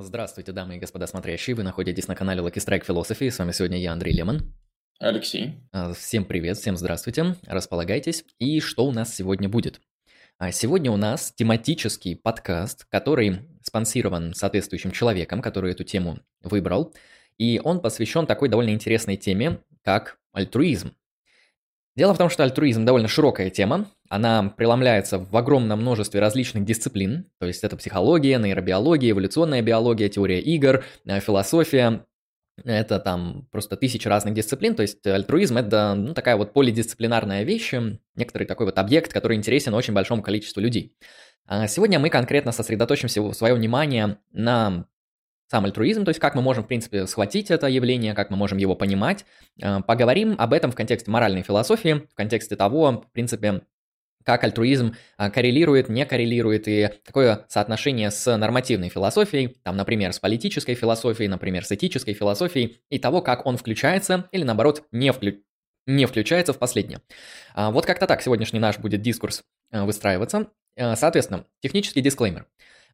Здравствуйте, дамы и господа смотрящие. Вы находитесь на канале Lucky Strike Philosophy. С вами сегодня я, Андрей Лемон. Алексей. А, всем привет, всем здравствуйте. Располагайтесь. И что у нас сегодня будет? А, сегодня у нас тематический подкаст, который спонсирован соответствующим человеком, который эту тему выбрал. И он посвящен такой довольно интересной теме, как альтруизм. Дело в том, что альтруизм довольно широкая тема, она преломляется в огромном множестве различных дисциплин, то есть это психология, нейробиология, эволюционная биология, теория игр, э, философия, это там просто тысячи разных дисциплин, то есть альтруизм это ну, такая вот полидисциплинарная вещь, некоторый такой вот объект, который интересен очень большому количеству людей. А сегодня мы конкретно сосредоточим свое внимание на сам альтруизм, то есть как мы можем, в принципе, схватить это явление, как мы можем его понимать. Э, поговорим об этом в контексте моральной философии, в контексте того, в принципе, как альтруизм э, коррелирует, не коррелирует, и какое соотношение с нормативной философией, там, например, с политической философией, например, с этической философией, и того, как он включается или, наоборот, не, вклю... не включается в последнее. А, вот как-то так сегодняшний наш будет дискурс э, выстраиваться. Соответственно, технический дисклеймер.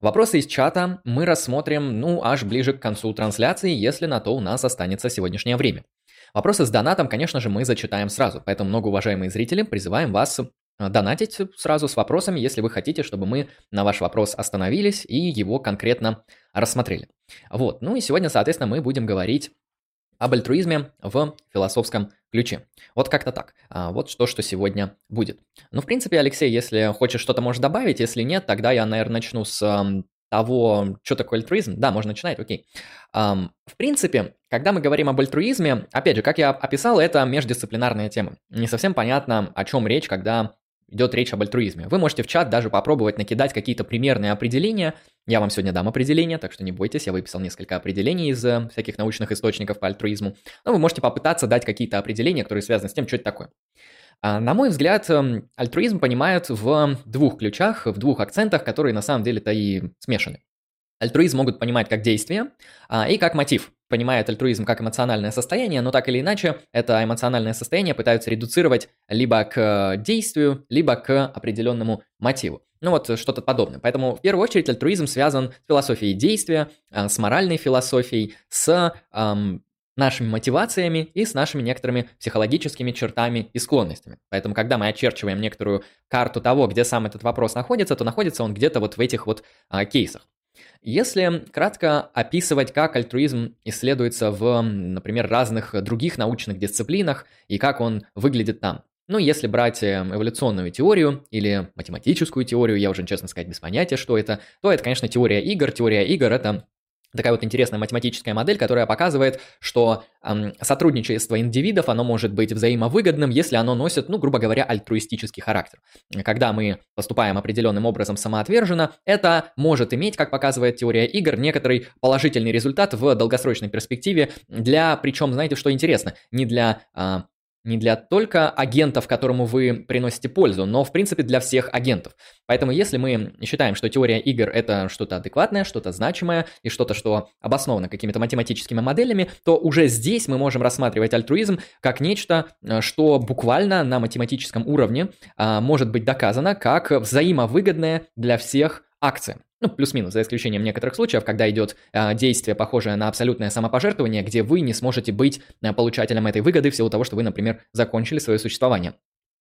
Вопросы из чата мы рассмотрим, ну, аж ближе к концу трансляции, если на то у нас останется сегодняшнее время. Вопросы с донатом, конечно же, мы зачитаем сразу, поэтому, многоуважаемые зрители, призываем вас э, донатить сразу с вопросами, если вы хотите, чтобы мы на ваш вопрос остановились и его конкретно рассмотрели. Вот, ну и сегодня, соответственно, мы будем говорить об альтруизме в философском ключе. Вот как-то так. А, вот что, что сегодня будет. Ну, в принципе, Алексей, если хочешь что-то можешь добавить, если нет, тогда я, наверное, начну с того, что такое альтруизм. Да, можно начинать, окей. В принципе, когда мы говорим об альтруизме, опять же, как я описал, это междисциплинарная тема. Не совсем понятно, о чем речь, когда идет речь об альтруизме. Вы можете в чат даже попробовать накидать какие-то примерные определения. Я вам сегодня дам определение, так что не бойтесь, я выписал несколько определений из э, всяких научных источников по альтруизму. Но вы можете попытаться дать какие-то определения, которые связаны с тем, что это такое. А, на мой взгляд, эм, альтруизм понимают в двух ключах, в двух акцентах, которые на самом деле-то и смешаны. Альтруизм могут понимать как действие а, и как мотив. Понимают альтруизм как эмоциональное состояние, но так или иначе это эмоциональное состояние пытаются редуцировать либо к действию, либо к определенному мотиву. Ну вот что-то подобное. Поэтому в первую очередь альтруизм связан с философией действия, а, с моральной философией, с эм, нашими мотивациями и с нашими некоторыми психологическими чертами и склонностями. Поэтому, когда мы очерчиваем некоторую карту того, где сам этот вопрос находится, то находится он где-то вот в этих вот а, кейсах. Если кратко описывать, как альтруизм исследуется в, например, разных других научных дисциплинах и как он выглядит там. Ну, если брать э, эволюционную теорию или математическую теорию, я уже, честно сказать, без понятия, что это, то это, конечно, теория игр. Теория игр – это такая вот интересная математическая модель, которая показывает, что эм, сотрудничество индивидов, оно может быть взаимовыгодным, если оно носит, ну, грубо говоря, альтруистический характер. Когда мы поступаем определенным образом самоотверженно, это может иметь, как показывает теория игр, некоторый положительный результат в долгосрочной перспективе для, причем, знаете, что интересно, не для э, не для только агентов, которому вы приносите пользу, но в принципе для всех агентов. Поэтому если мы считаем, что теория игр это что-то адекватное, что-то значимое и что-то, что обосновано какими-то математическими моделями, то уже здесь мы можем рассматривать альтруизм как нечто, э, что буквально на математическом уровне а, может быть доказано как взаимовыгодное для всех акция. Ну, плюс-минус, за исключением некоторых случаев, когда идет э, действие, похожее на абсолютное самопожертвование, где вы не сможете быть э, получателем этой выгоды в силу того, что вы, например, закончили свое существование.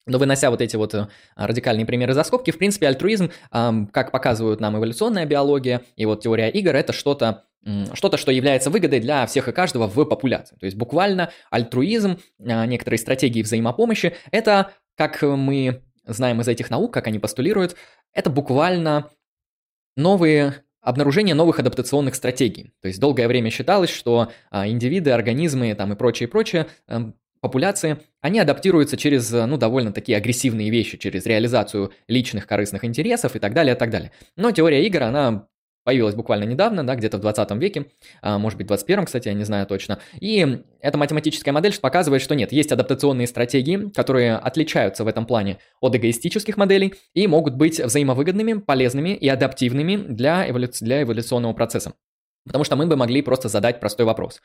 Но вынося вот эти вот э, радикальные примеры за скобки, в принципе, альтруизм, как показывают нам эволюционная биология и вот теория игр, это что-то, что-то, что является выгодой для всех и каждого в популяции. То есть буквально альтруизм, некоторые стратегии взаимопомощи, это, как мы знаем из этих наук, как они постулируют, это буквально новые обнаружение новых адаптационных стратегий. То есть долгое время считалось, что а, индивиды, организмы там, и прочее, прочее, эм, популяции, они адаптируются через, ну, довольно такие агрессивные вещи, через реализацию личных корыстных интересов и так далее, и так далее. Но теория игр, она появилась буквально недавно, да, где-то в 20 веке, а, может быть, в 21, кстати, я не знаю точно. И эта математическая модель показывает, что нет, есть адаптационные стратегии, которые отличаются в этом плане от эгоистических моделей и могут быть взаимовыгодными, полезными и адаптивными для, эволю... для эволюционного процесса. Потому что мы бы могли просто задать простой вопрос.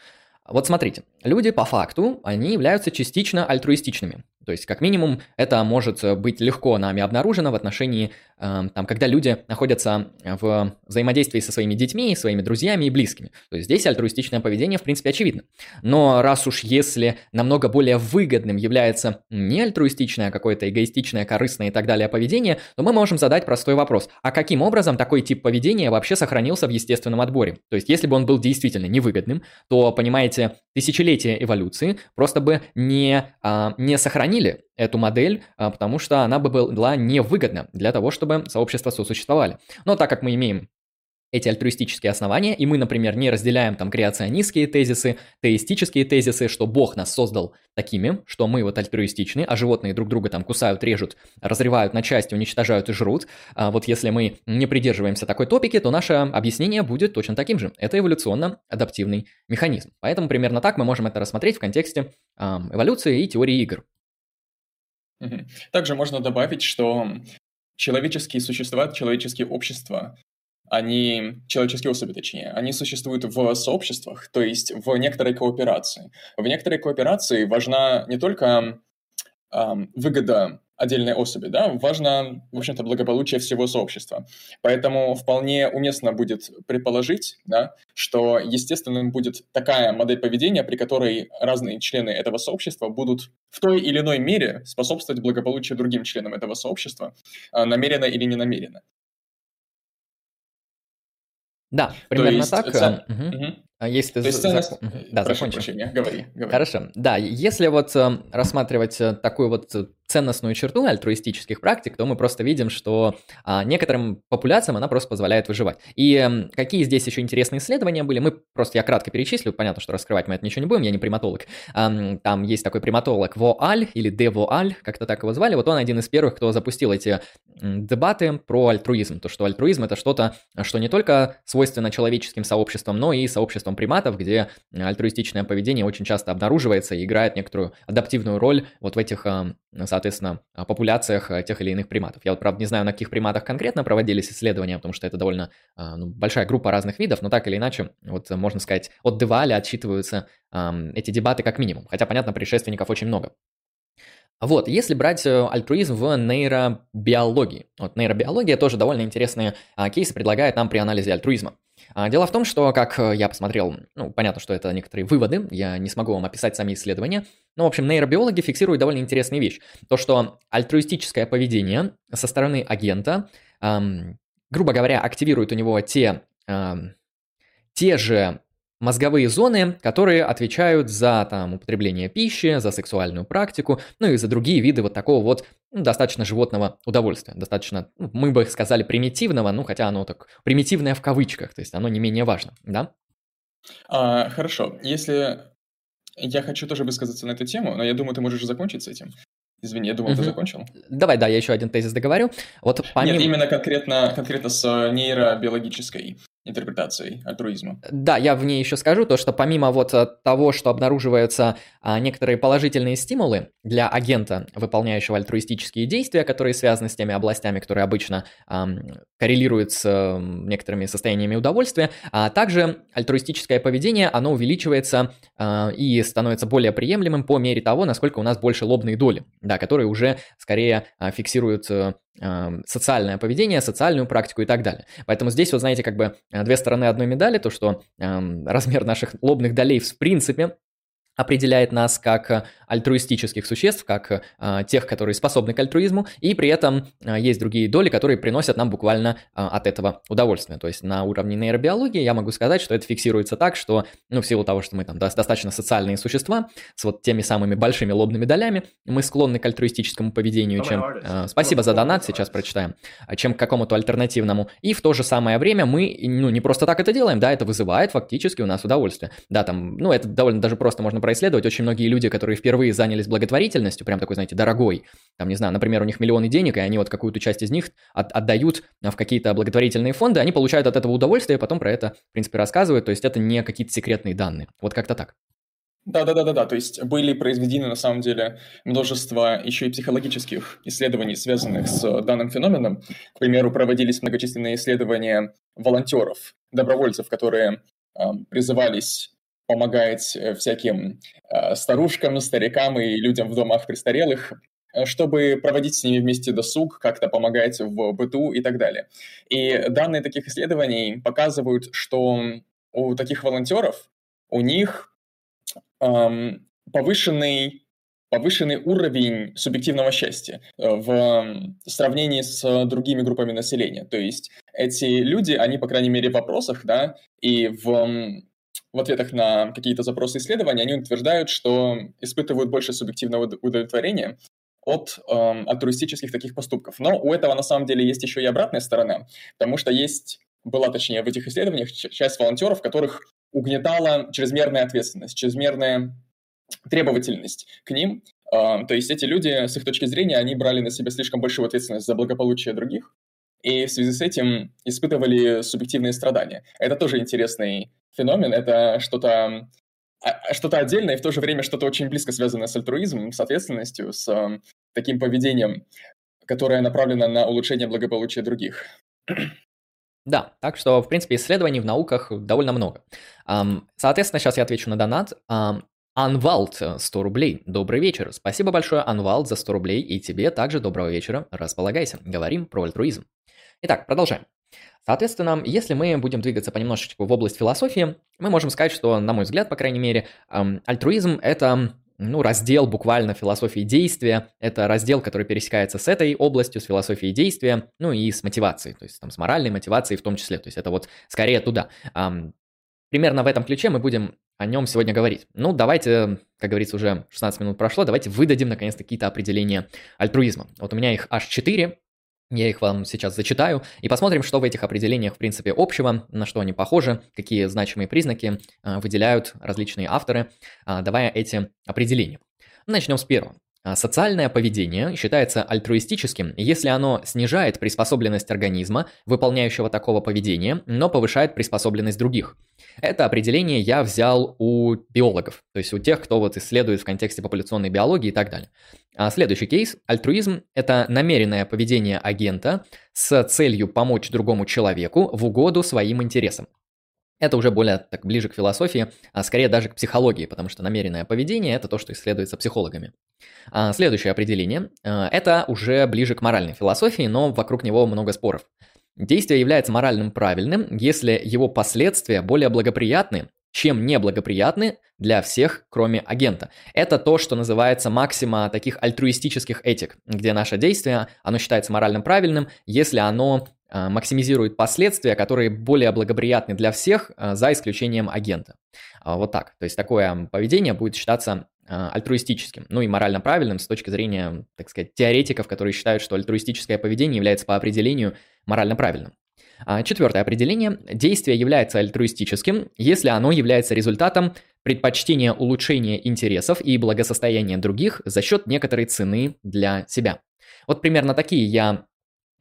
Вот смотрите, люди по факту, они являются частично альтруистичными. То есть, как минимум, это может быть легко нами обнаружено в отношении там, когда люди находятся в взаимодействии со своими детьми, своими друзьями и близкими. То есть здесь альтруистичное поведение, в принципе, очевидно. Но раз уж если намного более выгодным является не альтруистичное, а какое-то эгоистичное, корыстное и так далее поведение, то мы можем задать простой вопрос. А каким образом такой тип поведения вообще сохранился в естественном отборе? То есть если бы он был действительно невыгодным, то, понимаете, тысячелетия эволюции просто бы не, а, не сохранили эту модель, а, потому что она бы была невыгодна для того, чтобы сообщества сосуществовали. Но так как мы имеем эти альтруистические основания, и мы, например, не разделяем там креационистские тезисы, теистические тезисы, что Бог нас создал такими, что мы вот альтруистичны, а животные друг друга там кусают, режут, разрывают на части, уничтожают и жрут. А вот если мы не придерживаемся такой топики, то наше объяснение будет точно таким же. Это эволюционно-адаптивный механизм. Поэтому примерно так мы можем это рассмотреть в контексте эволюции и теории игр. Также можно добавить, что человеческие существа, человеческие общества они, человеческие особи точнее, они существуют в сообществах, то есть в некоторой кооперации. В некоторой кооперации важна не только эм, выгода отдельной особи, да, важно, в общем-то, благополучие всего сообщества. Поэтому вполне уместно будет предположить, да, что естественным будет такая модель поведения, при которой разные члены этого сообщества будут в той или иной мере способствовать благополучию другим членам этого сообщества, а, намеренно или не намеренно. Да, примерно есть, так. Ца... Угу. Угу. Если ты... То есть ценность... Зак... Да, Прошу прощения, говори, говори. Хорошо, да, если вот э, рассматривать э, такую вот э, ценностную черту альтруистических практик, то мы просто видим, что а, некоторым популяциям она просто позволяет выживать. И а, какие здесь еще интересные исследования были, мы просто я кратко перечислю, понятно, что раскрывать мы это ничего не будем, я не приматолог. А, там есть такой приматолог Воаль или Де Воаль, как-то так его звали, вот он один из первых, кто запустил эти дебаты про альтруизм, то что альтруизм это что-то, что не только свойственно человеческим сообществам, но и сообществам приматов, где альтруистичное поведение очень часто обнаруживается и играет некоторую адаптивную роль вот в этих, соответственно, популяциях тех или иных приматов. Я вот, правда, не знаю, на каких приматах конкретно проводились исследования, потому что это довольно ну, большая группа разных видов, но так или иначе, вот можно сказать, от Деваля отсчитываются эти дебаты как минимум. Хотя, понятно, предшественников очень много. Вот, если брать э, альтруизм в нейробиологии. Вот нейробиология тоже довольно интересные а, кейсы предлагает нам при анализе альтруизма. А, дело в том, что, как э, я посмотрел, ну, понятно, что это некоторые выводы, я не смогу вам описать сами исследования, но, в общем, нейробиологи фиксируют довольно интересную вещь. То, что альтруистическое поведение со стороны агента, эм, грубо говоря, активирует у него те, эм, те же мозговые зоны, которые отвечают за там, употребление пищи, за сексуальную практику, ну и за другие виды вот такого вот ну, достаточно животного удовольствия, достаточно, ну, мы бы сказали, примитивного, ну хотя оно так примитивное в кавычках, то есть оно не менее важно, да? А, хорошо, если я хочу тоже высказаться на эту тему, но я думаю, ты можешь закончить с этим. Извини, я думал, угу. ты закончил. Давай, да, я еще один тезис договорю. Вот помимо... Нет, именно конкретно, конкретно с нейробиологической интерпретацией альтруизма. Да, я в ней еще скажу то, что помимо вот э, того, что обнаруживаются а, некоторые положительные стимулы для агента, выполняющего альтруистические действия, которые связаны с теми областями, которые обычно а, коррелируют с а, некоторыми состояниями удовольствия, а также альтруистическое поведение, оно увеличивается а, и становится более приемлемым по мере того, насколько у нас больше лобные доли, да, которые уже скорее а, фиксируют а, социальное поведение, социальную практику и так далее. Поэтому здесь, вот знаете, как бы э, две стороны одной медали, то, что размер наших лобных долей в принципе определяет нас как э, альтруистических существ, как э, тех, которые способны к альтруизму, и при этом э, есть другие доли, которые приносят нам буквально э, от этого удовольствие. То есть на уровне нейробиологии я могу сказать, что это фиксируется так, что, ну, в силу того, что мы там достаточно социальные существа с вот теми самыми большими лобными долями, мы склонны к альтруистическому поведению, чем... Спасибо за донат, сейчас прочитаем, чем к какому-то альтернативному. И в то же самое время мы, ну, не просто так это делаем, да, это вызывает фактически у нас удовольствие. Да, там, ну, это довольно даже просто можно происследовать. Очень многие люди, которые впервые занялись благотворительностью, прям такой, знаете, дорогой, там, не знаю, например, у них миллионы денег, и они вот какую-то часть из них от, отдают в какие-то благотворительные фонды, они получают от этого удовольствие, и потом про это, в принципе, рассказывают, то есть это не какие-то секретные данные. Вот как-то так. Да, да, да, да, да. То есть были произведены на самом деле множество еще и психологических исследований, связанных с данным феноменом. К примеру, проводились многочисленные исследования волонтеров, добровольцев, которые э, призывались помогать э, всяким э, старушкам, старикам и людям в домах престарелых чтобы проводить с ними вместе досуг, как-то помогать в быту и так далее. И данные таких исследований показывают, что у таких волонтеров у них эм, повышенный повышенный уровень субъективного счастья э, в сравнении с другими группами населения. То есть эти люди, они, по крайней мере, в вопросах, да, и в, в ответах на какие-то запросы исследования, они утверждают, что испытывают больше субъективного удовлетворения от э, альтруистических таких поступков. Но у этого на самом деле есть еще и обратная сторона, потому что есть, была точнее в этих исследованиях часть волонтеров, которых угнетала чрезмерная ответственность, чрезмерная требовательность к ним. А, то есть эти люди, с их точки зрения, они брали на себя слишком большую ответственность за благополучие других, и в связи с этим испытывали субъективные страдания. Это тоже интересный феномен, это что-то а, а, что-то отдельное и в то же время что-то очень близко связанное с альтруизмом, с ответственностью, с таким поведением, которое направлено на улучшение благополучия других. Да, так что, в принципе, исследований в науках довольно много. Соответственно, сейчас я отвечу на донат. Анвалд, 100 рублей. Добрый вечер. Спасибо большое, Анвалд, за 100 рублей. И тебе также доброго вечера. Располагайся. Говорим про альтруизм. Итак, продолжаем. Соответственно, если мы будем двигаться понемножечку в область философии, мы можем сказать, что, на мой взгляд, по крайней мере, альтруизм – это ну, раздел буквально философии действия. Это раздел, который пересекается с этой областью, с философией действия, ну и с мотивацией, то есть там с моральной мотивацией в том числе. То есть это вот скорее туда. Примерно в этом ключе мы будем о нем сегодня говорить. Ну, давайте, как говорится, уже 16 минут прошло, давайте выдадим наконец-то какие-то определения альтруизма. Вот у меня их аж 4, я их вам сейчас зачитаю и посмотрим, что в этих определениях, в принципе, общего, на что они похожи, какие значимые признаки э, выделяют различные авторы, э, давая эти определения. Начнем с первого. А, социальное поведение считается альтруистическим, если оно снижает приспособленность организма, выполняющего такого поведения, но повышает приспособленность других. Это определение я взял у биологов, то есть у тех, кто вот исследует в контексте популяционной биологии и так далее. А следующий кейс. Альтруизм – это намеренное поведение агента с целью помочь другому человеку в угоду своим интересам. Это уже более так ближе к философии, а скорее даже к психологии, потому что намеренное поведение – это то, что исследуется психологами. А следующее определение а, – это уже ближе к моральной философии, но вокруг него много споров. Действие является моральным правильным, если его последствия более благоприятны, чем неблагоприятны для всех, кроме агента. Это то, что называется максима таких альтруистических этик, где наше действие, оно считается моральным правильным, если оно максимизирует последствия, которые более благоприятны для всех, а, за исключением агента. А, вот так. То есть такое поведение будет считаться альтруистическим, ну и морально правильным с точки зрения, так сказать, теоретиков, которые считают, что альтруистическое поведение является по определению морально правильным. Четвертое определение. Действие является альтруистическим, если оно является результатом предпочтения улучшения интересов и благосостояния других за счет некоторой цены для себя. Вот примерно такие я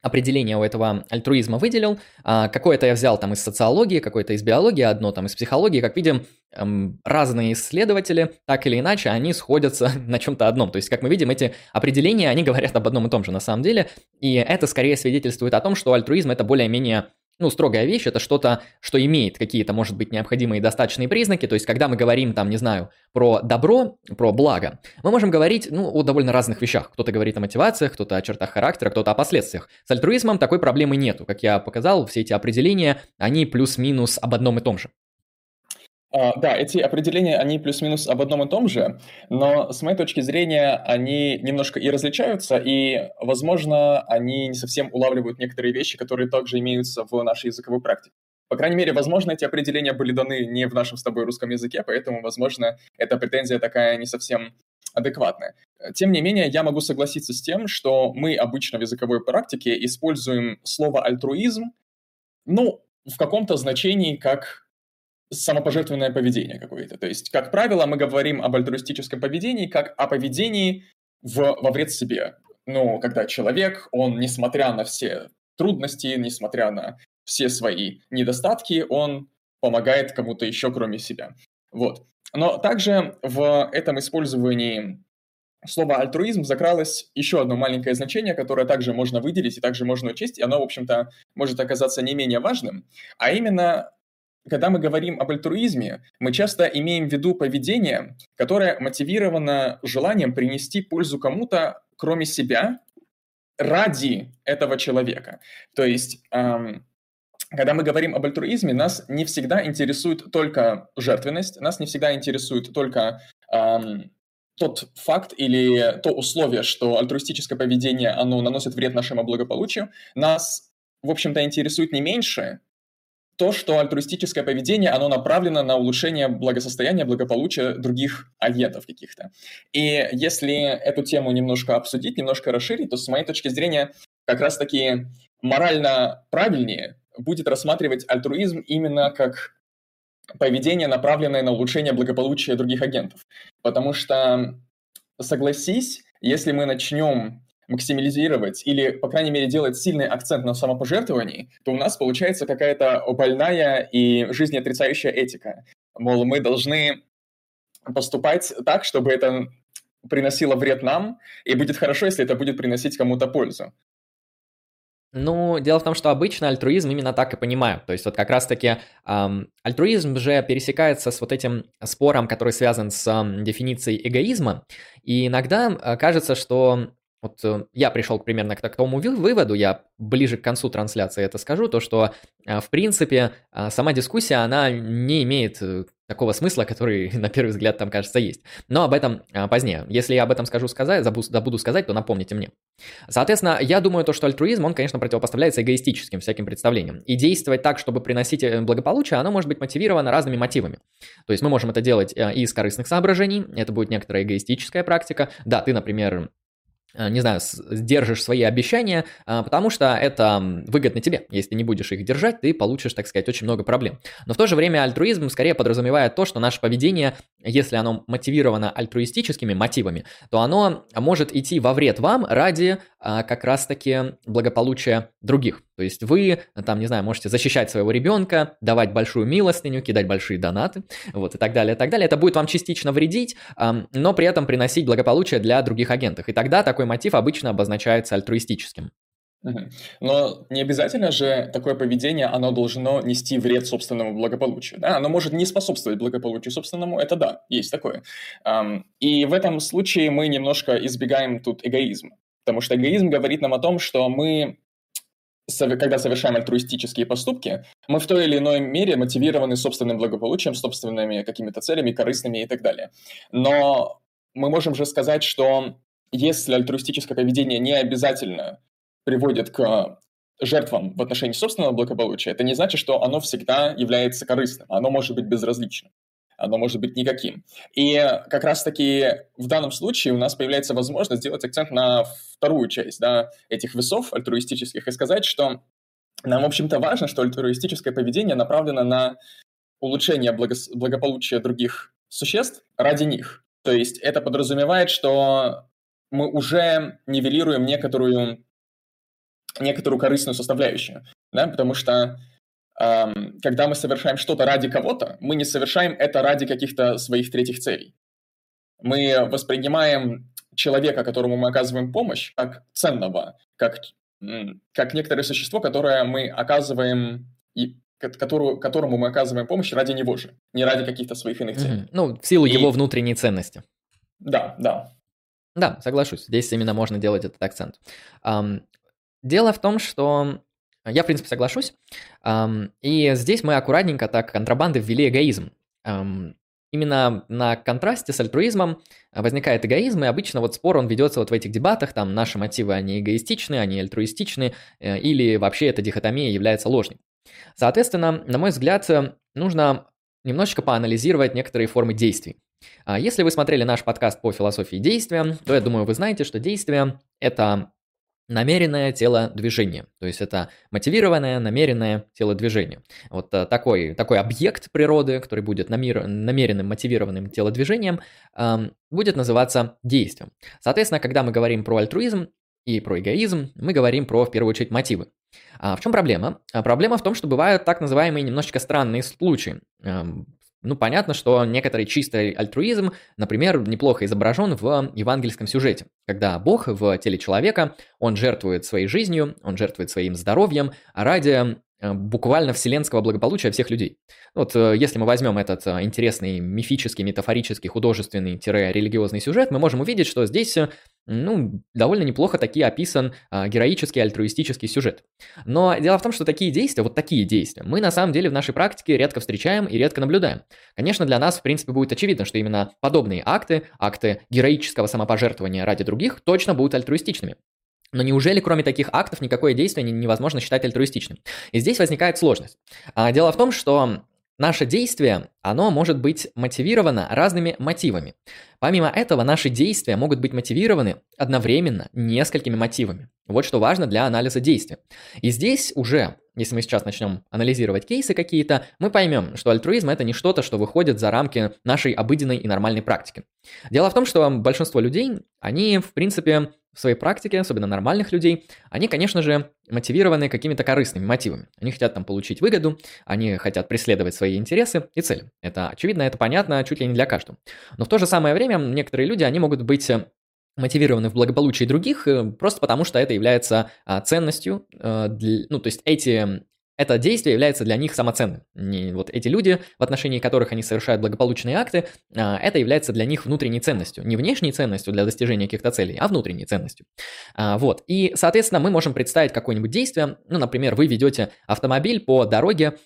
определение у этого альтруизма выделил. А, какое-то я взял там из социологии, какое-то из биологии, одно там из психологии. Как видим, эм, разные исследователи, так или иначе, они сходятся на чем-то одном. То есть, как мы видим, эти определения, они говорят об одном и том же на самом деле. И это скорее свидетельствует о том, что альтруизм это более-менее ну, строгая вещь, это что-то, что имеет какие-то, может быть, необходимые достаточные признаки, то есть, когда мы говорим, там, не знаю, про добро, про благо, мы можем говорить, ну, о довольно разных вещах. Кто-то говорит о мотивациях, кто-то о чертах характера, кто-то о последствиях. С альтруизмом такой проблемы нету. Как я показал, все эти определения, они плюс-минус об одном и том же. А, да, эти определения, они плюс-минус об одном и том же, но с моей точки зрения они немножко и различаются, и, возможно, они не совсем улавливают некоторые вещи, которые также имеются в нашей языковой практике. По крайней мере, возможно, эти определения были даны не в нашем с тобой русском языке, поэтому, возможно, эта претензия такая не совсем адекватная. Тем не менее, я могу согласиться с тем, что мы обычно в языковой практике используем слово «альтруизм», ну, в каком-то значении как самопожертвенное поведение какое-то. То есть, как правило, мы говорим об альтруистическом поведении как о поведении в, во вред себе. Ну, когда человек, он, несмотря на все трудности, несмотря на все свои недостатки, он помогает кому-то еще, кроме себя. Вот. Но также в этом использовании слова альтруизм закралось еще одно маленькое значение, которое также можно выделить и также можно учесть, и оно, в общем-то, может оказаться не менее важным, а именно когда мы говорим об альтруизме, мы часто имеем в виду поведение, которое мотивировано желанием принести пользу кому-то, кроме себя, ради этого человека. То есть, эм, когда мы говорим об альтруизме, нас не всегда интересует только жертвенность, нас не всегда интересует только эм, тот факт или то условие, что альтруистическое поведение, оно наносит вред нашему благополучию, нас, в общем-то, интересует не меньше то, что альтруистическое поведение, оно направлено на улучшение благосостояния, благополучия других агентов каких-то. И если эту тему немножко обсудить, немножко расширить, то с моей точки зрения как раз-таки морально правильнее будет рассматривать альтруизм именно как поведение, направленное на улучшение благополучия других агентов. Потому что, согласись, если мы начнем максимализировать или, по крайней мере, делать сильный акцент на самопожертвовании, то у нас получается какая-то больная и жизнеотрицающая этика. Мол, мы должны поступать так, чтобы это приносило вред нам, и будет хорошо, если это будет приносить кому-то пользу. Ну, дело в том, что обычно альтруизм именно так и понимают. То есть вот как раз-таки эм, альтруизм же пересекается с вот этим спором, который связан с э, дефиницией эгоизма. И иногда э, кажется, что вот э, я пришел примерно к такому выводу, я ближе к концу трансляции это скажу, то что, э, в принципе, э, сама дискуссия, она не имеет такого смысла, который на первый взгляд там кажется есть. Но об этом позднее. Если я об этом скажу сказать, забуду сказать, то напомните мне. Соответственно, я думаю, то, что альтруизм, он, конечно, противопоставляется эгоистическим всяким представлениям. И действовать так, чтобы приносить благополучие, оно может быть мотивировано разными мотивами. То есть мы можем это делать и из корыстных соображений, это будет некоторая эгоистическая практика. Да, ты, например, не знаю, сдержишь свои обещания, а, потому что это выгодно тебе. Если не будешь их держать, ты получишь, так сказать, очень много проблем. Но в то же время альтруизм скорее подразумевает то, что наше поведение, если оно мотивировано альтруистическими мотивами, то оно может идти во вред вам ради а, как раз-таки благополучия других. То есть вы, там, не знаю, можете защищать своего ребенка, давать большую милостыню, кидать большие донаты, вот, и так далее, и так далее. Это будет вам частично вредить, но при этом приносить благополучие для других агентов. И тогда такой мотив обычно обозначается альтруистическим. Но не обязательно же такое поведение, оно должно нести вред собственному благополучию. Да? Оно может не способствовать благополучию собственному, это да, есть такое. И в этом случае мы немножко избегаем тут эгоизма. Потому что эгоизм говорит нам о том, что мы когда совершаем альтруистические поступки, мы в той или иной мере мотивированы собственным благополучием, собственными какими-то целями, корыстными и так далее. Но мы можем же сказать, что если альтруистическое поведение не обязательно приводит к жертвам в отношении собственного благополучия, это не значит, что оно всегда является корыстным, оно может быть безразличным оно может быть никаким. И как раз-таки в данном случае у нас появляется возможность сделать акцент на вторую часть да, этих весов альтруистических и сказать, что нам, в общем-то, важно, что альтруистическое поведение направлено на улучшение благос- благополучия других существ ради них. То есть это подразумевает, что мы уже нивелируем некоторую, некоторую корыстную составляющую, да, потому что когда мы совершаем что-то ради кого-то, мы не совершаем это ради каких-то своих третьих целей. Мы воспринимаем человека, которому мы оказываем помощь, как ценного, как, как некоторое существо, которое мы оказываем и которую, которому мы оказываем помощь ради него же, не ради каких-то своих иных целей. Mm-hmm. Ну, в силу и... его внутренней ценности. Да, да. Да, соглашусь. Здесь именно можно делать этот акцент. Um, дело в том, что я, в принципе, соглашусь. И здесь мы аккуратненько так контрабанды ввели эгоизм. Именно на контрасте с альтруизмом возникает эгоизм, и обычно вот спор он ведется вот в этих дебатах, там наши мотивы, они эгоистичны, они альтруистичны, э, или вообще эта дихотомия является ложной. Соответственно, на мой взгляд, нужно немножечко поанализировать некоторые формы действий. А если вы смотрели наш подкаст по философии действия, то я думаю, вы знаете, что действие – это намеренное телодвижение. То есть это мотивированное, намеренное телодвижение. Вот э, такой, такой объект природы, который будет намер, намеренным, мотивированным телодвижением, эм, будет называться действием. Соответственно, когда мы говорим про альтруизм и про эгоизм, мы говорим про, в первую очередь, мотивы. А в чем проблема? А проблема в том, что бывают так называемые немножечко странные случаи. Эм, ну, понятно, что некоторый чистый альтруизм, например, неплохо изображен в евангельском сюжете, когда Бог в теле человека, он жертвует своей жизнью, он жертвует своим здоровьем ради э, буквально вселенского благополучия всех людей. Вот э, если мы возьмем этот э, интересный мифический, метафорический, художественный-религиозный сюжет, мы можем увидеть, что здесь ну, довольно неплохо таки описан героический, альтруистический сюжет. Но дело в том, что такие действия, вот такие действия, мы на самом деле в нашей практике редко встречаем и редко наблюдаем. Конечно, для нас, в принципе, будет очевидно, что именно подобные акты, акты героического самопожертвования ради других, точно будут альтруистичными. Но неужели кроме таких актов никакое действие невозможно считать альтруистичным? И здесь возникает сложность. А, дело в том, что наше действие, оно может быть мотивировано разными мотивами. Помимо этого, наши действия могут быть мотивированы одновременно несколькими мотивами. Вот что важно для анализа действия. И здесь уже, если мы сейчас начнем анализировать кейсы какие-то, мы поймем, что альтруизм это не что-то, что выходит за рамки нашей обыденной и нормальной практики. Дело в том, что большинство людей, они, в принципе, в своей практике, особенно нормальных людей, они, конечно же, мотивированы какими-то корыстными мотивами. Они хотят там получить выгоду, они хотят преследовать свои интересы и цели. Это очевидно, это понятно чуть ли не для каждого. Но в то же самое время некоторые люди, они могут быть э, мотивированы в благополучии других, э, просто потому что это является а, ценностью, э, ну, то есть эти это действие является для них самоценным. Не, вот эти люди, в отношении которых они совершают благополучные акты, а, это является для них внутренней ценностью. Не внешней ценностью для достижения каких-то целей, а внутренней ценностью. А, вот. И, соответственно, мы можем представить какое-нибудь действие. Ну, например, вы ведете автомобиль по дороге,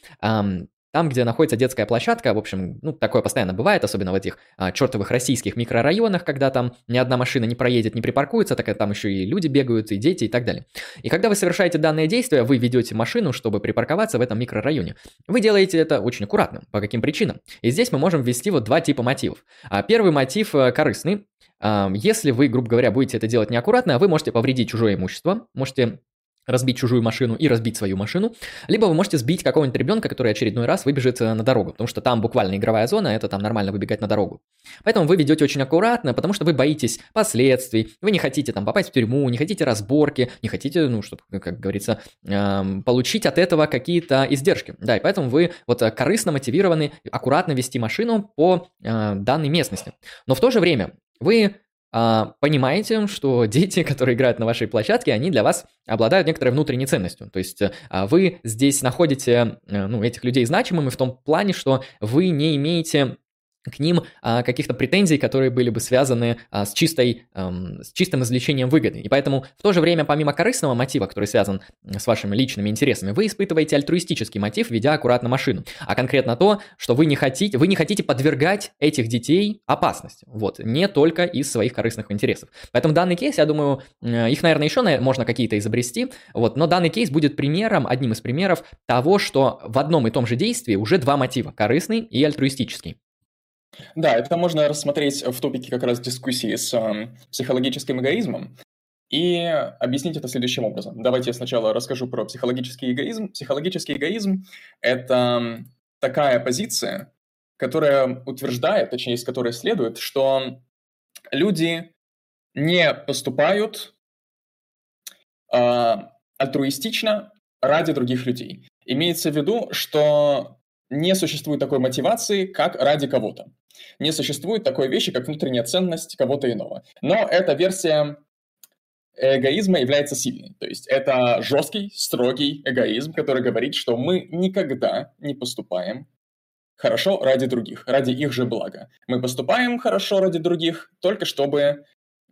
там, где находится детская площадка, в общем, ну, такое постоянно бывает, особенно в этих а, чертовых российских микрорайонах, когда там ни одна машина не проедет, не припаркуется, так там еще и люди бегают, и дети, и так далее. И когда вы совершаете данное действие, вы ведете машину, чтобы припарковаться в этом микрорайоне. Вы делаете это очень аккуратно. По каким причинам? И здесь мы можем ввести вот два типа мотивов. А первый мотив э, корыстный. Если вы, грубо говоря, будете это делать неаккуратно, вы можете повредить чужое имущество, можете разбить чужую машину и разбить свою машину, либо вы можете сбить какого-нибудь ребенка, который очередной раз выбежит э, на дорогу, потому что там буквально игровая зона, это там нормально выбегать на дорогу. Поэтому вы ведете очень аккуратно, потому что вы боитесь последствий, вы не хотите там попасть в тюрьму, не хотите разборки, не хотите, ну, чтобы, как говорится, эм, получить от этого какие-то издержки. Да, и поэтому вы вот э, корыстно мотивированы аккуратно вести машину по э, данной местности. Но в то же время вы а, понимаете, что дети, которые играют на вашей площадке, они для вас обладают некоторой внутренней ценностью. То есть а, вы здесь находите э, ну, этих людей значимыми в том плане, что вы не имеете к ним а, каких-то претензий, которые были бы связаны а, с, чистой, эм, с чистым извлечением выгоды. И поэтому в то же время, помимо корыстного мотива, который связан с вашими личными интересами, вы испытываете альтруистический мотив, ведя аккуратно машину. А конкретно то, что вы не хотите, вы не хотите подвергать этих детей опасности. Вот, не только из своих корыстных интересов. Поэтому данный кейс, я думаю, э, их, наверное, еще можно какие-то изобрести, вот, но данный кейс будет примером, одним из примеров того, что в одном и том же действии уже два мотива, корыстный и альтруистический. Да, это можно рассмотреть в топике как раз дискуссии с э, психологическим эгоизмом и объяснить это следующим образом. Давайте я сначала расскажу про психологический эгоизм. Психологический эгоизм – это такая позиция, которая утверждает, точнее, из которой следует, что люди не поступают э, альтруистично ради других людей. Имеется в виду, что не существует такой мотивации, как ради кого-то. Не существует такой вещи, как внутренняя ценность кого-то иного. Но эта версия эгоизма является сильной. То есть это жесткий, строгий эгоизм, который говорит, что мы никогда не поступаем хорошо ради других, ради их же блага. Мы поступаем хорошо ради других только чтобы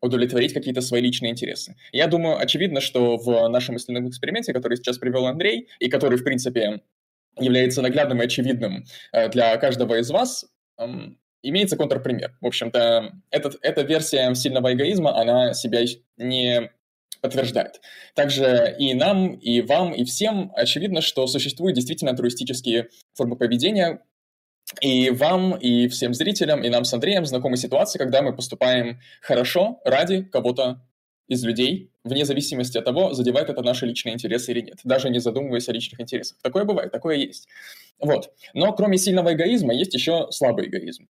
удовлетворить какие-то свои личные интересы. Я думаю, очевидно, что в нашем мысленном эксперименте, который сейчас привел Андрей, и который, в принципе, является наглядным и очевидным э, для каждого из вас, имеется контрпример. В общем-то, этот, эта версия сильного эгоизма, она себя не подтверждает. Также и нам, и вам, и всем очевидно, что существуют действительно альтруистические формы поведения, и вам, и всем зрителям, и нам с Андреем знакомы ситуации, когда мы поступаем хорошо ради кого-то из людей, вне зависимости от того, задевает это наши личные интересы или нет, даже не задумываясь о личных интересах. Такое бывает, такое есть. Вот. Но кроме сильного эгоизма есть еще слабый эгоизм.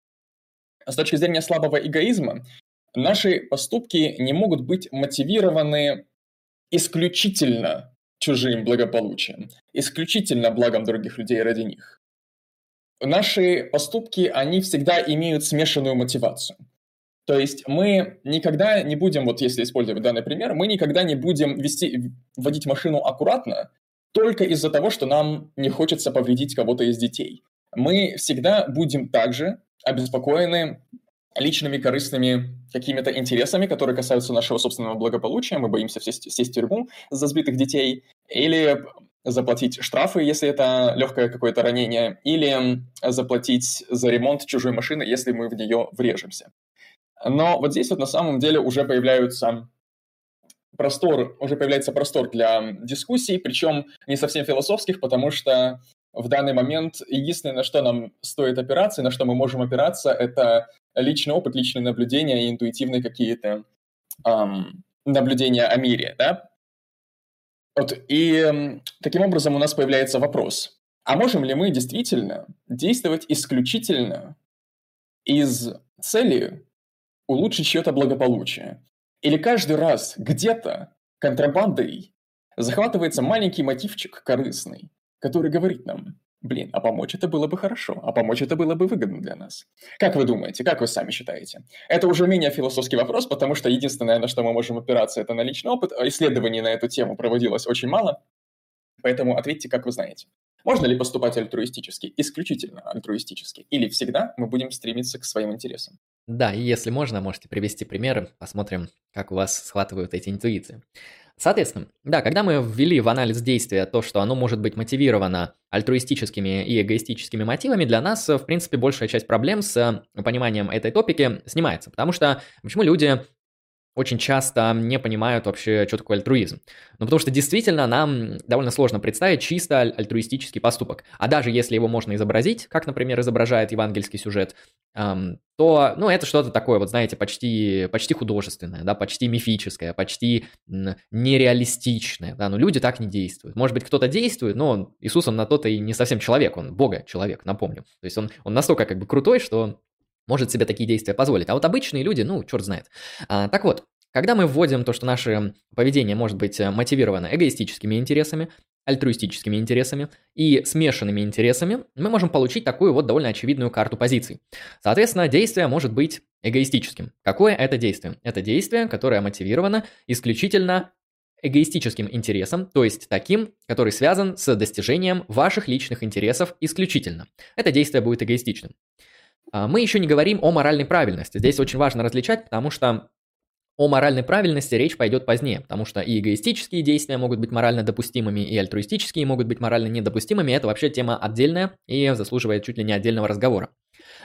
С точки зрения слабого эгоизма, наши поступки не могут быть мотивированы исключительно чужим благополучием, исключительно благом других людей ради них. Наши поступки, они всегда имеют смешанную мотивацию. То есть мы никогда не будем, вот если использовать данный пример, мы никогда не будем вести, водить машину аккуратно только из-за того, что нам не хочется повредить кого-то из детей. Мы всегда будем также обеспокоены личными корыстными какими-то интересами, которые касаются нашего собственного благополучия. Мы боимся сесть, сесть в тюрьму за сбитых детей или заплатить штрафы, если это легкое какое-то ранение, или заплатить за ремонт чужой машины, если мы в нее врежемся. Но вот здесь вот на самом деле уже появляются простор, уже появляется простор для дискуссий, причем не совсем философских, потому что в данный момент единственное, на что нам стоит опираться, на что мы можем опираться, это личный опыт, личные наблюдения и интуитивные какие-то эм, наблюдения о мире, да? Вот, и э, таким образом у нас появляется вопрос, а можем ли мы действительно действовать исключительно из цели улучшить чье-то благополучие? Или каждый раз где-то контрабандой захватывается маленький мотивчик корыстный, который говорит нам, блин, а помочь это было бы хорошо, а помочь это было бы выгодно для нас. Как вы думаете, как вы сами считаете? Это уже менее философский вопрос, потому что единственное, на что мы можем опираться, это на личный опыт. Исследований на эту тему проводилось очень мало, поэтому ответьте, как вы знаете. Можно ли поступать альтруистически, исключительно альтруистически, или всегда мы будем стремиться к своим интересам? Да, и если можно, можете привести примеры, посмотрим, как у вас схватывают эти интуиции. Соответственно, да, когда мы ввели в анализ действия то, что оно может быть мотивировано альтруистическими и эгоистическими мотивами, для нас, в принципе, большая часть проблем с пониманием этой топики снимается. Потому что почему люди очень часто не понимают вообще, что такое альтруизм. Ну, потому что действительно нам довольно сложно представить чисто альтруистический поступок. А даже если его можно изобразить, как, например, изображает евангельский сюжет, эм, то, ну, это что-то такое, вот знаете, почти, почти художественное, да, почти мифическое, почти нереалистичное, да, но люди так не действуют. Может быть, кто-то действует, но Иисус, он на то-то и не совсем человек, он Бога человек, напомню. То есть он, он настолько как бы крутой, что может себе такие действия позволить. А вот обычные люди, ну, черт знает. А, так вот, когда мы вводим то, что наше поведение может быть э, мотивировано эгоистическими интересами, альтруистическими интересами и смешанными интересами, мы можем получить такую вот довольно очевидную карту позиций. Соответственно, действие может быть эгоистическим. Какое это действие? Это действие, которое мотивировано исключительно эгоистическим интересом, то есть таким, который связан с достижением ваших личных интересов исключительно. Это действие будет эгоистичным. А, мы еще не говорим о моральной правильности. Здесь очень важно различать, потому что о моральной правильности речь пойдет позднее, потому что и эгоистические действия могут быть морально допустимыми, и альтруистические могут быть морально недопустимыми. Это вообще тема отдельная и заслуживает чуть ли не отдельного разговора.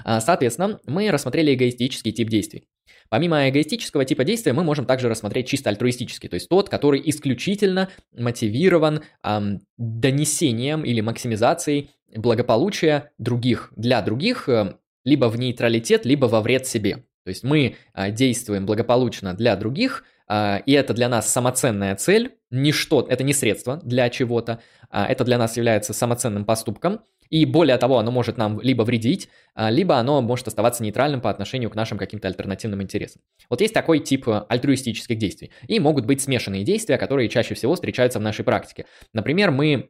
А, соответственно, мы рассмотрели эгоистический тип действий. Помимо эгоистического типа действия, мы можем также рассмотреть чисто альтруистический, то есть тот, который исключительно мотивирован эм, донесением или максимизацией благополучия других для других э, либо в нейтралитет, либо во вред себе. То есть мы а, действуем благополучно для других, а, и это для нас самоценная цель, не что, это не средство для чего-то, а это для нас является самоценным поступком, и более того, оно может нам либо вредить, либо оно может оставаться нейтральным по отношению к нашим каким-то альтернативным интересам. Вот есть такой тип альтруистических действий. И могут быть смешанные действия, которые чаще всего встречаются в нашей практике. Например, мы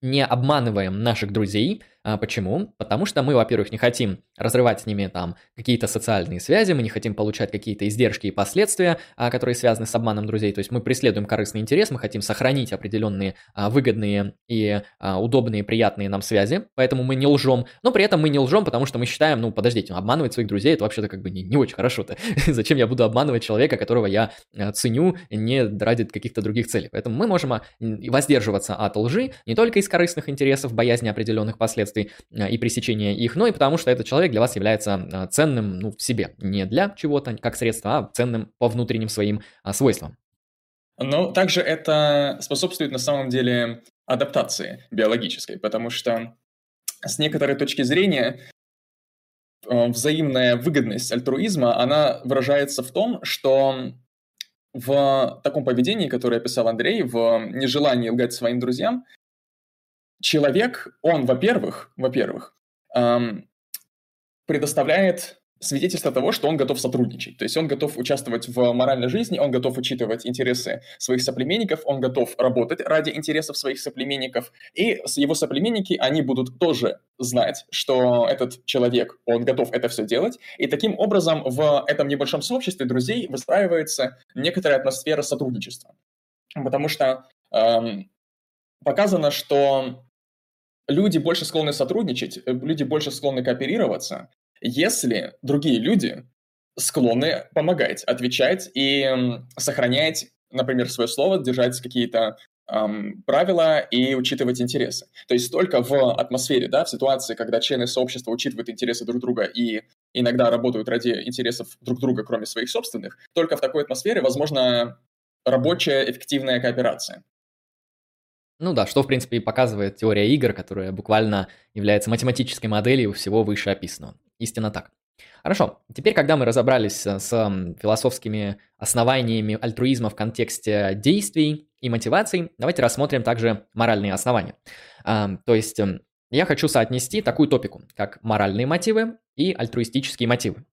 не обманываем наших друзей. А почему? Потому что мы, во-первых, не хотим разрывать с ними там какие-то социальные связи, мы не хотим получать какие-то издержки и последствия, а, которые связаны с обманом друзей. То есть мы преследуем корыстный интерес, мы хотим сохранить определенные а, выгодные и удобные, приятные нам связи, поэтому мы не лжем. Но при этом мы не лжем, потому что мы считаем, ну, подождите, обманывать своих друзей это вообще-то как бы не, не очень хорошо-то. Зачем я буду обманывать человека, которого я ценю не ради каких-то других целей? Поэтому мы можем воздерживаться от лжи не только из корыстных интересов, боязни определенных последствий а, и пресечения их, но и потому что этот человек для вас является а, ценным ну, в себе, не для чего-то как средство, а ценным по внутренним своим а, свойствам. Но также это способствует на самом деле адаптации биологической, потому что с некоторой точки зрения взаимная выгодность альтруизма, она выражается в том, что в таком поведении, которое описал Андрей, в нежелании лгать своим друзьям, человек, он, во-первых, во-первых, эм, предоставляет свидетельство того, что он готов сотрудничать. То есть он готов участвовать в моральной жизни, он готов учитывать интересы своих соплеменников, он готов работать ради интересов своих соплеменников. И его соплеменники, они будут тоже знать, что этот человек, он готов это все делать. И таким образом в этом небольшом сообществе друзей выстраивается некоторая атмосфера сотрудничества. Потому что эм, показано, что люди больше склонны сотрудничать, э, люди больше склонны кооперироваться, если другие люди склонны помогать, отвечать и сохранять, например, свое слово, держать какие-то эм, правила и учитывать интересы. То есть только в атмосфере, да, в ситуации, когда члены сообщества учитывают интересы друг друга и иногда работают ради интересов друг друга, кроме своих собственных, только в такой атмосфере возможна рабочая эффективная кооперация. Ну да, что в принципе и показывает теория игр, которая буквально является математической моделью всего вышеописанного. Истинно так. Хорошо, теперь, когда мы разобрались с философскими основаниями альтруизма в контексте действий и мотиваций, давайте рассмотрим также моральные основания. А, то есть эм, я хочу соотнести такую топику, как моральные мотивы и альтруистические мотивы.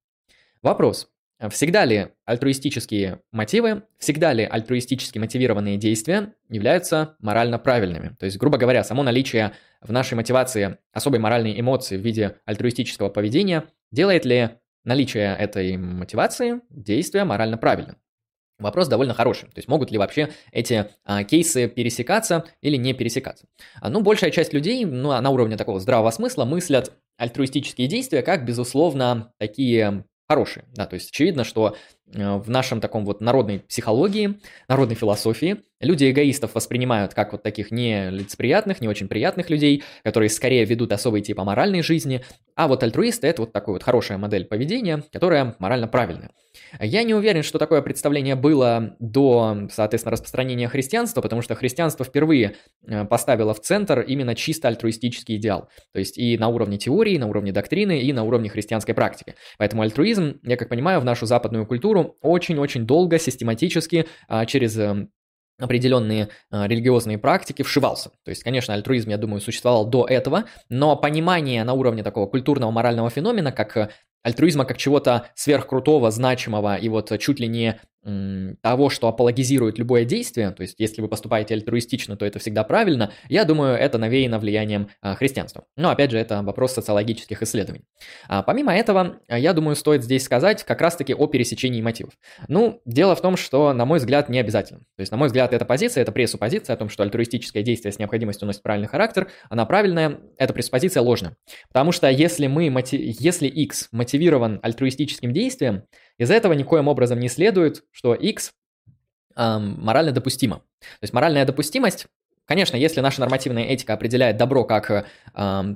Вопрос, Всегда ли альтруистические мотивы, всегда ли альтруистически мотивированные действия являются морально правильными? То есть, грубо говоря, само наличие в нашей мотивации особой моральной эмоции в виде альтруистического поведения делает ли наличие этой мотивации действия морально правильным? Вопрос довольно хороший. То есть могут ли вообще эти а, кейсы пересекаться или не пересекаться? А, ну, большая часть людей ну, на уровне такого здравого смысла мыслят альтруистические действия как, безусловно, такие хорошие. Да, то есть очевидно, что в нашем таком вот народной психологии, народной философии люди эгоистов воспринимают как вот таких не лицеприятных, не очень приятных людей, которые скорее ведут особый тип моральной жизни, а вот альтруисты – это вот такая вот хорошая модель поведения, которая морально правильная. Я не уверен, что такое представление было до, соответственно, распространения христианства, потому что христианство впервые э, поставило в центр именно чисто альтруистический идеал. То есть и на уровне теории, на уровне доктрины, и на уровне христианской практики. Поэтому альтруизм, я как понимаю, в нашу западную культуру очень-очень долго, систематически, а, через э, определенные э, религиозные практики вшивался. То есть, конечно, альтруизм, я думаю, существовал до этого, но понимание на уровне такого культурного морального феномена, как э, альтруизма как чего-то сверхкрутого, значимого и вот чуть ли не того, что апологизирует любое действие, то есть если вы поступаете альтруистично, то это всегда правильно, я думаю, это навеяно влиянием а, христианства. Но опять же, это вопрос социологических исследований. А, помимо этого, я думаю, стоит здесь сказать как раз-таки о пересечении мотивов. Ну, дело в том, что, на мой взгляд, не обязательно. То есть, на мой взгляд, эта позиция, это пресуппозиция о том, что альтруистическое действие с необходимостью носит правильный характер, она правильная, эта пресуппозиция ложная. Потому что если мы, если X мотивирован альтруистическим действием, из этого никоим образом не следует, что X эм, морально допустимо. То есть моральная допустимость Конечно, если наша нормативная этика определяет добро как э,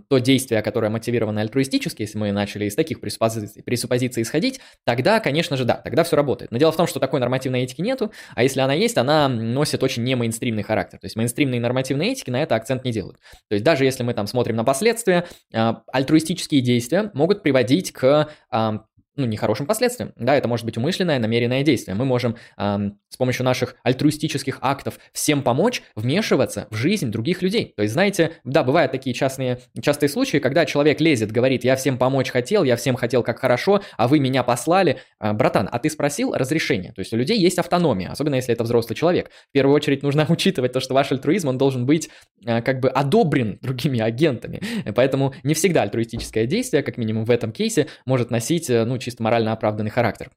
то действие, которое мотивировано альтруистически, если мы начали из таких пресуппозиций, пресуппозиций исходить, тогда, конечно же, да, тогда все работает. Но дело в том, что такой нормативной этики нету, а если она есть, она носит очень не мейнстримный характер. То есть мейнстримные нормативные этики на это акцент не делают. То есть даже если мы там смотрим на последствия, э, альтруистические действия могут приводить к э, ну, нехорошим последствиям. Да, это может быть умышленное, намеренное действие. Мы можем э, с помощью наших альтруистических актов всем помочь вмешиваться в жизнь других людей. То есть, знаете, да, бывают такие частные, частые случаи, когда человек лезет, говорит, я всем помочь хотел, я всем хотел как хорошо, а вы меня послали. Э, братан, а ты спросил разрешение? То есть у людей есть автономия, особенно если это взрослый человек. В первую очередь нужно учитывать то, что ваш альтруизм, он должен быть э, как бы одобрен другими агентами. Поэтому не всегда альтруистическое действие, как минимум в этом кейсе, может носить, э, ну, чисто морально оправданный характер.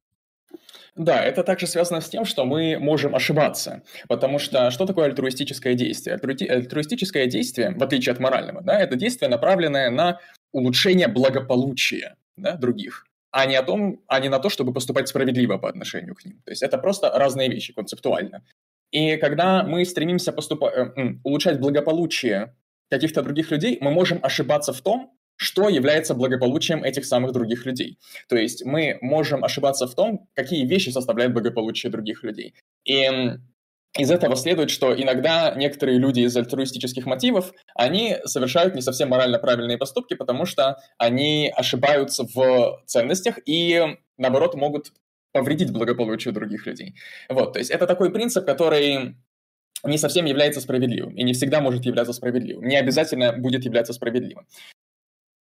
Да, это также связано с тем, что мы можем ошибаться. Потому что что такое альтруистическое действие? Альтруистическое действие, в отличие от морального, да, это действие, направленное на улучшение благополучия да, других, а не, о том, а не на то, чтобы поступать справедливо по отношению к ним. То есть это просто разные вещи концептуально. И когда мы стремимся поступать, э, улучшать благополучие каких-то других людей, мы можем ошибаться в том, что является благополучием этих самых других людей. То есть мы можем ошибаться в том, какие вещи составляют благополучие других людей. И из этого следует, что иногда некоторые люди из альтруистических мотивов, они совершают не совсем морально правильные поступки, потому что они ошибаются в ценностях и, наоборот, могут повредить благополучию других людей. Вот, то есть это такой принцип, который не совсем является справедливым и не всегда может являться справедливым. Не обязательно будет являться справедливым.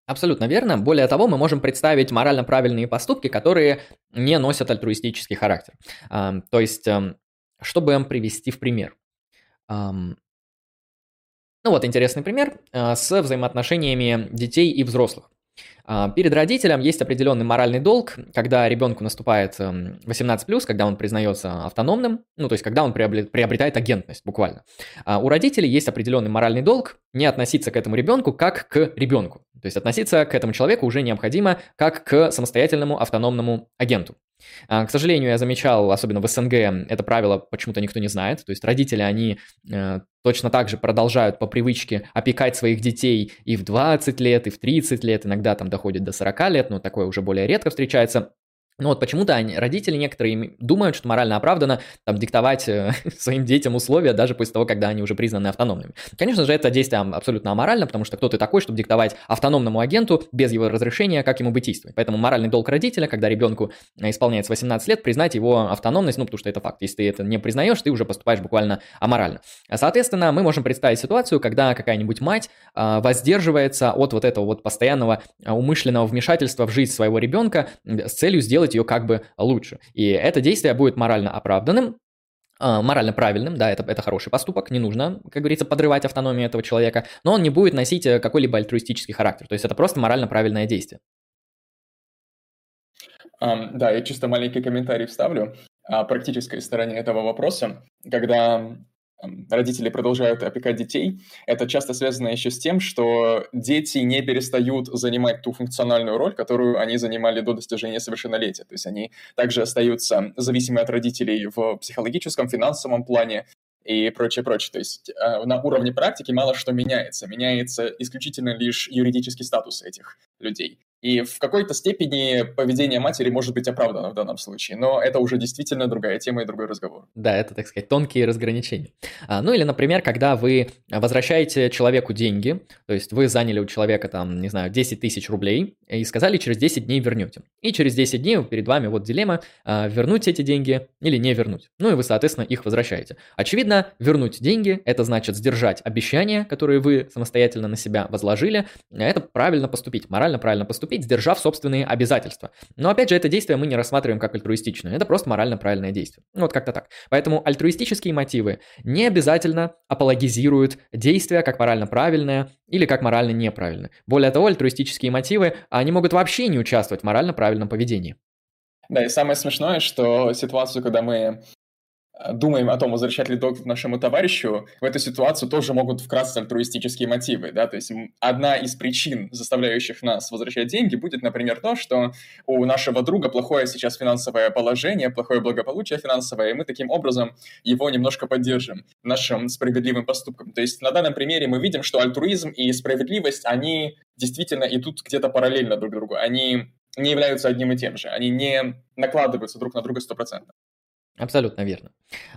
Абсолютно верно. Более того, мы можем представить морально правильные поступки, которые не носят альтруистический характер. То есть, чтобы привести в пример. Ну вот интересный пример а, с взаимоотношениями детей и взрослых. А, перед родителем есть определенный моральный долг, когда ребенку наступает 18+, эм, когда он признается автономным, ну, то есть когда он приобретает агентность, буквально. А у родителей есть определенный моральный долг не относиться к этому ребенку как к ребенку. То есть относиться к этому человеку уже необходимо как к самостоятельному автономному агенту. А, к сожалению, я замечал, особенно в СНГ, это правило почему-то никто не знает. То есть родители, они э, точно так же продолжают по привычке опекать своих детей и в 20 лет, и в 30 лет, иногда там доходит до 40 лет, но такое уже более редко встречается. Ну вот почему-то они, родители некоторые думают, что морально оправдано там, диктовать э, своим детям условия даже после того, когда они уже признаны автономными. Конечно же, это действие абсолютно аморально, потому что кто ты такой, чтобы диктовать автономному агенту без его разрешения, как ему быть действовать. Поэтому моральный долг родителя, когда ребенку э, исполняется 18 лет, признать его автономность, ну потому что это факт. Если ты это не признаешь, ты уже поступаешь буквально аморально. Соответственно, мы можем представить ситуацию, когда какая-нибудь мать э, воздерживается от вот этого вот постоянного э, умышленного вмешательства в жизнь своего ребенка с целью сделать сделать ее как бы лучше. И это действие будет морально оправданным, а, морально правильным, да, это, это хороший поступок, не нужно, как говорится, подрывать автономию этого человека, но он не будет носить э, какой-либо альтруистический характер, то есть это просто морально правильное действие. Um, да, я чисто маленький комментарий вставлю о практической стороне этого вопроса. Когда родители продолжают опекать детей, это часто связано еще с тем, что дети не перестают занимать ту функциональную роль, которую они занимали до достижения совершеннолетия. То есть они также остаются зависимы от родителей в психологическом, финансовом плане и прочее, прочее. То есть э, на уровне практики мало что меняется. Меняется исключительно лишь юридический статус этих людей. И в какой-то степени поведение матери может быть оправдано в данном случае, но это уже действительно другая тема и другой разговор. Да, это, так сказать, тонкие разграничения. А, ну или, например, когда вы возвращаете человеку деньги, то есть вы заняли у человека там, не знаю, 10 тысяч рублей и сказали, через 10 дней вернете. И через 10 дней перед вами вот дилемма, а, вернуть эти деньги или не вернуть. Ну и вы, соответственно, их возвращаете. Очевидно, вернуть деньги, это значит сдержать обещания, которые вы самостоятельно на себя возложили. Это правильно поступить, морально правильно поступить поступить, сдержав собственные обязательства. Но опять же, это действие мы не рассматриваем как альтруистичное, это просто морально правильное действие. Ну, вот как-то так. Поэтому альтруистические мотивы не обязательно апологизируют действия как морально правильное или как морально неправильное. Более того, альтруистические мотивы, они могут вообще не участвовать в морально правильном поведении. Да, и самое смешное, что ситуацию, когда мы думаем о том, возвращать ли долг нашему товарищу, в эту ситуацию тоже могут вкрасться альтруистические мотивы, да, то есть одна из причин, заставляющих нас возвращать деньги, будет, например, то, что у нашего друга плохое сейчас финансовое положение, плохое благополучие финансовое, и мы таким образом его немножко поддержим нашим справедливым поступком. То есть на данном примере мы видим, что альтруизм и справедливость, они действительно идут где-то параллельно друг другу, они не являются одним и тем же, они не накладываются друг на друга стопроцентно. Абсолютно верно.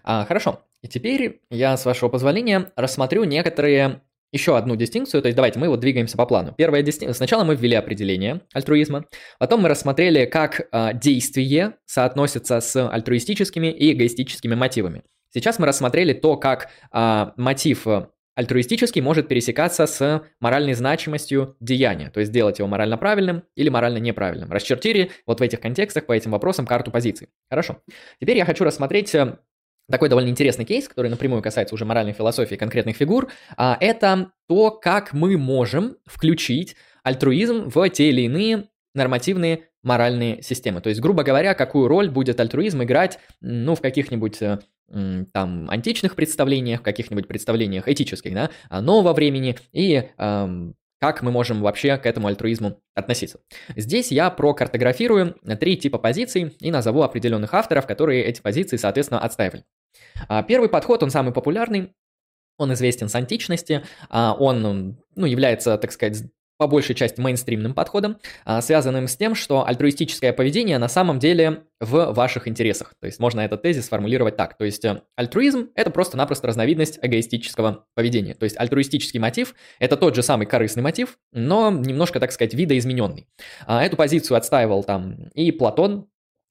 А, хорошо, и теперь я, с вашего позволения, рассмотрю некоторые еще одну дистинкцию, то есть давайте мы вот двигаемся по плану. Первая дистинкция, сначала мы ввели определение альтруизма, потом мы рассмотрели, как а, действие соотносится с альтруистическими и эгоистическими мотивами. Сейчас мы рассмотрели то, как а, мотив альтруистический может пересекаться с моральной значимостью деяния, то есть сделать его морально правильным или морально неправильным. Расчертили вот в этих контекстах по этим вопросам карту позиций. Хорошо. Теперь я хочу рассмотреть э, такой довольно интересный кейс, который напрямую касается уже моральной философии конкретных фигур, а это то, как мы можем включить альтруизм в те или иные нормативные моральные системы. То есть, грубо говоря, какую роль будет альтруизм играть ну, в каких-нибудь э, там античных представлениях, каких-нибудь представлениях этических, да, а, нового времени и эм, как мы можем вообще к этому альтруизму относиться. Здесь я прокартографирую три типа позиций и назову определенных авторов, которые эти позиции, соответственно, отстаивали. А, первый подход, он самый популярный, он известен с античности, а, он ну, является, так сказать, по большей части мейнстримным подходом, а, связанным с тем, что альтруистическое поведение на самом деле в ваших интересах. То есть можно этот тезис сформулировать так. То есть э, альтруизм – это просто-напросто разновидность эгоистического поведения. То есть альтруистический мотив – это тот же самый корыстный мотив, но немножко, так сказать, видоизмененный. А, эту позицию отстаивал там и Платон,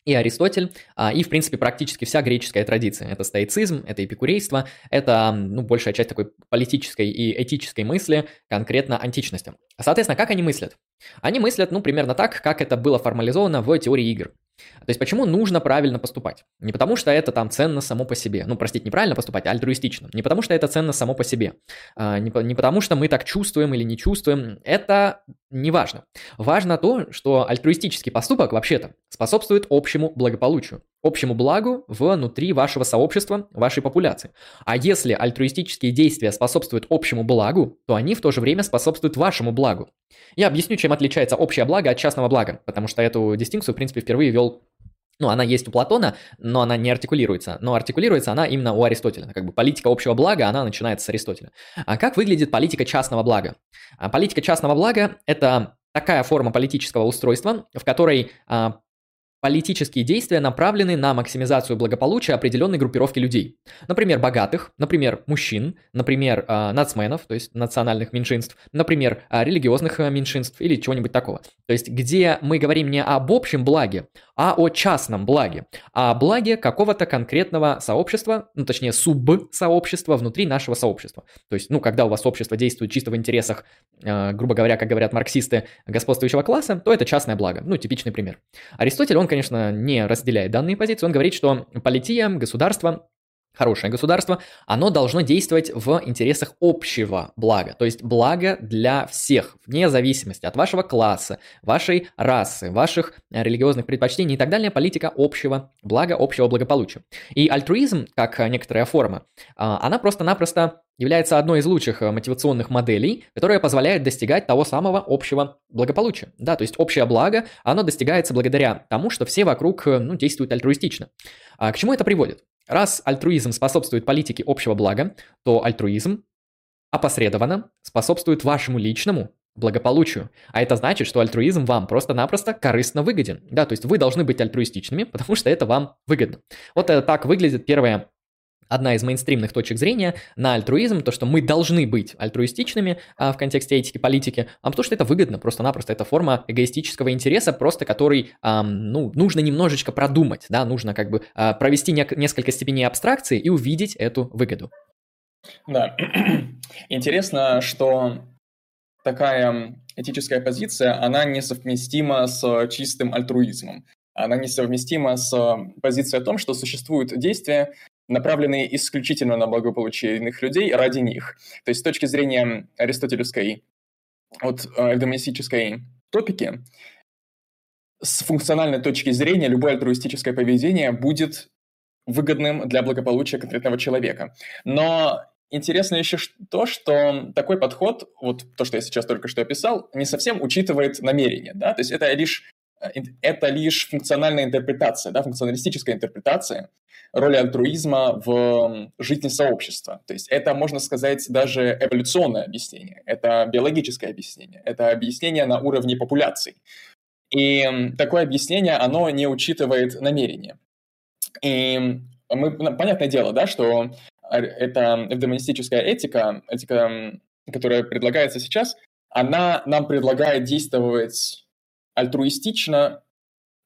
и Аристотель, а, и, в принципе, практически вся греческая традиция. Это стоицизм, это эпикурейство, это, ну, большая часть такой политической и этической мысли, конкретно античности. Соответственно, как они мыслят? Они мыслят, ну, примерно так, как это было формализовано в теории игр. То есть почему нужно правильно поступать? Не потому что это там ценно само по себе. Ну, простите, неправильно поступать, а альтруистично. Не потому что это ценно само по себе. А, не, не потому что мы так чувствуем или не чувствуем. Это не важно. Важно то, что альтруистический поступок вообще-то способствует общему благополучию, общему благу внутри вашего сообщества, вашей популяции. А если альтруистические действия способствуют общему благу, то они в то же время способствуют вашему благу. Я объясню, чем отличается общее благо от частного блага, потому что эту дистинкцию, в принципе, впервые вел ну, она есть у Платона, но она не артикулируется. Но артикулируется она именно у Аристотеля. Как бы политика общего блага, она начинается с Аристотеля. А как выглядит политика частного блага? А политика частного блага – это такая форма политического устройства, в которой а, Политические действия направлены на максимизацию благополучия определенной группировки людей. Например, богатых, например, мужчин, например, э, нацменов, то есть национальных меньшинств, например, э, религиозных э, меньшинств или чего-нибудь такого. То есть где мы говорим не об общем благе, а о частном благе, а о благе какого-то конкретного сообщества, ну точнее субсообщества внутри нашего сообщества. То есть, ну, когда у вас общество действует чисто в интересах, грубо говоря, как говорят марксисты, господствующего класса, то это частное благо. Ну, типичный пример. Аристотель, он, конечно, не разделяет данные позиции, он говорит, что полития, государство, хорошее государство, оно должно действовать в интересах общего блага, то есть блага для всех, вне зависимости от вашего класса, вашей расы, ваших религиозных предпочтений и так далее, политика общего блага, общего благополучия. И альтруизм, как некоторая форма, а, она просто-напросто является одной из лучших мотивационных моделей, которая позволяет достигать того самого общего благополучия. Да, то есть общее благо, оно достигается благодаря тому, что все вокруг ну, действуют альтруистично. А к чему это приводит? Раз альтруизм способствует политике общего блага, то альтруизм опосредованно способствует вашему личному благополучию. А это значит, что альтруизм вам просто-напросто корыстно выгоден. Да, то есть вы должны быть альтруистичными, потому что это вам выгодно. Вот это так выглядит первая одна из мейнстримных точек зрения на альтруизм, то, что мы должны быть альтруистичными а, в контексте этики, политики, а потому что это выгодно, просто-напросто это форма эгоистического интереса, просто который, а, ну, нужно немножечко продумать, да, нужно как бы а, провести не- несколько степеней абстракции и увидеть эту выгоду. Да, интересно, что такая этическая позиция, она несовместима с чистым альтруизмом. Она несовместима с позицией о том, что существуют действия, направленные исключительно на благополучие иных людей ради них. То есть с точки зрения аристотелевской, вот эвдемонистической топики, с функциональной точки зрения любое альтруистическое поведение будет выгодным для благополучия конкретного человека. Но интересно еще то, что такой подход, вот то, что я сейчас только что описал, не совсем учитывает намерение. Да? То есть это лишь Э, это лишь функциональная интерпретация, да, функционалистическая интерпретация роли альтруизма в жизни сообщества. То есть это, можно сказать, даже эволюционное объяснение, это биологическое объяснение, это объяснение на уровне популяций. И такое объяснение, оно не учитывает намерения. И мы, понятное дело, да, что эта эвдемонистическая этика, этика, которая предлагается сейчас, она нам предлагает действовать альтруистично,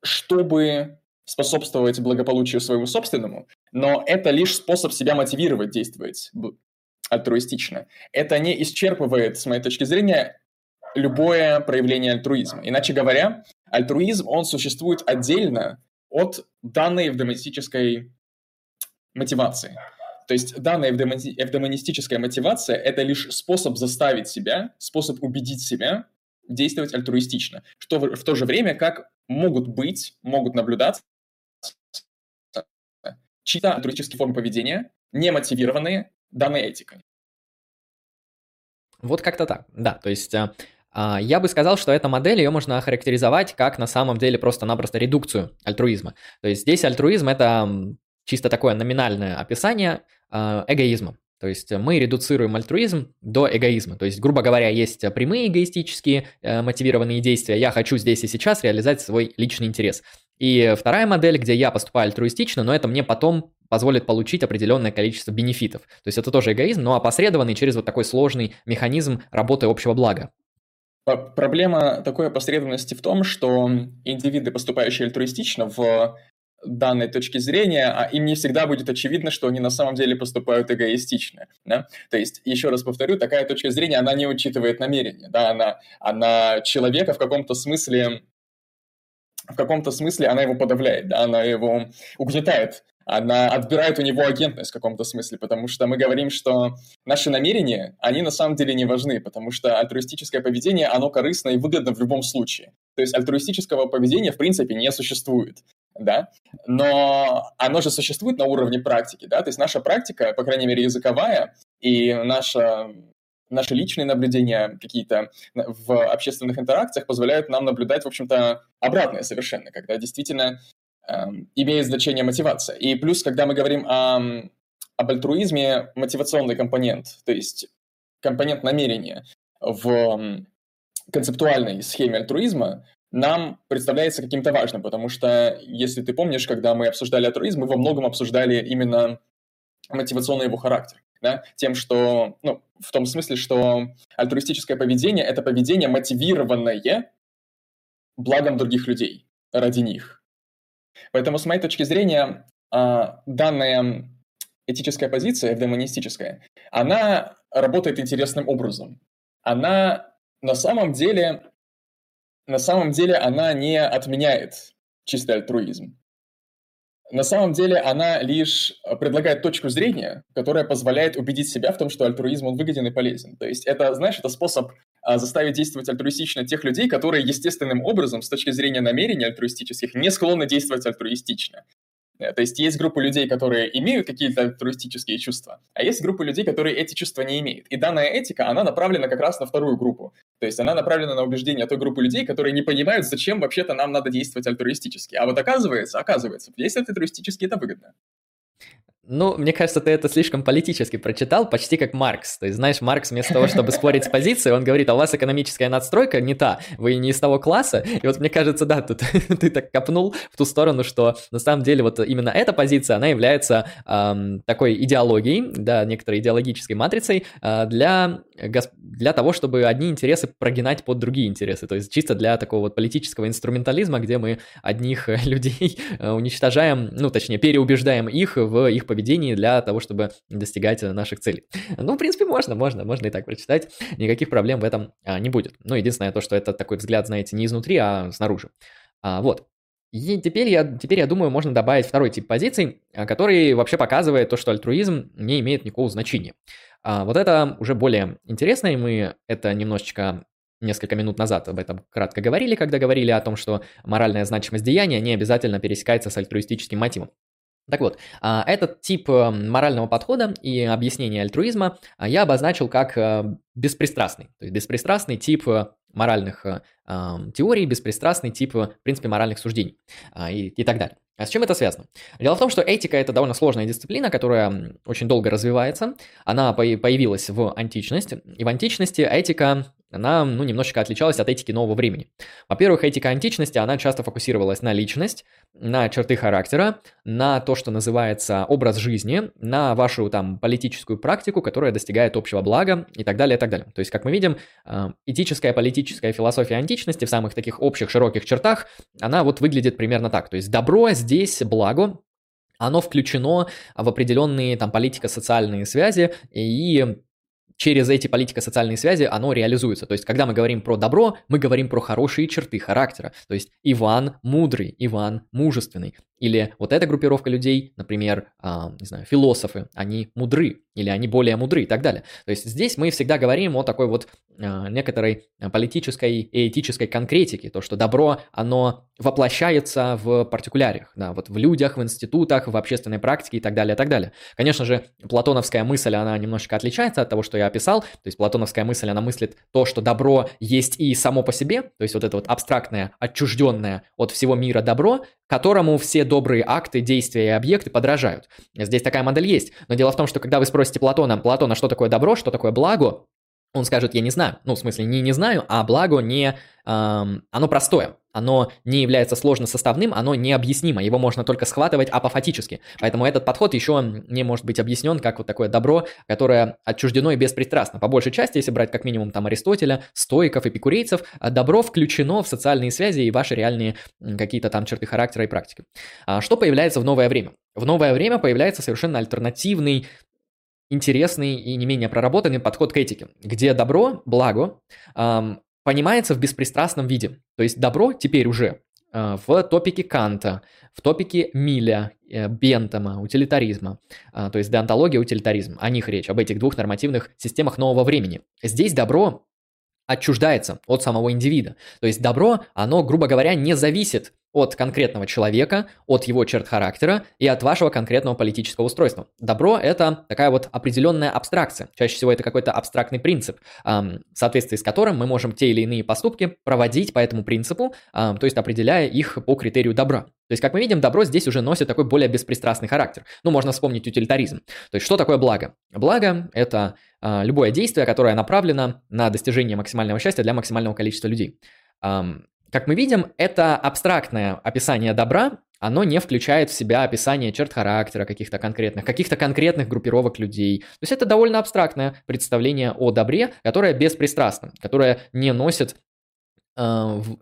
чтобы способствовать благополучию своему собственному, но это лишь способ себя мотивировать действовать альтруистично. Это не исчерпывает, с моей точки зрения, любое проявление альтруизма. Иначе говоря, альтруизм, он существует отдельно от данной эвдемонистической мотивации. То есть данная эвдемонистическая мотивация – это лишь способ заставить себя, способ убедить себя действовать альтруистично. Что в, в то же время, как могут быть, могут наблюдаться чьи-то альтруистические формы поведения, не мотивированные данной этикой. Вот как-то так, да. То есть а, а, я бы сказал, что эта модель, ее можно охарактеризовать как на самом деле просто-напросто редукцию альтруизма. То есть здесь альтруизм – это чисто такое номинальное описание а, эгоизма. То есть мы редуцируем альтруизм до эгоизма. То есть, грубо говоря, есть прямые эгоистические э, мотивированные действия. Я хочу здесь и сейчас реализовать свой личный интерес. И вторая модель, где я поступаю альтруистично, но это мне потом позволит получить определенное количество бенефитов. То есть это тоже эгоизм, но опосредованный через вот такой сложный механизм работы общего блага. Проблема такой опосредованности в том, что индивиды, поступающие альтруистично в данной точки зрения, а им не всегда будет очевидно, что они на самом деле поступают эгоистично. Да? То есть, еще раз повторю, такая точка зрения, она не учитывает намерения. Да? Она, она человека в каком-то смысле в каком-то смысле она его подавляет, да, она его угнетает, она отбирает у него агентность в каком-то смысле, потому что мы говорим, что наши намерения, они на самом деле не важны, потому что альтруистическое поведение, оно корыстно и выгодно в любом случае. То есть альтруистического поведения в принципе не существует, да, но оно же существует на уровне практики, да, то есть наша практика, по крайней мере языковая, и наша наши личные наблюдения какие-то в общественных интеракциях позволяют нам наблюдать, в общем-то, обратное совершенно, когда действительно э, имеет значение мотивация. И плюс, когда мы говорим о, об альтруизме, мотивационный компонент, то есть компонент намерения в концептуальной схеме альтруизма нам представляется каким-то важным, потому что, если ты помнишь, когда мы обсуждали альтруизм, мы во многом обсуждали именно мотивационный его характер да, тем, что, ну, в том смысле, что альтруистическое поведение – это поведение, мотивированное благом других людей, ради них. Поэтому, с моей точки зрения, а, данная этическая позиция, демонистическая, она работает интересным образом. Она на самом деле, на самом деле она не отменяет чистый альтруизм на самом деле она лишь э, предлагает точку зрения, которая позволяет убедить себя в том, что альтруизм, он выгоден и полезен. То есть это, знаешь, это способ а, заставить действовать альтруистично тех людей, которые естественным образом, с точки зрения намерений альтруистических, не склонны действовать альтруистично. Э, то есть есть группа людей, которые имеют какие-то альтруистические чувства, а есть группа людей, которые эти чувства не имеют. И данная этика, она направлена как раз на вторую группу. То есть она направлена на убеждение той группы людей, которые не понимают, зачем вообще-то нам надо действовать альтруистически. А вот оказывается, оказывается, действовать альтруистически это выгодно. Ну, мне кажется, ты это слишком политически прочитал, почти как Маркс. То есть, знаешь, Маркс вместо того, чтобы спорить с позицией, он говорит, а у вас экономическая надстройка не та, вы не из того класса. И вот мне кажется, да, тут ты так копнул в ту сторону, что на самом деле вот именно эта позиция, она является эм, такой идеологией, да, некоторой идеологической матрицей э, для, для того, чтобы одни интересы прогинать под другие интересы. То есть чисто для такого вот политического инструментализма, где мы одних людей э, уничтожаем, ну, точнее, переубеждаем их в их поведении поведении для того, чтобы достигать наших целей. Ну, в принципе, можно, можно, можно и так прочитать, никаких проблем в этом а, не будет. Ну, единственное то, что это такой взгляд, знаете, не изнутри, а снаружи. А, вот. И теперь я, теперь, я думаю, можно добавить второй тип позиций, а, который вообще показывает то, что альтруизм не имеет никакого значения. А, вот это уже более интересно, и мы это немножечко несколько минут назад об этом кратко говорили, когда говорили о том, что моральная значимость деяния не обязательно пересекается с альтруистическим мотивом. Так вот, а, этот тип э, морального подхода и объяснения альтруизма а, я обозначил как э, беспристрастный. То есть беспристрастный тип э, моральных теорий, беспристрастный тип, в принципе, моральных суждений и, и так далее. А с чем это связано? Дело в том, что этика это довольно сложная дисциплина, которая очень долго развивается. Она появилась в античности, и в античности этика она, ну, немножечко отличалась от этики нового времени. Во-первых, этика античности, она часто фокусировалась на личность, на черты характера, на то, что называется образ жизни, на вашу там политическую практику, которая достигает общего блага и так далее, и так далее. То есть, как мы видим, э, этическая, политическая философия античности в самых таких общих, широких чертах, она вот выглядит примерно так. То есть, добро здесь благо, оно включено в определенные там политико-социальные связи, и через эти политико-социальные связи оно реализуется. То есть, когда мы говорим про добро, мы говорим про хорошие черты характера. То есть, Иван мудрый, Иван мужественный. Или вот эта группировка людей, например, а, не знаю, философы, они мудры, или они более мудры и так далее. То есть здесь мы всегда говорим о такой вот а, некоторой политической и этической конкретике, то, что добро, оно воплощается в партикуляриях, да, вот в людях, в институтах, в общественной практике и так далее, и так далее. Конечно же, платоновская мысль, она немножечко отличается от того, что я описал, то есть платоновская мысль, она мыслит то, что добро есть и само по себе, то есть вот это вот абстрактное, отчужденное от всего мира добро, которому все добрые акты, действия и объекты подражают. Здесь такая модель есть. Но дело в том, что когда вы спросите Платона, Платона, что такое добро, что такое благо, он скажет, я не знаю. Ну, в смысле, не не знаю, а благо не... Эм, оно простое. Оно не является сложно составным, оно необъяснимо. Его можно только схватывать апофатически. Поэтому этот подход еще не может быть объяснен как вот такое добро, которое отчуждено и беспристрастно. По большей части, если брать как минимум там Аристотеля, стоиков, эпикурейцев, добро включено в социальные связи и ваши реальные какие-то там черты характера и практики. А что появляется в новое время? В новое время появляется совершенно альтернативный интересный и не менее проработанный подход к этике, где добро, благо, эм, понимается в беспристрастном виде. То есть добро теперь уже э, в этике Канта, в этике Милля, э, Бентама, утилитаризма, а, то есть деонтология, утилитаризм. О них речь, об этих двух нормативных системах нового времени. Здесь добро отчуждается от самого индивида. То есть добро, оно, грубо говоря, не зависит от конкретного человека, от его черт характера и от вашего конкретного политического устройства. Добро – это такая вот определенная абстракция. Чаще всего это какой-то абстрактный принцип, в соответствии с которым мы можем те или иные поступки проводить по этому принципу, то есть определяя их по критерию добра. То есть, как мы видим, добро здесь уже носит такой более беспристрастный характер. Ну, можно вспомнить утилитаризм. То есть, что такое благо? Благо – это а, любое действие, которое направлено на достижение максимального счастья для максимального количества людей. Как мы видим, это абстрактное описание добра, оно не включает в себя описание черт характера каких-то конкретных, каких-то конкретных группировок людей. То есть это довольно абстрактное представление о добре, которое беспристрастно, которое не носит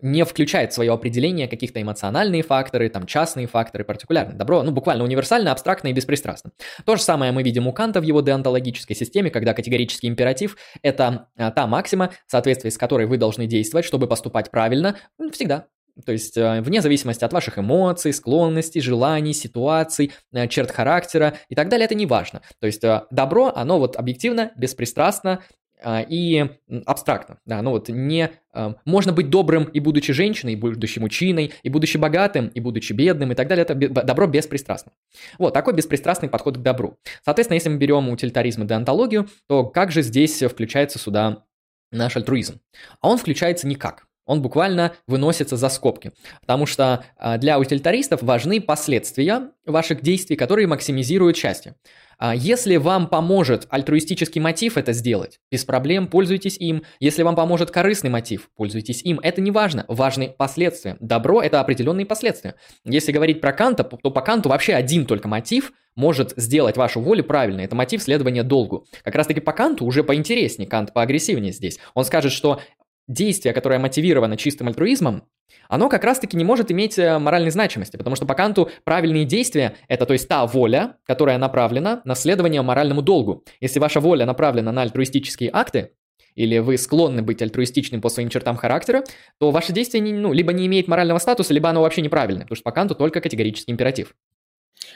не включает в свое определение каких-то эмоциональные факторы, там частные факторы, партикулярные. Добро, ну, буквально универсально, абстрактно и беспристрастно. То же самое мы видим у Канта в его деонтологической системе, когда категорический императив – это э, та максима, в соответствии с которой вы должны действовать, чтобы поступать правильно, всегда. То есть э, вне зависимости от ваших эмоций, склонностей, желаний, ситуаций, черт характера и так далее, это не важно. То есть добро, оно вот объективно, беспристрастно и абстрактно. Да, ну вот не а, можно быть добрым и будучи женщиной, и будучи мужчиной, и будучи богатым, и будучи бедным, и так далее. Это добро беспристрастно. Вот такой беспристрастный подход к добру. Соответственно, если мы берем утилитаризм и деонтологию, то как же здесь включается сюда наш альтруизм? А он включается никак он буквально выносится за скобки. Потому что а, для утилитаристов важны последствия ваших действий, которые максимизируют счастье. А если вам поможет альтруистический мотив это сделать, без проблем пользуйтесь им. Если вам поможет корыстный мотив, пользуйтесь им. Это не важно, важны последствия. Добро – это определенные последствия. Если говорить про Канта, то по Канту вообще один только мотив может сделать вашу волю правильной. Это мотив следования долгу. Как раз таки по Канту уже поинтереснее, Кант поагрессивнее здесь. Он скажет, что действие, которое мотивировано чистым альтруизмом, оно как раз-таки не может иметь э, моральной значимости, потому что по Канту правильные действия – это то есть та воля, которая направлена на следование моральному долгу. Если ваша воля направлена на альтруистические акты, или вы склонны быть альтруистичным по своим чертам характера, то ваше действие не, ну, либо не имеет морального статуса, либо оно вообще неправильное, потому что по Канту только категорический императив.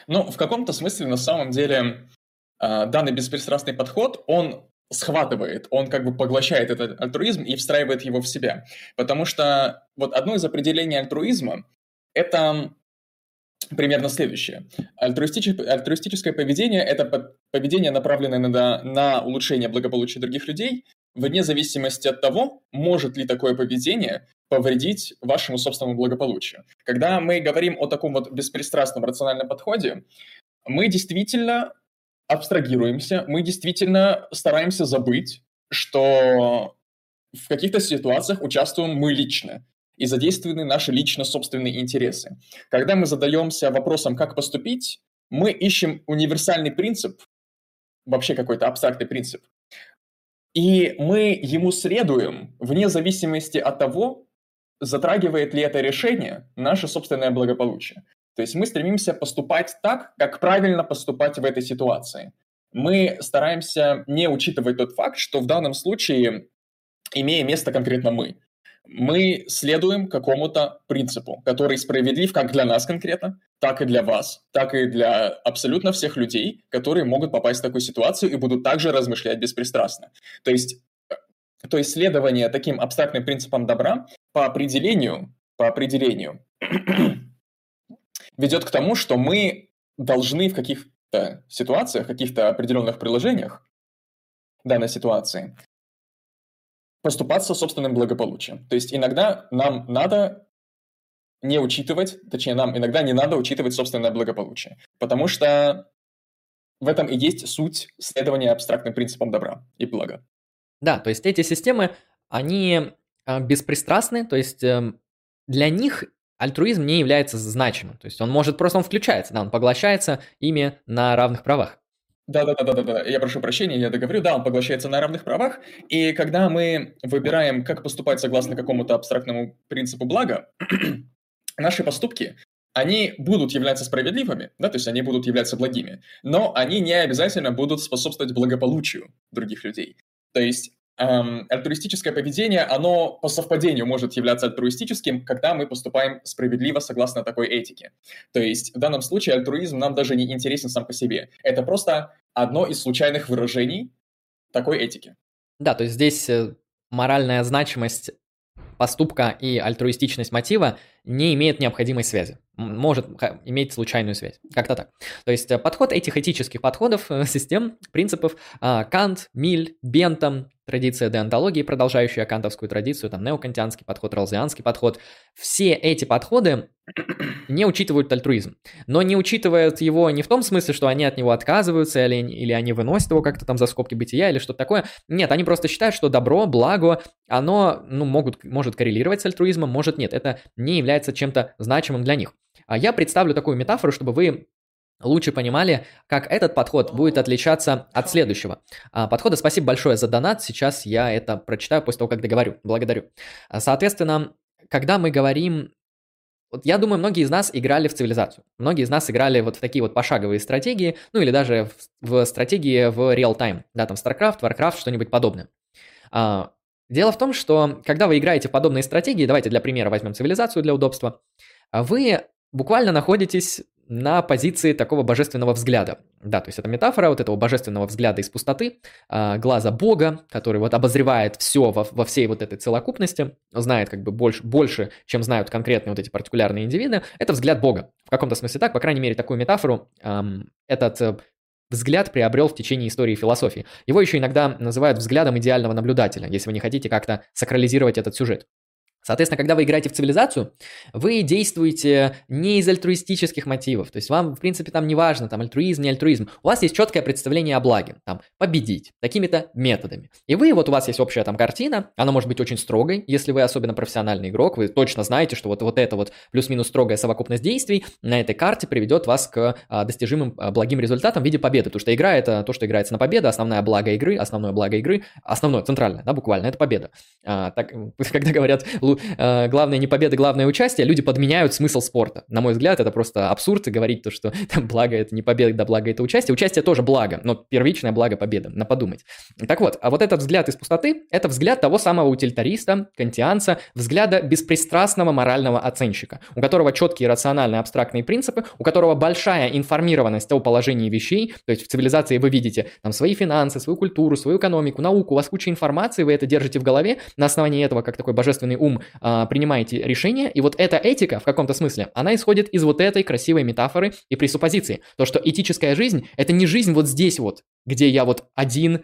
Ну, в каком-то смысле, на самом деле, а, данный беспристрастный подход, он схватывает, он как бы поглощает этот альтруизм и встраивает его в себя. Потому что вот одно из определений альтруизма – это примерно следующее. Альтруистическое, альтруистическое поведение – это поведение, направленное на, на улучшение благополучия других людей, вне зависимости от того, может ли такое поведение повредить вашему собственному благополучию. Когда мы говорим о таком вот беспристрастном рациональном подходе, мы действительно абстрагируемся, мы действительно стараемся забыть, что в каких-то ситуациях участвуем мы лично и задействованы наши лично собственные интересы. Когда мы задаемся вопросом, как поступить, мы ищем универсальный принцип, вообще какой-то абстрактный принцип, и мы ему следуем вне зависимости от того, затрагивает ли это решение наше собственное благополучие. То есть мы стремимся поступать так, как правильно поступать в этой ситуации. Мы стараемся не учитывать тот факт, что в данном случае, имея место конкретно мы, мы следуем какому-то принципу, который справедлив как для нас конкретно, так и для вас, так и для абсолютно всех людей, которые могут попасть в такую ситуацию и будут также размышлять беспристрастно. То есть, э, то есть следование таким абстрактным принципам добра по определению, по определению ведет к тому, что мы должны в каких-то ситуациях, в каких-то определенных приложениях данной ситуации поступаться собственным благополучием. То есть иногда нам надо не учитывать, точнее, нам иногда не надо учитывать собственное благополучие, потому что в этом и есть суть следования абстрактным принципам добра и блага. Да, то есть эти системы, они а, беспристрастны, то есть эм, для них альтруизм не является значимым. То есть он может, просто он включается, да, он поглощается ими на равных правах. Да, да, да, да, да, да. Я прошу прощения, я договорю. Да, он поглощается на равных правах. И когда мы выбираем, как поступать согласно какому-то абстрактному принципу блага, наши поступки, они будут являться справедливыми, да, то есть они будут являться благими, но они не обязательно будут способствовать благополучию других людей. То есть эм, альтруистическое поведение, оно по совпадению может являться альтруистическим, когда мы поступаем справедливо согласно такой этике. То есть в данном случае альтруизм нам даже не интересен сам по себе. Это просто одно из случайных выражений такой этики. Да, то есть здесь э, моральная значимость поступка и альтруистичность мотива не имеет необходимой связи. Может иметь случайную связь. Как-то так. То есть э, подход этих этических подходов, э, систем, принципов а, Кант, Миль, Бентам, традиция деонтологии, продолжающая кантовскую традицию, там неокантианский подход, ролзианский подход. Все эти подходы не учитывают альтруизм. Но не учитывают его не в том смысле, что они от него отказываются, или, или они выносят его как-то там за скобки бытия, или что-то такое. Нет, они просто считают, что добро, благо, оно ну, могут, может коррелировать с альтруизмом, может нет. Это не является чем-то значимым для них. А я представлю такую метафору, чтобы вы лучше понимали, как этот подход будет отличаться от следующего. А, подхода спасибо большое за донат, сейчас я это прочитаю после того, как договорю. Благодарю. А, соответственно, когда мы говорим вот я думаю, многие из нас играли в цивилизацию. Многие из нас играли вот в такие вот пошаговые стратегии, ну или даже в, в стратегии в real-time. Да, там StarCraft, Warcraft, что-нибудь подобное. А, дело в том, что когда вы играете в подобные стратегии, давайте для примера возьмем цивилизацию для удобства, вы буквально находитесь на позиции такого божественного взгляда. Да, то есть это метафора вот этого божественного взгляда из пустоты, а, глаза Бога, который вот обозревает все во, во всей вот этой целокупности, знает как бы больше, больше, чем знают конкретные вот эти партикулярные индивиды. Это взгляд Бога. В каком-то смысле так, по крайней мере, такую метафору эм, этот э, взгляд приобрел в течение истории философии. Его еще иногда называют взглядом идеального наблюдателя, если вы не хотите как-то сакрализировать этот сюжет. Соответственно, когда вы играете в цивилизацию, вы действуете не из альтруистических мотивов. То есть вам, в принципе, там не важно, там альтруизм, не альтруизм. У вас есть четкое представление о благе, там, победить, такими-то методами. И вы, вот у вас есть общая там картина, она может быть очень строгой, если вы особенно профессиональный игрок, вы точно знаете, что вот, вот эта вот плюс-минус строгая совокупность действий на этой карте приведет вас к а, достижимым а, благим результатам в виде победы. Потому что игра это то, что играется на победу, основная благо игры, основное благо игры, основное, центральное, да, буквально, это победа. А, так, когда говорят, э, главное не победа, главное участие, люди подменяют смысл спорта. На мой взгляд, это просто абсурд говорить то, что там, благо это не победа, да благо это участие. Участие тоже благо, но первичное благо победа, на подумать. Так вот, а вот этот взгляд из пустоты, это взгляд того самого утилитариста, кантианца, взгляда беспристрастного морального оценщика, у которого четкие рациональные абстрактные принципы, у которого большая информированность о положении вещей, то есть в цивилизации вы видите там свои финансы, свою культуру, свою экономику, науку, у вас куча информации, вы это держите в голове, на основании этого, как такой божественный ум, а, принимаете решения, и вот эта этика в каком-то смысле, она исходит из вот этой красивой метафоры и пресуппозиции. То, что этическая жизнь – это не жизнь вот здесь вот, где я вот один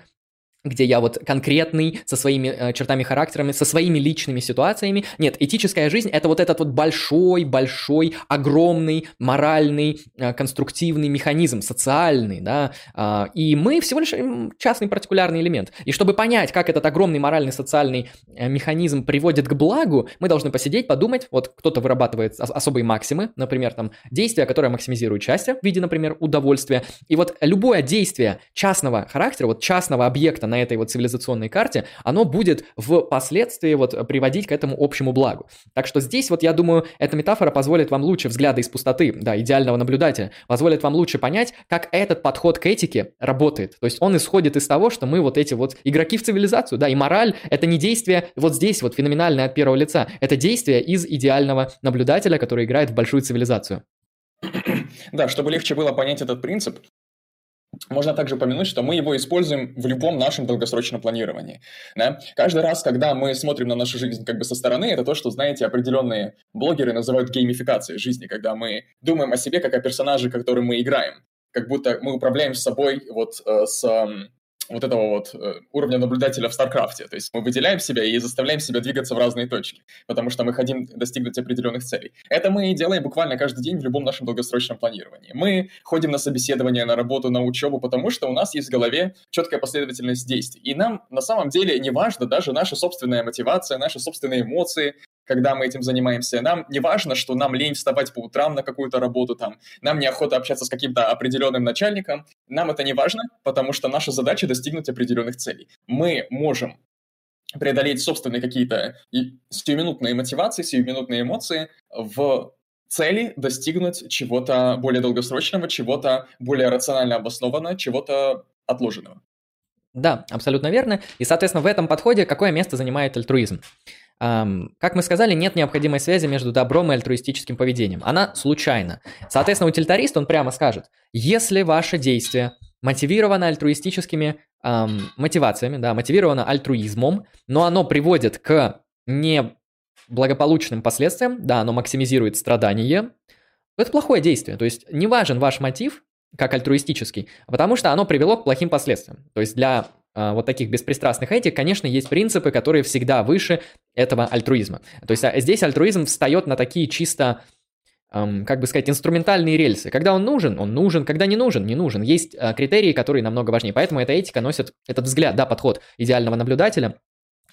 где я вот конкретный, со своими э, чертами характерами, со своими личными ситуациями. Нет, этическая жизнь – это вот этот вот большой-большой, огромный, моральный, э, конструктивный механизм, социальный, да, э, и мы всего лишь частный партикулярный элемент. И чтобы понять, как этот огромный моральный, социальный э, механизм приводит к благу, мы должны посидеть, подумать, вот кто-то вырабатывает особые максимы, например, там, действия, которое максимизирует счастье в виде, например, удовольствия, и вот любое действие частного характера, вот частного объекта на этой вот цивилизационной карте, оно будет впоследствии вот приводить к этому общему благу. Так что здесь вот я думаю, эта метафора позволит вам лучше взгляда из пустоты, да, идеального наблюдателя, позволит вам лучше понять, как этот подход к этике работает. То есть он исходит из того, что мы вот эти вот игроки в цивилизацию, да, и мораль — это не действие вот здесь вот феноменальное от первого лица, это действие из идеального наблюдателя, который играет в большую цивилизацию. Да, чтобы легче было понять этот принцип, можно также упомянуть, что мы его используем в любом нашем долгосрочном планировании. Да? Каждый раз, когда мы смотрим на нашу жизнь как бы со стороны, это то, что, знаете, определенные блогеры называют геймификацией жизни, когда мы думаем о себе как о персонаже, которым мы играем. Как будто мы управляем собой вот э, с вот этого вот э, уровня наблюдателя в StarCraft е. То есть мы выделяем себя и заставляем себя двигаться в разные точки, потому что мы хотим достигнуть определенных целей. Это мы и делаем буквально каждый день в любом нашем долгосрочном планировании. Мы ходим на собеседование, на работу, на учебу, потому что у нас есть в голове четкая последовательность действий. И нам на самом деле не важно даже наша собственная мотивация, наши собственные эмоции, когда мы этим занимаемся. Нам не важно, что нам лень вставать по утрам на какую-то работу, там, нам неохота общаться с каким-то определенным начальником. Нам это не важно, потому что наша задача достигнуть определенных целей. Мы можем преодолеть собственные какие-то сиюминутные мотивации, сиюминутные эмоции в цели достигнуть чего-то более долгосрочного, чего-то более рационально обоснованного, чего-то отложенного. Да, абсолютно верно. И, соответственно, в этом подходе какое место занимает альтруизм? Как мы сказали, нет необходимой связи между добром и альтруистическим поведением. Она случайна. Соответственно, утилитарист, он прямо скажет, если ваше действие мотивировано альтруистическими эм, мотивациями, да, мотивировано альтруизмом, но оно приводит к неблагополучным последствиям, да, оно максимизирует страдания, это плохое действие. То есть не важен ваш мотив, как альтруистический, потому что оно привело к плохим последствиям. То есть для вот таких беспристрастных этик, конечно, есть принципы, которые всегда выше этого альтруизма. То есть а, здесь альтруизм встает на такие чисто как бы сказать, инструментальные рельсы. Когда он нужен, он нужен, когда не нужен, не нужен. Есть э, критерии, которые намного важнее. Поэтому эта этика носит этот взгляд, да, подход идеального наблюдателя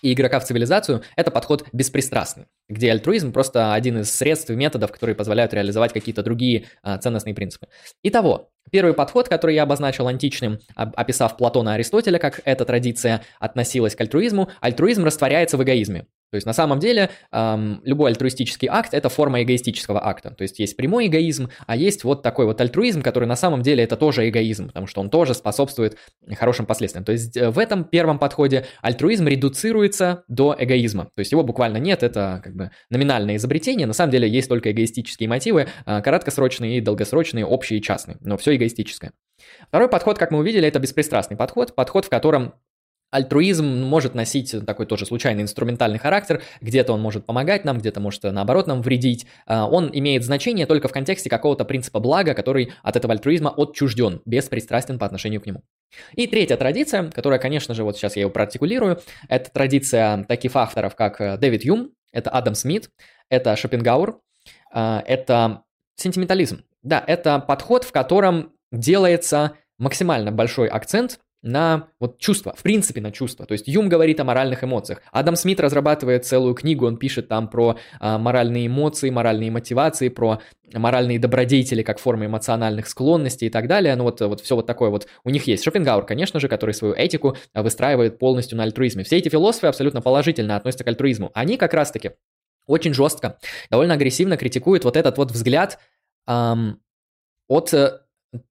и игрока в цивилизацию – это подход беспристрастный, где альтруизм просто один из средств и методов, которые позволяют реализовать какие-то другие а, ценностные принципы. Итого, первый подход, который я обозначил античным, описав Платона и Аристотеля, как эта традиция относилась к альтруизму, альтруизм растворяется в эгоизме. То есть на самом деле эм, любой альтруистический акт – это форма эгоистического акта. То есть есть прямой эгоизм, а есть вот такой вот альтруизм, который на самом деле это тоже эгоизм, потому что он тоже способствует хорошим последствиям. То есть э, в этом первом подходе альтруизм редуцируется до эгоизма. То есть его буквально нет, это как бы номинальное изобретение. На самом деле есть только эгоистические мотивы, э, краткосрочные и долгосрочные, общие и частные, но все эгоистическое. Второй подход, как мы увидели, это беспристрастный подход, подход, в котором Альтруизм может носить такой тоже случайный инструментальный характер, где-то он может помогать нам, где-то может наоборот нам вредить. А, он имеет значение только в контексте какого-то принципа блага, который от этого альтруизма отчужден, беспристрастен по отношению к нему. И третья традиция, которая, конечно же, вот сейчас я ее проартикулирую, это традиция таких авторов, как э, Дэвид Юм, это Адам Смит, это Шопенгауэр, а, это сентиментализм. Да, это подход, в котором делается максимально большой акцент на вот чувства, в принципе на чувства. То есть Юм говорит о моральных эмоциях. Адам Смит разрабатывает целую книгу, он пишет там про а, моральные эмоции, моральные мотивации, про моральные добродетели как формы эмоциональных склонностей и так далее. Ну вот, вот все вот такое вот у них есть. Шопенгауэр, конечно же, который свою этику выстраивает полностью на альтруизме. Все эти философы абсолютно положительно относятся к альтруизму. Они как раз-таки очень жестко, довольно агрессивно критикуют вот этот вот взгляд эм, от э,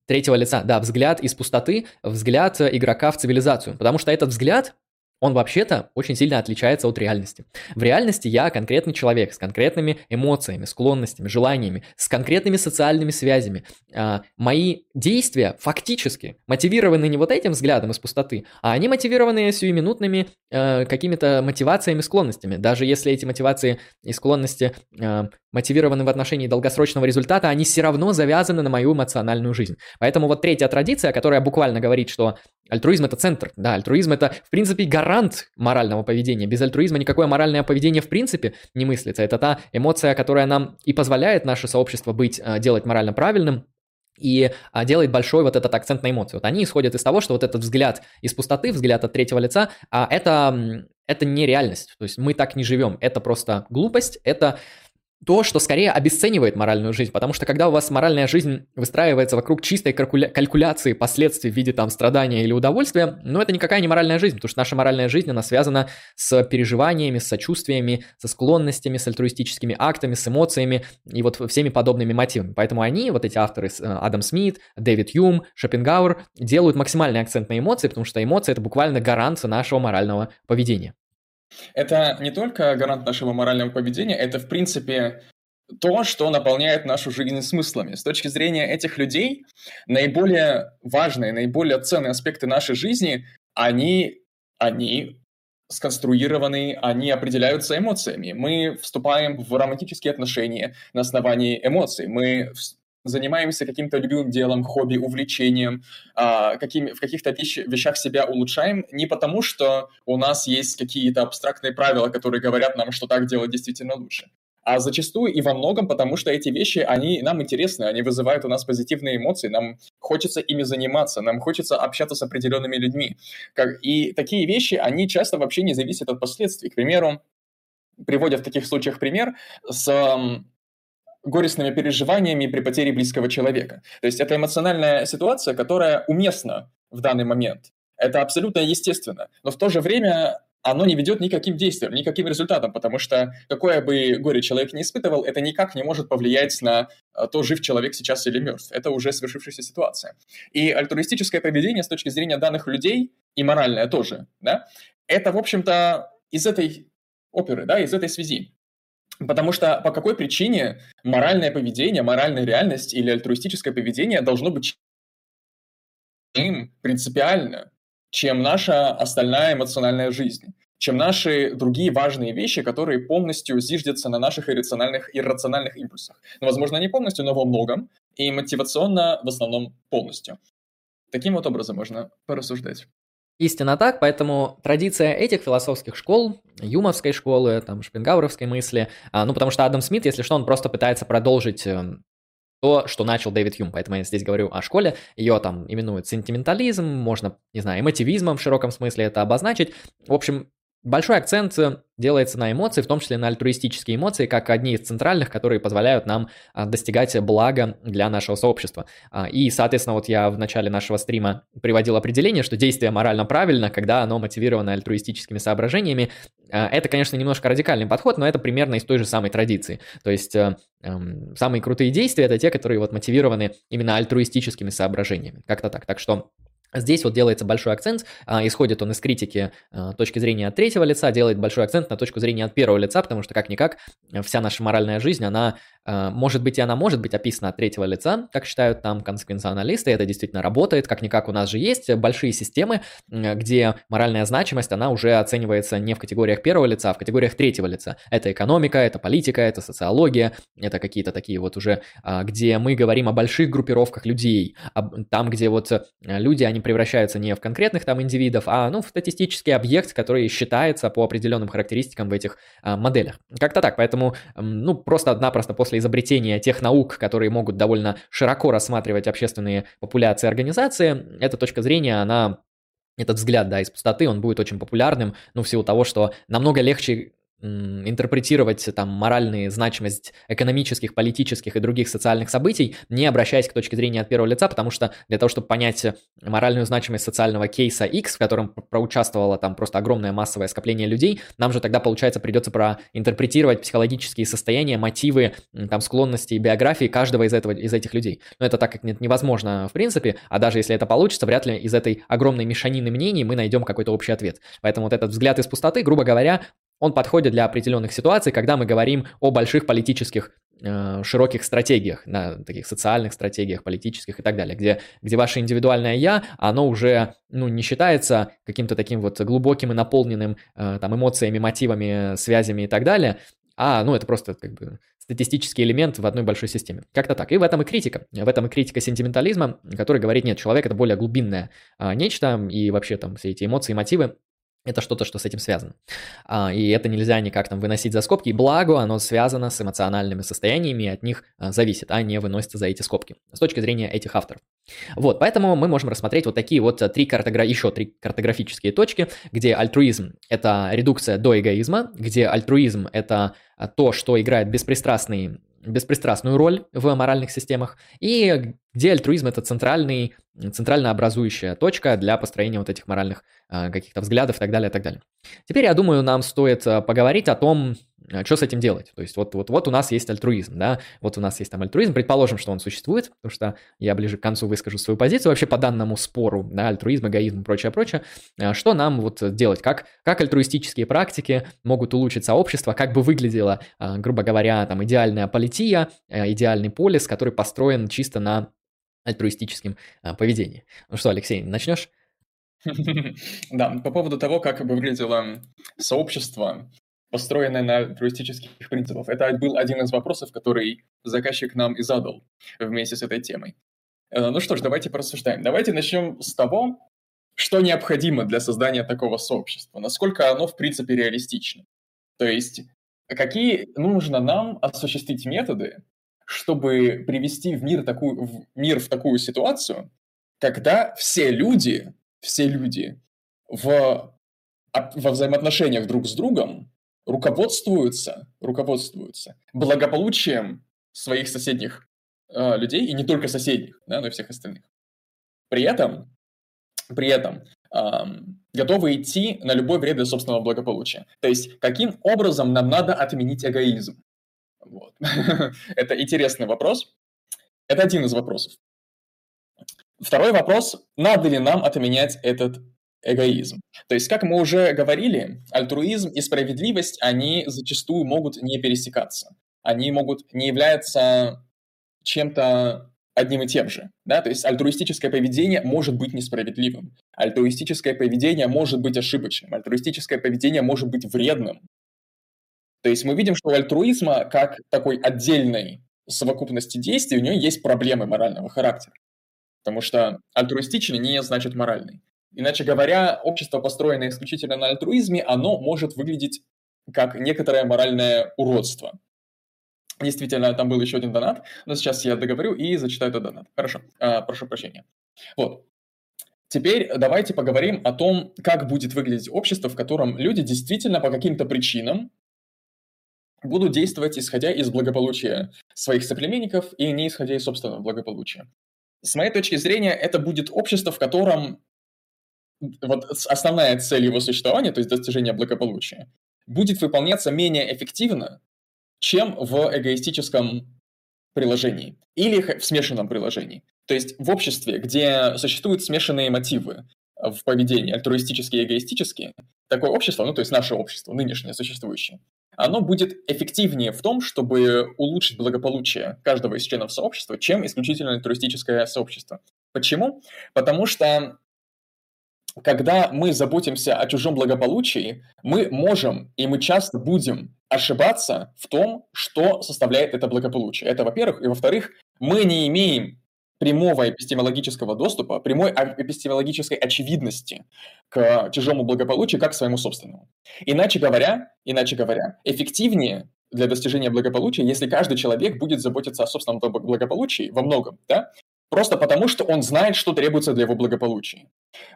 третьего лица, да, взгляд из пустоты, взгляд игрока в цивилизацию. Потому что этот взгляд, он вообще-то очень сильно отличается от реальности. В реальности я конкретный человек с конкретными эмоциями, склонностями, желаниями, с конкретными социальными связями. А, мои действия фактически мотивированы не вот этим взглядом из пустоты, а они мотивированы сиюминутными э, какими-то мотивациями, склонностями. Даже если эти мотивации и склонности э, мотивированы в отношении долгосрочного результата, они все равно завязаны на мою эмоциональную жизнь. Поэтому вот третья традиция, которая буквально говорит, что альтруизм это центр, да, альтруизм это в принципе гарант морального поведения. Без альтруизма никакое моральное поведение в принципе не мыслится. Это та эмоция, которая нам и позволяет наше сообщество быть, э, делать морально правильным, и а, делает большой вот этот акцент на эмоции. Вот они исходят из того, что вот этот взгляд из пустоты, взгляд от третьего лица, а это, это не реальность. То есть мы так не живем. Это просто глупость, это то, что скорее обесценивает моральную жизнь, потому что когда у вас моральная жизнь выстраивается вокруг чистой калькуля- калькуляции последствий в виде там страдания или удовольствия, ну это никакая не моральная жизнь, потому что наша моральная жизнь, она связана с переживаниями, с сочувствиями, со склонностями, с альтруистическими актами, с эмоциями и вот всеми подобными мотивами. Поэтому они, вот эти авторы, э, Адам Смит, Дэвид Юм, Шопенгауэр, делают максимальный акцент на эмоции, потому что эмоции это буквально гаранция нашего морального поведения. Это не только гарант нашего морального поведения, это, в принципе, то, что наполняет нашу жизнь смыслами. С точки зрения этих людей, наиболее важные, наиболее ценные аспекты нашей жизни, они, они сконструированы, они определяются эмоциями. Мы вступаем в романтические отношения на основании эмоций. Мы занимаемся каким-то любимым делом, хобби, увлечением, а, какими, в каких-то вещ, вещах себя улучшаем, не потому что у нас есть какие-то абстрактные правила, которые говорят нам, что так делать действительно лучше, а зачастую и во многом потому, что эти вещи, они нам интересны, они вызывают у нас позитивные эмоции, нам хочется ими заниматься, нам хочется общаться с определенными людьми. Как, и такие вещи, они часто вообще не зависят от последствий. К примеру, приводят в таких случаях пример с горестными переживаниями при потере близкого человека. То есть это эмоциональная ситуация, которая уместна в данный момент. Это абсолютно естественно. Но в то же время оно не ведет никаким действиям, никаким результатам, потому что какое бы горе человек не испытывал, это никак не может повлиять на а, то, жив человек сейчас или мертв. Это уже свершившаяся ситуация. И альтруистическое поведение с точки зрения данных людей, и моральное тоже, да, это, в общем-то, из этой оперы, да, из этой связи. Потому что по какой причине моральное поведение, моральная реальность или альтруистическое поведение должно быть принципиально, чем наша остальная эмоциональная жизнь, чем наши другие важные вещи, которые полностью зиждятся на наших иррациональных, иррациональных импульсах. Ну, возможно, не полностью, но во многом, и мотивационно в основном полностью. Таким вот образом можно порассуждать. Истинно так, поэтому традиция этих философских школ, юмовской школы, там, шпенгауровской мысли, а, ну, потому что Адам Смит, если что, он просто пытается продолжить эм, то, что начал Дэвид Юм. Поэтому я здесь говорю о школе. Ее там именуют сентиментализм, можно, не знаю, эмотивизмом в широком смысле это обозначить. В общем, большой акцент делается на эмоции, в том числе на альтруистические эмоции, как одни из центральных, которые позволяют нам а, достигать блага для нашего сообщества. А, и, соответственно, вот я в начале нашего стрима приводил определение, что действие морально правильно, когда оно мотивировано альтруистическими соображениями. А, это, конечно, немножко радикальный подход, но это примерно из той же самой традиции. То есть э, эм, самые крутые действия это те, которые вот мотивированы именно альтруистическими соображениями. Как-то так. Так что Здесь вот делается большой акцент, а, исходит он из критики а, точки зрения от третьего лица, делает большой акцент на точку зрения от первого лица, потому что как-никак вся наша моральная жизнь, она может быть и она может быть описана от третьего лица, как считают там консеквенционалисты, это действительно работает, как-никак у нас же есть большие системы, где моральная значимость, она уже оценивается не в категориях первого лица, а в категориях третьего лица. Это экономика, это политика, это социология, это какие-то такие вот уже, где мы говорим о больших группировках людей, там, где вот люди, они превращаются не в конкретных там индивидов, а ну, в статистический объект, который считается по определенным характеристикам в этих а, моделях. Как-то так, поэтому ну просто-напросто после изобретения тех наук, которые могут довольно широко рассматривать общественные популяции организации, эта точка зрения, она этот взгляд, да, из пустоты, он будет очень популярным, ну, в силу того, что намного легче интерпретировать там моральную значимость экономических, политических и других социальных событий, не обращаясь к точке зрения от первого лица, потому что для того, чтобы понять моральную значимость социального кейса X, в котором проучаствовало там просто огромное массовое скопление людей, нам же тогда, получается, придется проинтерпретировать психологические состояния, мотивы, там, склонности и биографии каждого из, этого, из этих людей. Но это так как нет, невозможно в принципе, а даже если это получится, вряд ли из этой огромной мешанины мнений мы найдем какой-то общий ответ. Поэтому вот этот взгляд из пустоты, грубо говоря, он подходит для определенных ситуаций, когда мы говорим о больших политических э, широких стратегиях, на таких социальных стратегиях, политических и так далее, где, где ваше индивидуальное «я», оно уже ну, не считается каким-то таким вот глубоким и наполненным э, там эмоциями, мотивами, связями и так далее, а, ну, это просто как бы статистический элемент в одной большой системе. Как-то так. И в этом и критика. В этом и критика сентиментализма, который говорит, нет, человек это более глубинное а, нечто, и вообще там все эти эмоции мотивы, это что-то, что с этим связано. А, и это нельзя никак там выносить за скобки. Благо, оно связано с эмоциональными состояниями от них а, зависит, а не выносится за эти скобки. С точки зрения этих авторов. Вот, поэтому мы можем рассмотреть вот такие вот три картогра... еще три картографические точки, где альтруизм – это редукция до эгоизма, где альтруизм – это то, что играет беспристрастный беспристрастную роль в моральных системах, и где альтруизм это центральный, центрально образующая точка для построения вот этих моральных э, каких-то взглядов и так далее, и так далее. Теперь, я думаю, нам стоит э, поговорить о том, что с этим делать. То есть вот, вот, вот у нас есть альтруизм, да, вот у нас есть там альтруизм, предположим, что он существует, потому что я ближе к концу выскажу свою позицию вообще по данному спору, да, альтруизм, эгоизм и прочее, прочее. Что нам вот делать, как, как альтруистические практики могут улучшить сообщество, как бы выглядела, грубо говоря, там идеальная полития, идеальный полис, который построен чисто на альтруистическим а, поведением. Ну что, Алексей, начнешь? Да, по поводу того, как бы выглядело сообщество, построенное на альтруистических принципах. Это был один из вопросов, который заказчик нам и задал вместе с этой темой. Э, ну что ж, давайте порассуждаем. Давайте начнем с того, что необходимо для создания такого сообщества, насколько оно, в принципе, реалистично. То есть, какие нужно нам осуществить методы, чтобы привести в мир, такую, в мир в такую ситуацию, когда все люди, все люди в, во взаимоотношениях друг с другом руководствуются, руководствуются благополучием своих соседних э, людей, и не только соседних, да, но и всех остальных. При этом, при этом эм, готовы идти на любой вред для собственного благополучия. То есть, каким образом нам надо отменить эгоизм? Вот. Это интересный вопрос. Это один из вопросов. Второй вопрос, надо ли нам отменять этот эгоизм. То есть, как мы уже говорили, альтруизм и справедливость, они зачастую могут не пересекаться. Они могут не являться чем-то одним и тем же. Да? То есть альтруистическое поведение может быть несправедливым. Альтруистическое поведение может быть ошибочным. Альтруистическое поведение может быть вредным. То есть мы видим, что у альтруизма, как такой отдельной совокупности действий, у нее есть проблемы морального характера. Потому что альтруистичный не значит моральный. Иначе говоря, общество, построенное исключительно на альтруизме, оно может выглядеть как некоторое моральное уродство. Действительно, там был еще один донат, но сейчас я договорю и зачитаю этот донат. Хорошо, а, прошу прощения. Вот. Теперь давайте поговорим о том, как будет выглядеть общество, в котором люди действительно по каким-то причинам будут действовать исходя из благополучия своих соплеменников и не исходя из собственного благополучия. С моей точки зрения, это будет общество, в котором вот основная цель его существования, то есть достижение благополучия, будет выполняться менее эффективно, чем в эгоистическом приложении или в смешанном приложении. То есть в обществе, где существуют смешанные мотивы в поведении, альтруистические и эгоистические, такое общество, ну то есть наше общество, нынешнее существующее, оно будет эффективнее в том, чтобы улучшить благополучие каждого из членов сообщества, чем исключительно туристическое сообщество. Почему? Потому что когда мы заботимся о чужом благополучии, мы можем и мы часто будем ошибаться в том, что составляет это благополучие. Это, во-первых. И, во-вторых, мы не имеем прямого эпистемологического доступа, прямой эпистемологической очевидности к чужому благополучию, как к своему собственному. Иначе говоря, иначе говоря, эффективнее для достижения благополучия, если каждый человек будет заботиться о собственном благополучии во многом, да, просто потому, что он знает, что требуется для его благополучия.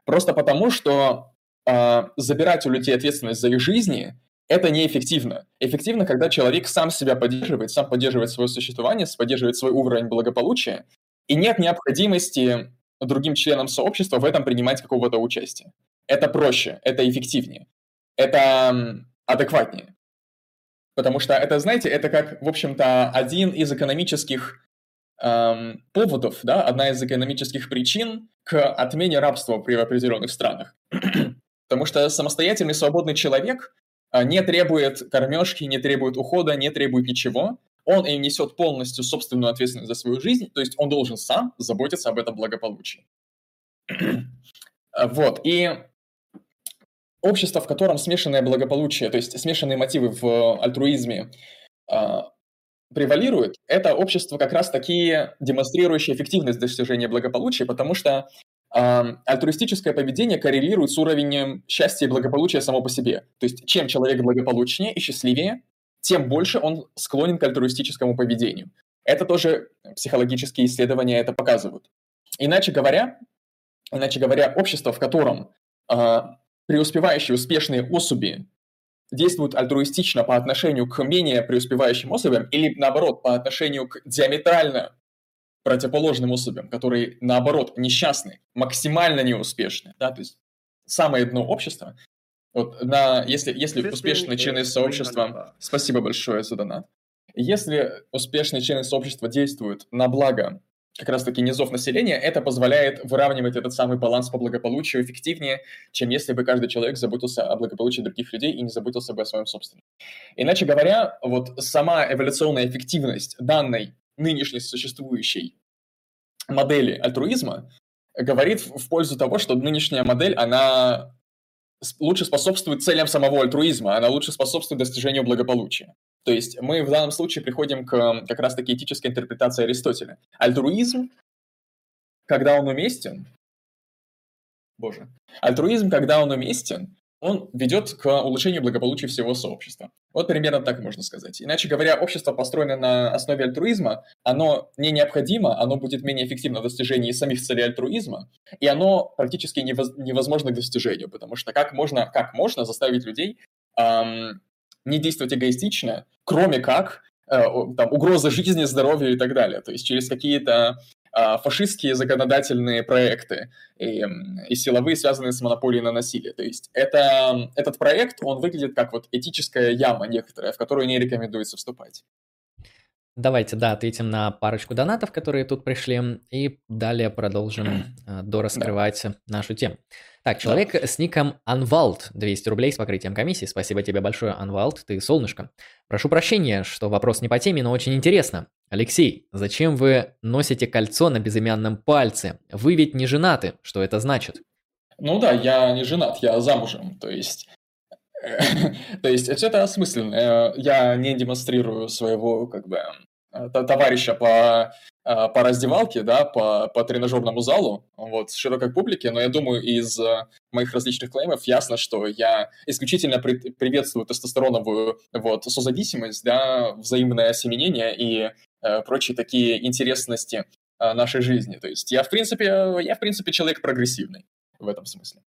Просто потому, что э, забирать у людей ответственность за их жизни это неэффективно. Эффективно, когда человек сам себя поддерживает, сам поддерживает свое существование, поддерживает свой уровень благополучия, и нет необходимости другим членам сообщества в этом принимать какого-то участия. Это проще, это эффективнее, это адекватнее. Потому что это, знаете, это как, в общем-то, один из экономических эм, поводов, да, одна из экономических причин к отмене рабства при определенных странах. Потому что самостоятельный свободный человек а, не требует кормежки, не требует ухода, не требует ничего он и несет полностью собственную ответственность за свою жизнь, то есть он должен сам заботиться об этом благополучии. вот, и общество, в котором смешанное благополучие, то есть смешанные мотивы в альтруизме превалируют, это общество как раз таки демонстрирующее эффективность достижения благополучия, потому что э, альтруистическое поведение коррелирует с уровнем счастья и благополучия само по себе. То есть чем человек благополучнее и счастливее, тем больше он склонен к альтруистическому поведению. Это тоже психологические исследования это показывают. Иначе говоря, иначе говоря, общество, в котором э, преуспевающие успешные особи действуют альтруистично по отношению к менее преуспевающим особям или наоборот по отношению к диаметрально противоположным особям, которые наоборот несчастны, максимально неуспешны, да, то есть самое дно общества, вот на, если, если успешные члены сообщества... Спасибо большое за донат. Если успешные члены сообщества действуют на благо как раз-таки низов населения, это позволяет выравнивать этот самый баланс по благополучию эффективнее, чем если бы каждый человек заботился о благополучии других людей и не заботился бы о своем собственном. Иначе говоря, вот сама эволюционная эффективность данной нынешней существующей модели альтруизма говорит в пользу того, что нынешняя модель, она лучше способствует целям самого альтруизма, она лучше способствует достижению благополучия. То есть мы в данном случае приходим к как раз-таки этической интерпретации Аристотеля. Альтруизм, когда он уместен, боже, альтруизм, когда он уместен, он ведет к улучшению благополучия всего сообщества. Вот примерно так можно сказать. Иначе говоря, общество, построенное на основе альтруизма, оно не необходимо, оно будет менее эффективно в достижении самих целей альтруизма, и оно практически невозможно к достижению, потому что как можно, как можно заставить людей эм, не действовать эгоистично, кроме как э, там, угроза жизни, здоровью и так далее. То есть через какие-то фашистские законодательные проекты и, и силовые, связанные с монополией на насилие. То есть это, этот проект, он выглядит как вот этическая яма некоторая, в которую не рекомендуется вступать. Давайте, да, ответим на парочку донатов, которые тут пришли, и далее продолжим э, дораскрывать да. нашу тему. Так, человек да. с ником Анвалд, 200 рублей с покрытием комиссии. Спасибо тебе большое, Анвалд, ты солнышко. Прошу прощения, что вопрос не по теме, но очень интересно. Алексей, зачем вы носите кольцо на безымянном пальце? Вы ведь не женаты, что это значит? Ну да, я не женат, я замужем, то есть то есть все это осмысленно. Я не демонстрирую своего как бы Э, товарища по, э, по раздевалке, да, по, по тренажерному залу, вот, широкой публике, но я думаю, из э, моих различных клеймов ясно, что я исключительно при, приветствую тестостероновую вот, созависимость, да, взаимное осеменение и э, прочие такие интересности э, нашей жизни. То есть я, в принципе, я, в принципе, человек прогрессивный в этом смысле.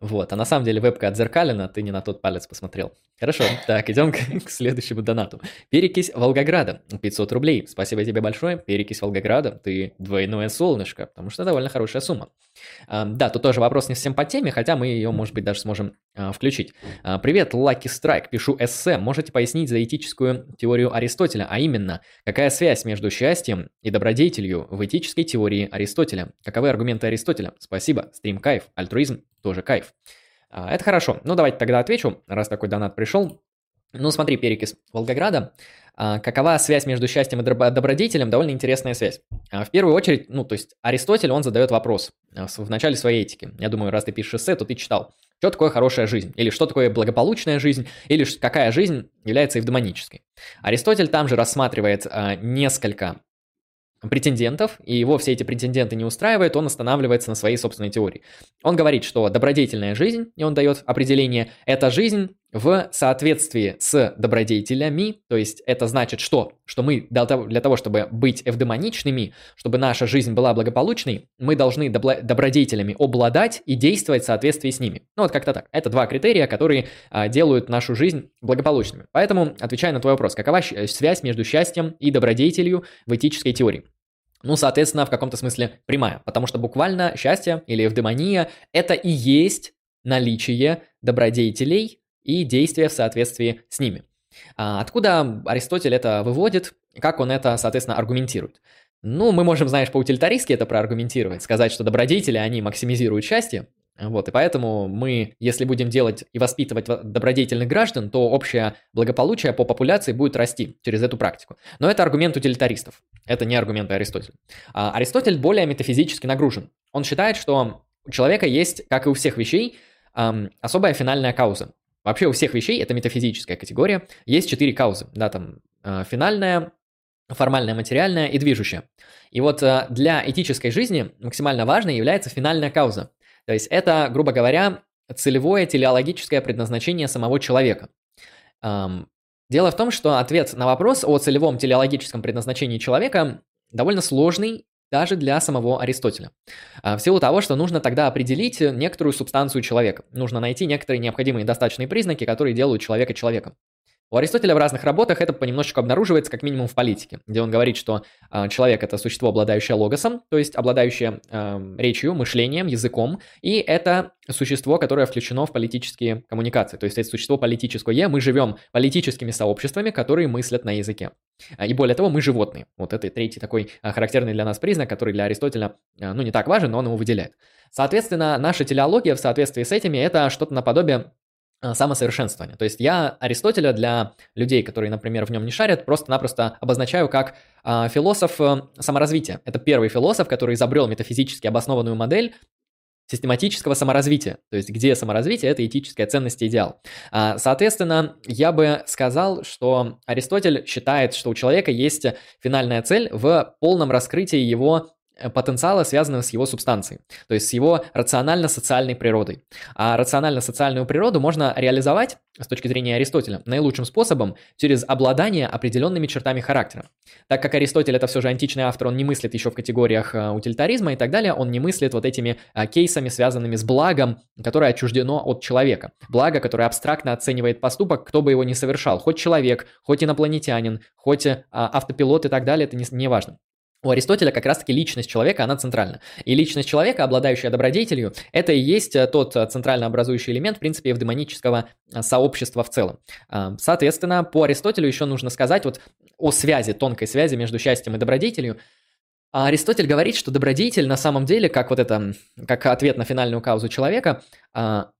Вот, а на самом деле вебка отзеркалена, ты не на тот палец посмотрел. Хорошо, так, идем к, к следующему донату. Перекись Волгограда, 500 рублей. Спасибо тебе большое, Перекись Волгограда, ты двойное солнышко, потому что довольно хорошая сумма. А, да, тут тоже вопрос не совсем по теме, хотя мы ее, может быть, даже сможем а, включить. А, привет, Lucky Strike, пишу эссе. Можете пояснить за этическую теорию Аристотеля, а именно, какая связь между счастьем и добродетелью в этической теории Аристотеля? Каковы аргументы Аристотеля? Спасибо, стрим кайф, альтруизм тоже кайф. А, это хорошо. Ну, давайте тогда отвечу, раз такой донат пришел. Ну, смотри, перекис Волгограда. А, какова связь между счастьем и добродетелем? Довольно интересная связь. А, в первую очередь, ну, то есть Аристотель, он задает вопрос в начале своей этики. Я думаю, раз ты пишешь эссе, то ты читал, что такое хорошая жизнь, или что такое благополучная жизнь, или какая жизнь является евдомонической. Аристотель там же рассматривает несколько претендентов, и его все эти претенденты не устраивают, он останавливается на своей собственной теории. Он говорит, что добродетельная жизнь, и он дает определение, это жизнь в соответствии с добродетелями, то есть это значит что? Что мы для того, чтобы быть эвдемоничными, чтобы наша жизнь была благополучной, мы должны добро- добродетелями обладать и действовать в соответствии с ними. Ну вот как-то так. Это два критерия, которые а, делают нашу жизнь благополучными. Поэтому, отвечая на твой вопрос, какова связь между счастьем и добродетелью в этической теории? Ну, соответственно, в каком-то смысле прямая, потому что буквально счастье или эвдемония – это и есть наличие добродетелей, и действия в соответствии с ними. А откуда Аристотель это выводит, как он это, соответственно, аргументирует? Ну, мы можем, знаешь, по-утилитаристски это проаргументировать, сказать, что добродетели, они максимизируют счастье, вот, и поэтому мы, если будем делать и воспитывать добродетельных граждан, то общее благополучие по популяции будет расти через эту практику. Но это аргумент утилитаристов, это не аргументы Аристотеля. А Аристотель более метафизически нагружен. Он считает, что у человека есть, как и у всех вещей, особая финальная кауза. Вообще у всех вещей, это метафизическая категория, есть четыре каузы, да, там э, финальная, формальная, материальная и движущая. И вот э, для этической жизни максимально важной является финальная кауза. То есть это, грубо говоря, целевое телеологическое предназначение самого человека. Дело в том, что ответ на вопрос о целевом телеологическом предназначении человека довольно сложный даже для самого Аристотеля. А, в силу того, что нужно тогда определить некоторую субстанцию человека. Нужно найти некоторые необходимые достаточные признаки, которые делают человека человеком. У Аристотеля в разных работах это понемножечку обнаруживается, как минимум в политике, где он говорит, что э, человек это существо, обладающее логосом, то есть обладающее э, речью, мышлением, языком, и это существо, которое включено в политические коммуникации, то есть это существо политическое. Мы живем политическими сообществами, которые мыслят на языке. А, и более того, мы животные. Вот это третий такой характерный для нас признак, который для Аристотеля, ну, не так важен, но он его выделяет. Соответственно, наша телеология в соответствии с этими это что-то наподобие Э, самосовершенствование. То есть я Аристотеля для людей, которые, например, в нем не шарят, просто-напросто обозначаю как э, философ э, саморазвития. Это первый философ, который изобрел метафизически обоснованную модель систематического саморазвития, то есть где саморазвитие – это этическая ценность и идеал. А, соответственно, я бы сказал, что Аристотель считает, что у человека есть финальная цель в полном раскрытии его потенциала, связанного с его субстанцией, то есть с его рационально-социальной природой. А рационально-социальную природу можно реализовать, с точки зрения Аристотеля, наилучшим способом через обладание определенными чертами характера. Так как Аристотель это все же античный автор, он не мыслит еще в категориях э, утилитаризма и так далее, он не мыслит вот этими э, кейсами, связанными с благом, которое отчуждено от человека. Благо, которое абстрактно оценивает поступок, кто бы его ни совершал, хоть человек, хоть инопланетянин, хоть автопилот и так далее, это не важно. У Аристотеля как раз-таки личность человека, она центральна. И личность человека, обладающая добродетелью, это и есть э, тот э, центрально образующий элемент, в принципе, евдемонического э, сообщества в целом. Соответственно, по Аристотелю еще нужно сказать вот о связи, тонкой связи между счастьем и добродетелью. А Аристотель говорит, что добродетель на самом деле, как вот это, как ответ на финальную каузу человека,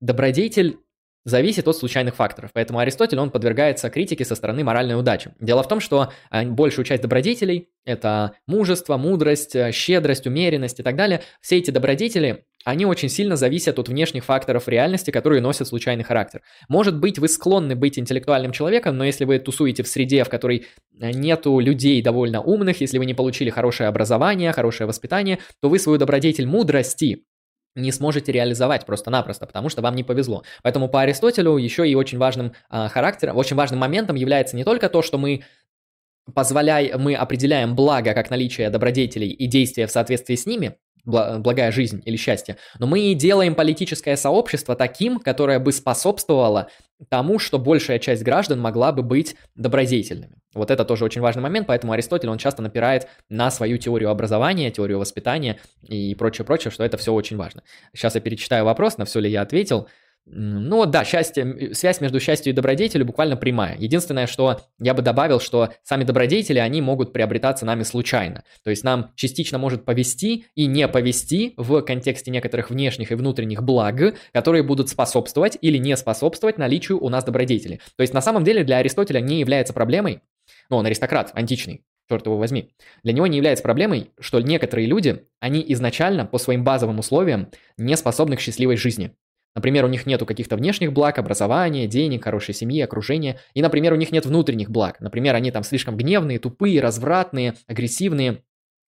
добродетель зависит от случайных факторов. Поэтому Аристотель, он подвергается критике со стороны моральной удачи. Дело в том, что э, большую часть добродетелей – это мужество, мудрость, э, щедрость, умеренность и так далее. Все эти добродетели, они очень сильно зависят от внешних факторов реальности, которые носят случайный характер. Может быть, вы склонны быть интеллектуальным человеком, но если вы тусуете в среде, в которой э, нету людей довольно умных, если вы не получили хорошее образование, хорошее воспитание, то вы свою добродетель мудрости не сможете реализовать просто-напросто, потому что вам не повезло. Поэтому по Аристотелю еще и очень важным э, характером, очень важным моментом является не только то, что мы позволяем, мы определяем благо как наличие добродетелей и действия в соответствии с ними, благая жизнь или счастье, но мы и делаем политическое сообщество таким, которое бы способствовало тому, что большая часть граждан могла бы быть добродетельными. Вот это тоже очень важный момент, поэтому Аристотель, он часто напирает на свою теорию образования, теорию воспитания и прочее-прочее, что это все очень важно. Сейчас я перечитаю вопрос, на все ли я ответил. Ну да, счастье, связь между счастьем и добродетелью буквально прямая. Единственное, что я бы добавил, что сами добродетели, они могут приобретаться нами случайно. То есть нам частично может повести и не повести в контексте некоторых внешних и внутренних благ, которые будут способствовать или не способствовать наличию у нас добродетели. То есть на самом деле для Аристотеля не является проблемой, ну он аристократ, античный, черт его возьми. Для него не является проблемой, что некоторые люди, они изначально по своим базовым условиям не способны к счастливой жизни. Например, у них нету каких-то внешних благ, образования, денег, хорошей семьи, окружения. И, например, у них нет внутренних благ. Например, они там слишком гневные, тупые, развратные, агрессивные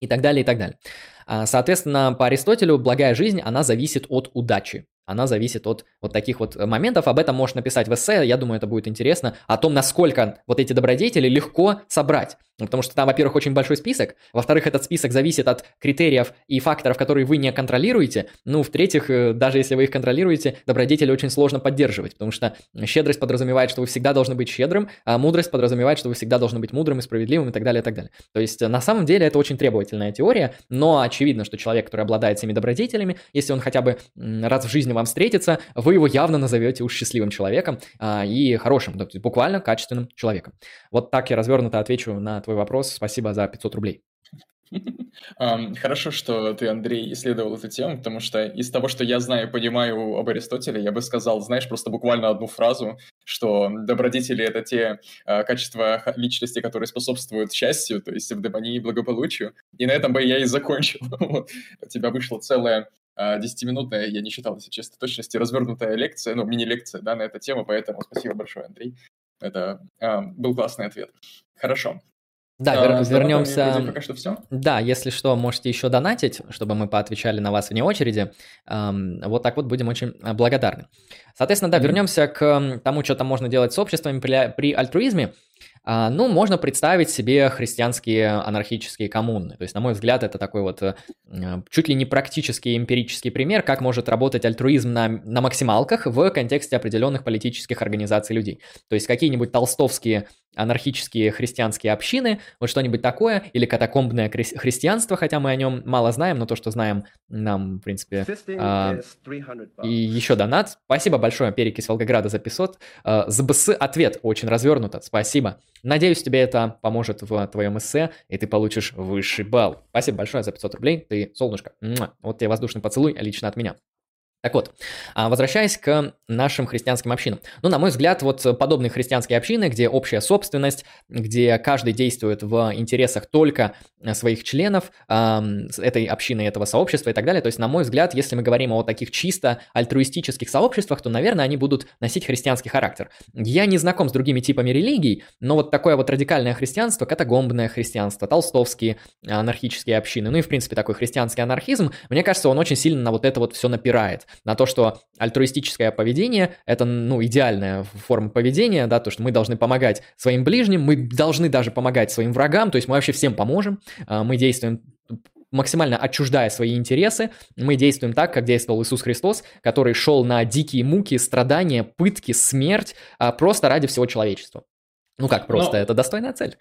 и так далее, и так далее. А, соответственно, по Аристотелю благая жизнь, она зависит от удачи она зависит от вот таких вот моментов. Об этом можешь написать в эссе, я думаю, это будет интересно, о том, насколько вот эти добродетели легко собрать. Ну, потому что там, во-первых, очень большой список, во-вторых, этот список зависит от критериев и факторов, которые вы не контролируете, ну, в-третьих, э, даже если вы их контролируете, добродетели очень сложно поддерживать, потому что щедрость подразумевает, что вы всегда должны быть щедрым, а мудрость подразумевает, что вы всегда должны быть мудрым и справедливым и так далее, и так далее. То есть, на самом деле, это очень требовательная теория, но очевидно, что человек, который обладает всеми добродетелями, если он хотя бы раз в жизни вам встретится, вы его явно назовете уж счастливым человеком а, и хорошим, ну, то есть буквально качественным человеком. Вот так я развернуто отвечу на твой вопрос. Спасибо за 500 рублей. Хорошо, что ты, Андрей, исследовал эту тему, потому что из того, что я знаю и понимаю об Аристотеле, я бы сказал, знаешь, просто буквально одну фразу, что добродетели — это те а, качества личности, которые способствуют счастью, то есть в демонии и благополучию. И на этом бы я и закончил. У тебя вышло целое а, 10-минутная, я не считал, если честно, точности, развернутая лекция, ну, мини-лекция, да, на эту тему, поэтому спасибо большое, Андрей. Это э, был классный ответ. Хорошо. Да, а, вернемся. Пока что все. Да, если что, можете еще донатить, чтобы мы поотвечали на вас вне очереди. Эм, вот так вот будем очень а, благодарны. Соответственно, да, mm-hmm. вернемся к тому, что там можно делать с обществами при, при альтруизме. А, ну, можно представить себе христианские анархические коммуны. То есть, на мой взгляд, это такой вот э, чуть ли не практический эмпирический пример, как может работать альтруизм на, на максималках в контексте определенных политических организаций людей. То есть, какие-нибудь толстовские анархические христианские общины, вот что-нибудь такое, или катакомбное христианство, хотя мы о нем мало знаем, но то, что знаем, нам, в принципе... А, и еще донат. Спасибо большое, Перекис Волгограда за 500. А, ЗБС ответ очень развернуто, спасибо. Надеюсь, тебе это поможет в твоем эссе, и ты получишь высший балл. Спасибо большое за 500 рублей, ты солнышко. Вот тебе воздушный поцелуй лично от меня. Так вот, а, возвращаясь к нашим христианским общинам. Ну, на мой взгляд, вот подобные христианские общины, где общая собственность, где каждый действует в интересах только своих членов, этой общины, этого сообщества и так далее. То есть, на мой взгляд, если мы говорим о таких чисто альтруистических сообществах, то, наверное, они будут носить христианский характер. Я не знаком с другими типами религий, но вот такое вот радикальное христианство, катагомбное христианство, толстовские анархические общины, ну и, в принципе, такой христианский анархизм, мне кажется, он очень сильно на вот это вот все напирает на то, что альтруистическое поведение – это, ну, идеальная форма поведения, да, то, что мы должны помогать своим ближним, мы должны даже помогать своим врагам, то есть мы вообще всем поможем, а, мы действуем максимально отчуждая свои интересы, мы действуем так, как действовал Иисус Христос, который шел на дикие муки, страдания, пытки, смерть, а, просто ради всего человечества. Ну как просто, Но... это достойная цель.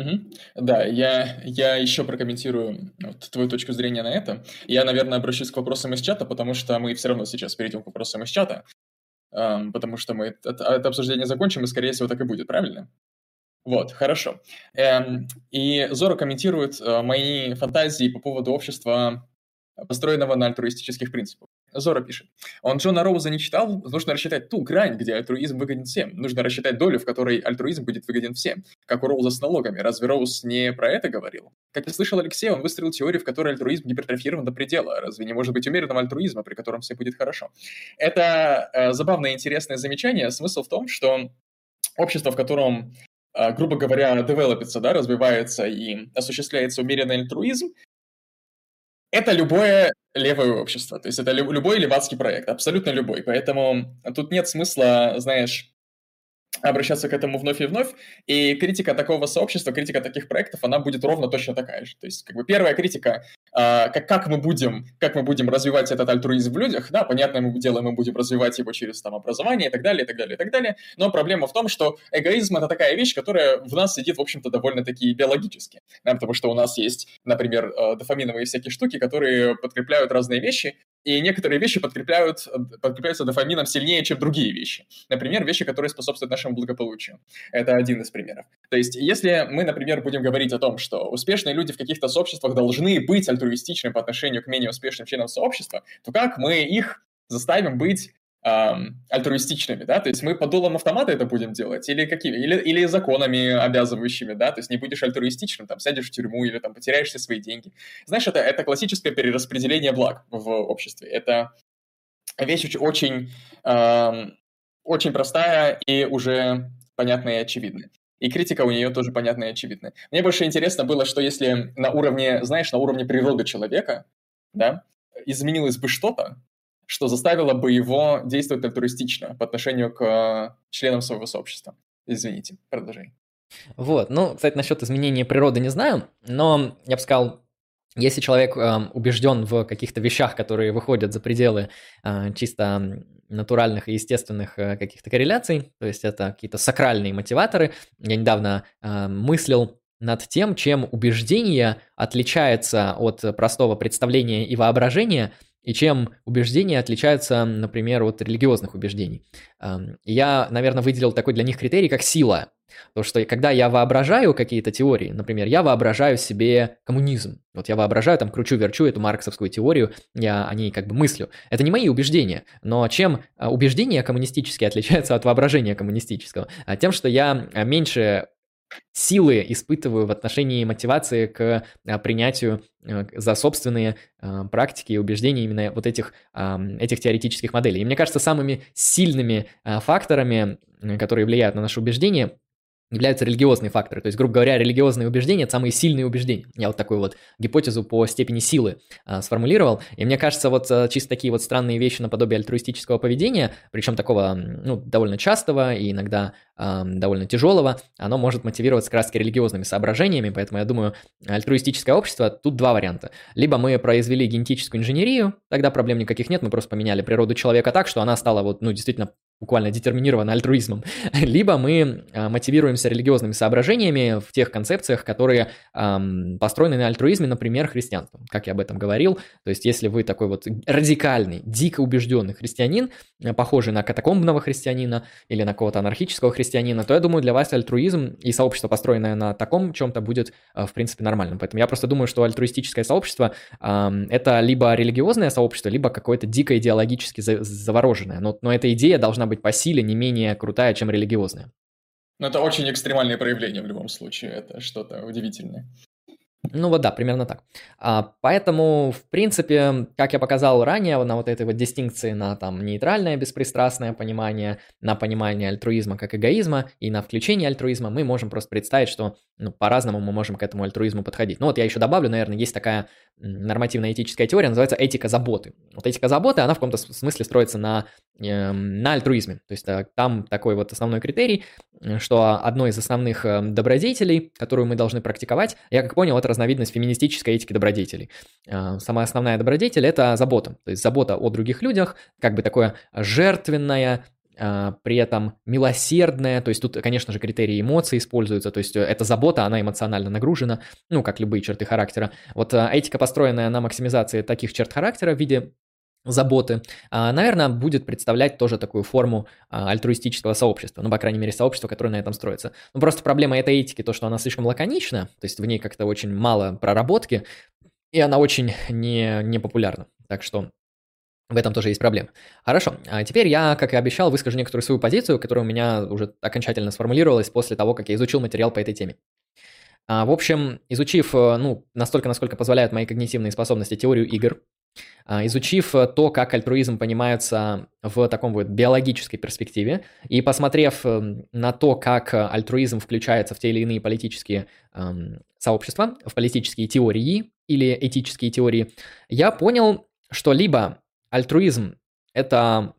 Угу. Да, я, я еще прокомментирую вот, твою точку зрения на это. Я, наверное, обращусь к вопросам из чата, потому что мы все равно сейчас перейдем к вопросам из чата, эм, потому что мы это, это обсуждение закончим, и, скорее всего, так и будет, правильно? Вот, хорошо. Эм, и Зора комментирует э, мои фантазии по поводу общества, построенного на альтруистических принципах. Зора пишет. Он Джона Роуза не читал, нужно рассчитать ту грань, где альтруизм выгоден всем. Нужно рассчитать долю, в которой альтруизм будет выгоден всем. Как у Роуза с налогами. Разве Роуз не про это говорил? Как я слышал Алексея, он выстроил теорию, в которой альтруизм гипертрофирован до предела. Разве не может быть умеренного альтруизма, при котором все будет хорошо? Это э, забавное и интересное замечание. Смысл в том, что общество, в котором э, грубо говоря, девелопится, да, развивается и осуществляется умеренный альтруизм, это любое левое общество, то есть это любой левацкий проект, абсолютно любой. Поэтому тут нет смысла, знаешь, обращаться к этому вновь и вновь, и критика такого сообщества, критика таких проектов, она будет ровно точно такая же. То есть, как бы первая критика, как, как, мы будем, как мы будем развивать этот альтруизм в людях, да, понятное дело, мы будем развивать его через там образование и так далее, и так далее, и так далее, но проблема в том, что эгоизм — это такая вещь, которая в нас сидит, в общем-то, довольно-таки биологически, да, потому что у нас есть, например, э, дофаминовые всякие штуки, которые подкрепляют разные вещи, и некоторые вещи подкрепляют, подкрепляются дофамином сильнее, чем другие вещи. Например, вещи, которые способствуют нашему благополучию. Это один из примеров. То есть, если мы, например, будем говорить о том, что успешные люди в каких-то сообществах должны быть альтруистичны по отношению к менее успешным членам сообщества, то как мы их заставим быть эм, альтруистичными, да, то есть мы по дулам автомата это будем делать, или какими, или, или законами обязывающими, да, то есть не будешь альтруистичным, там, сядешь в тюрьму или там потеряешь все свои деньги. Знаешь, это, это классическое перераспределение благ в обществе, это вещь очень, эм, очень простая и уже понятная и очевидная. И критика у нее тоже понятная и очевидная. Мне больше интересно было, что если на уровне, знаешь, на уровне природы человека, да, изменилось бы что-то, что заставило бы его действовать альтруистично по отношению к э, членам своего сообщества. Извините, продолжай. Вот, ну, кстати, насчет изменения природы не знаю, но я бы сказал, если человек э, убежден в каких-то вещах, которые выходят за пределы э, чисто натуральных и естественных э, каких-то корреляций, то есть это какие-то сакральные мотиваторы, я недавно э, мыслил над тем, чем убеждение отличается от простого представления и воображения – и чем убеждения отличаются, например, от религиозных убеждений. Я, наверное, выделил такой для них критерий, как сила. То, что когда я воображаю какие-то теории, например, я воображаю себе коммунизм. Вот я воображаю, там, кручу-верчу эту марксовскую теорию, я о ней как бы мыслю. Это не мои убеждения, но чем а, убеждения коммунистические отличаются от воображения коммунистического? А тем, что я а, меньше силы испытываю в отношении мотивации к принятию за собственные практики и убеждения именно вот этих, этих теоретических моделей. И мне кажется, самыми сильными факторами, которые влияют на наши убеждения, являются религиозные факторы. То есть, грубо говоря, религиозные убеждения – это самые сильные убеждения. Я вот такую вот гипотезу по степени силы а, сформулировал. И мне кажется, вот а, чисто такие вот странные вещи наподобие альтруистического поведения, причем такого ну, довольно частого и иногда а, довольно тяжелого, оно может мотивироваться как религиозными соображениями. Поэтому я думаю, альтруистическое общество – тут два варианта. Либо мы произвели генетическую инженерию, тогда проблем никаких нет, мы просто поменяли природу человека так, что она стала вот, ну, действительно буквально детерминировано альтруизмом, либо мы а, мотивируемся религиозными соображениями в тех концепциях, которые эм, построены на альтруизме, например, христианством, как я об этом говорил. То есть, если вы такой вот радикальный, дико убежденный христианин, э, похожий на катакомбного христианина или на какого-то анархического христианина, то я думаю, для вас альтруизм и сообщество, построенное на таком чем-то, будет, э, в принципе, нормальным. Поэтому я просто думаю, что альтруистическое сообщество э, это либо религиозное сообщество, либо какое-то дико идеологически завороженное. Но, но эта идея должна быть по силе не менее крутая, чем религиозная. Но это очень экстремальное проявление в любом случае, это что-то удивительное. Ну вот да, примерно так. А, поэтому, в принципе, как я показал ранее, на вот этой вот дистинкции на там нейтральное, беспристрастное понимание, на понимание альтруизма как эгоизма и на включение альтруизма, мы можем просто представить, что ну, по-разному мы можем к этому альтруизму подходить. Ну вот я еще добавлю, наверное, есть такая нормативная этическая теория, называется этика заботы. Вот этика заботы, она в каком-то смысле строится на, э, на альтруизме. То есть э, там такой вот основной критерий, что одно из основных э, добродетелей, которую мы должны практиковать, я как понял, это разновидность феминистической этики добродетелей. Э, самая основная добродетель – это забота. То есть забота о других людях, как бы такое жертвенное, а, при этом милосердное, то есть тут, конечно же, критерии эмоций используются, то есть э, эта забота, она эмоционально нагружена, ну, как любые черты характера. Вот этика, построенная на максимизации таких черт характера в виде заботы, а, наверное, будет представлять тоже такую форму альтруистического сообщества, ну, по крайней мере, сообщества, которое на этом строится. Ну, просто проблема этой этики то, что она слишком лаконична, то есть в ней как-то очень мало проработки, и она очень не, не популярна. Так что в этом тоже есть проблема. Хорошо, а теперь я, как и обещал, выскажу некоторую свою позицию, которая у меня уже окончательно сформулировалась после того, как я изучил материал по этой теме. А, в общем, изучив, э, ну, настолько, насколько позволяют мои когнитивные способности, теорию игр, а, изучив э, то, как альтруизм понимается в таком вот биологической перспективе, и посмотрев эм, на то, как альтруизм включается в те или иные политические эм, сообщества, в политические теории или этические теории, я понял, что либо альтруизм это,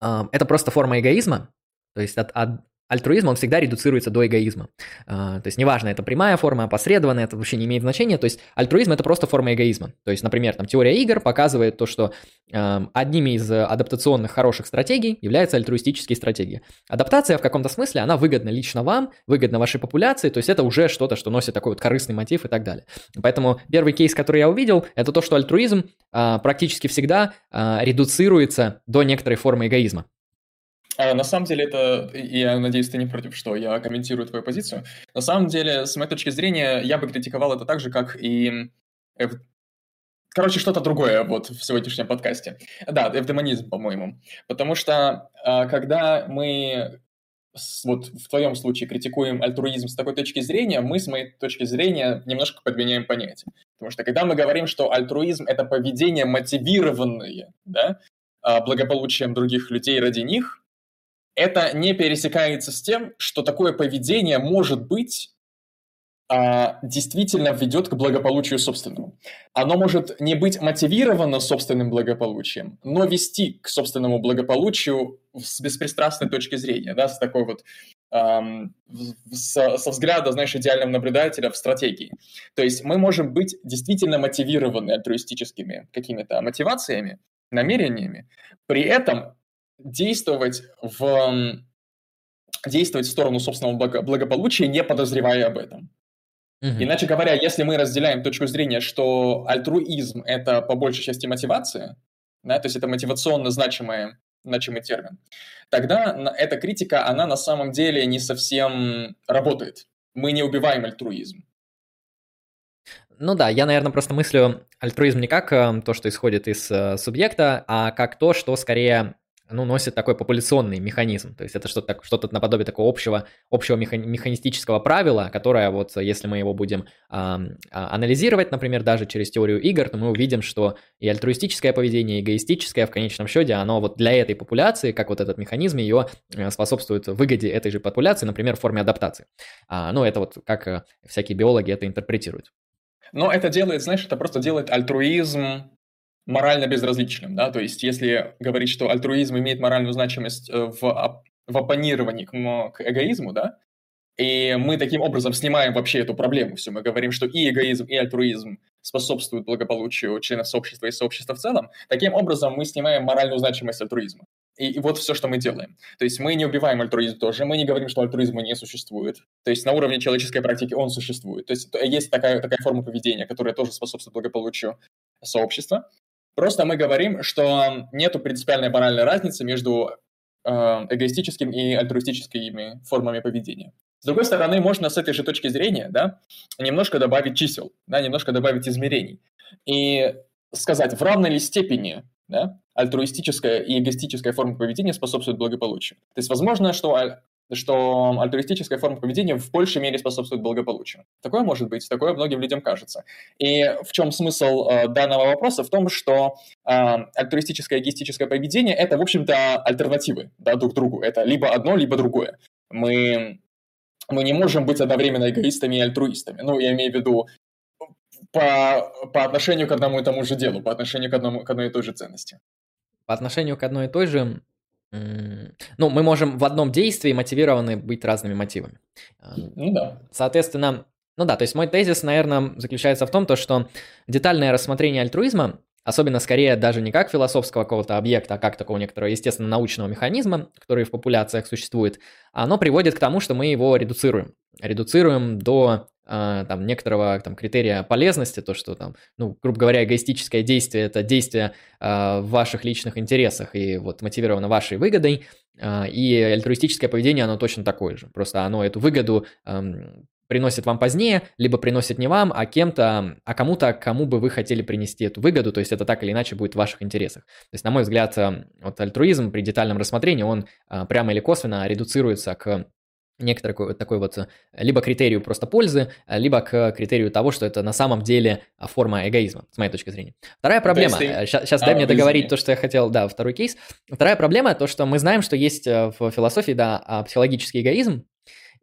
а, это просто форма эгоизма, то есть от, от, альтруизм, он всегда редуцируется до эгоизма. А, то есть неважно, это прямая форма, опосредованная, это вообще не имеет значения. То есть альтруизм это просто форма эгоизма. То есть, например, там теория игр показывает то, что а, одними из адаптационных хороших стратегий является альтруистические стратегии. Адаптация в каком-то смысле, она выгодна лично вам, выгодна вашей популяции, то есть это уже что-то, что носит такой вот корыстный мотив и так далее. Поэтому первый кейс, который я увидел, это то, что альтруизм а, практически всегда редуцируется до некоторой формы эгоизма. А на самом деле это, я надеюсь, ты не против, что я комментирую твою позицию. На самом деле, с моей точки зрения, я бы критиковал это так же, как и... Короче, что-то другое вот в сегодняшнем подкасте. Да, эвдемонизм, по-моему. Потому что а, когда мы вот в твоем случае критикуем альтруизм с такой точки зрения, мы с моей точки зрения немножко подменяем понятие. Потому что когда мы говорим, что альтруизм — это поведение мотивированное да, а, благополучием других людей ради них, это не пересекается с тем, что такое поведение может быть а, действительно ведет к благополучию собственному. Оно может не быть мотивировано собственным благополучием, но вести к собственному благополучию с беспристрастной точки зрения, да, с такой вот эм, со, со взгляда, знаешь, идеального наблюдателя в стратегии. То есть мы можем быть действительно мотивированы альтруистическими какими-то мотивациями, намерениями, при этом действовать в действовать в сторону собственного благополучия, не подозревая об этом. Угу. Иначе говоря, если мы разделяем точку зрения, что альтруизм – это по большей части мотивация, да, то есть это мотивационно значимая, значимый термин, тогда эта критика, она на самом деле не совсем работает. Мы не убиваем альтруизм. Ну да, я, наверное, просто мыслю альтруизм не как э, то, что исходит из э, субъекта, а как то, что скорее ну, носит такой популяционный механизм. То есть это что-то, что-то наподобие такого общего, общего механистического правила, которое вот, если мы его будем а, анализировать, например, даже через теорию игр, то мы увидим, что и альтруистическое поведение, и эгоистическое в конечном счете, оно вот для этой популяции, как вот этот механизм, ее э, способствует выгоде этой же популяции, например, в форме адаптации. А, ну, это вот как э, всякие биологи это интерпретируют. Но это делает, знаешь, это просто делает альтруизм морально безразличным, да, то есть если говорить, что альтруизм имеет моральную значимость э, в, в оппонировании к, к эгоизму, да, и мы таким образом снимаем вообще эту проблему все. Мы говорим, что и эгоизм, и альтруизм способствуют благополучию членов сообщества и сообщества в целом. Таким образом мы снимаем моральную значимость альтруизма. И, и вот все, что мы делаем. То есть мы не убиваем альтруизм тоже, мы не говорим, что альтруизма не существует. То есть на уровне человеческой практики он существует. То есть есть такая, такая форма поведения, которая тоже способствует благополучию сообщества. Просто мы говорим, что нет принципиальной моральной разницы между э, эгоистическим и альтруистическими формами поведения. С другой стороны, можно с этой же точки зрения да, немножко добавить чисел, да, немножко добавить измерений. И сказать, в равной ли степени да, альтруистическая и эгоистическая форма поведения способствуют благополучию. То есть возможно, что что альтруистическая форма поведения в большей мере способствует благополучию. Такое может быть, такое многим людям кажется. И в чем смысл э, данного вопроса? В том, что э, альтруистическое и эгоистическое поведение – это, в общем-то, альтернативы да, друг другу. Это либо одно, либо другое. Мы, мы не можем быть одновременно эгоистами и альтруистами. Ну, я имею в виду по, по отношению к одному и тому же делу, по отношению к, одному, к одной и той же ценности. По отношению к одной и той же ну, мы можем в одном действии мотивированы быть разными мотивами. А, ну да. Соответственно, ну да, то есть мой тезис, наверное, заключается в том, то, что детальное рассмотрение альтруизма особенно скорее даже не как философского какого-то объекта, а как такого некоторого естественно научного механизма, который в популяциях существует, оно приводит к тому, что мы его редуцируем. Редуцируем до э, там, некоторого там, критерия полезности, то, что там, ну, грубо говоря, эгоистическое действие – это действие э, в ваших личных интересах и вот мотивировано вашей выгодой, э, и альтруистическое поведение, оно точно такое же, просто оно эту выгоду эм, приносит вам позднее, либо приносит не вам, а кем-то, а кому-то, кому бы вы хотели принести эту выгоду, то есть это так или иначе будет в ваших интересах. То есть, на мой взгляд, э, вот альтруизм при детальном рассмотрении, он э, прямо или косвенно редуцируется к некоторой такой вот э, либо критерию просто пользы, либо к критерию того, что это на самом деле форма эгоизма, с моей точки зрения. Вторая проблема, сейчас, сейчас а, дай мне договорить то, что я хотел, да, второй кейс. Вторая проблема, то, что мы знаем, что есть в философии, да, а, психологический эгоизм,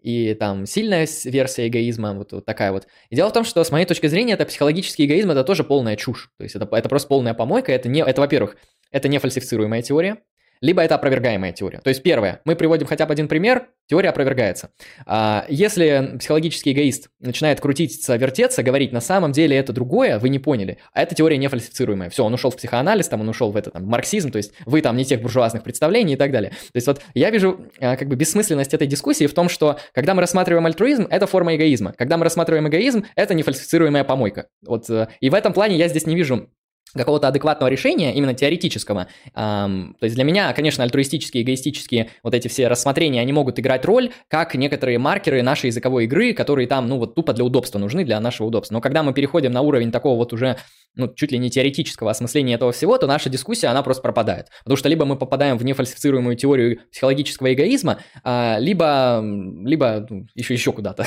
и там сильная версия эгоизма, вот, вот такая вот. И дело в том, что с моей точки зрения, это психологический эгоизм, это тоже полная чушь. То есть это, это просто полная помойка, это, не, это во-первых, это не фальсифицируемая теория, либо это опровергаемая теория. То есть первое, мы приводим хотя бы один пример, теория опровергается. А, если психологический эгоист начинает крутиться, вертеться, говорить, на самом деле это другое, вы не поняли, а эта теория не фальсифицируемая. Все, он ушел в психоанализ, там он ушел в это, там, марксизм, то есть вы там не тех буржуазных представлений и так далее. То есть вот я вижу а, как бы бессмысленность этой дискуссии в том, что когда мы рассматриваем альтруизм, это форма эгоизма. Когда мы рассматриваем эгоизм, это не фальсифицируемая помойка. Вот, э, и в этом плане я здесь не вижу какого-то адекватного решения, именно теоретического. Эм, то есть для меня, конечно, альтруистические, эгоистические вот эти все рассмотрения, они могут играть роль, как некоторые маркеры нашей языковой игры, которые там, ну вот тупо для удобства нужны, для нашего удобства. Но когда мы переходим на уровень такого вот уже ну, чуть ли не теоретического осмысления этого всего, то наша дискуссия, она просто пропадает. Потому что либо мы попадаем в нефальсифицируемую теорию психологического эгоизма, а, либо, либо ну, еще, еще куда-то.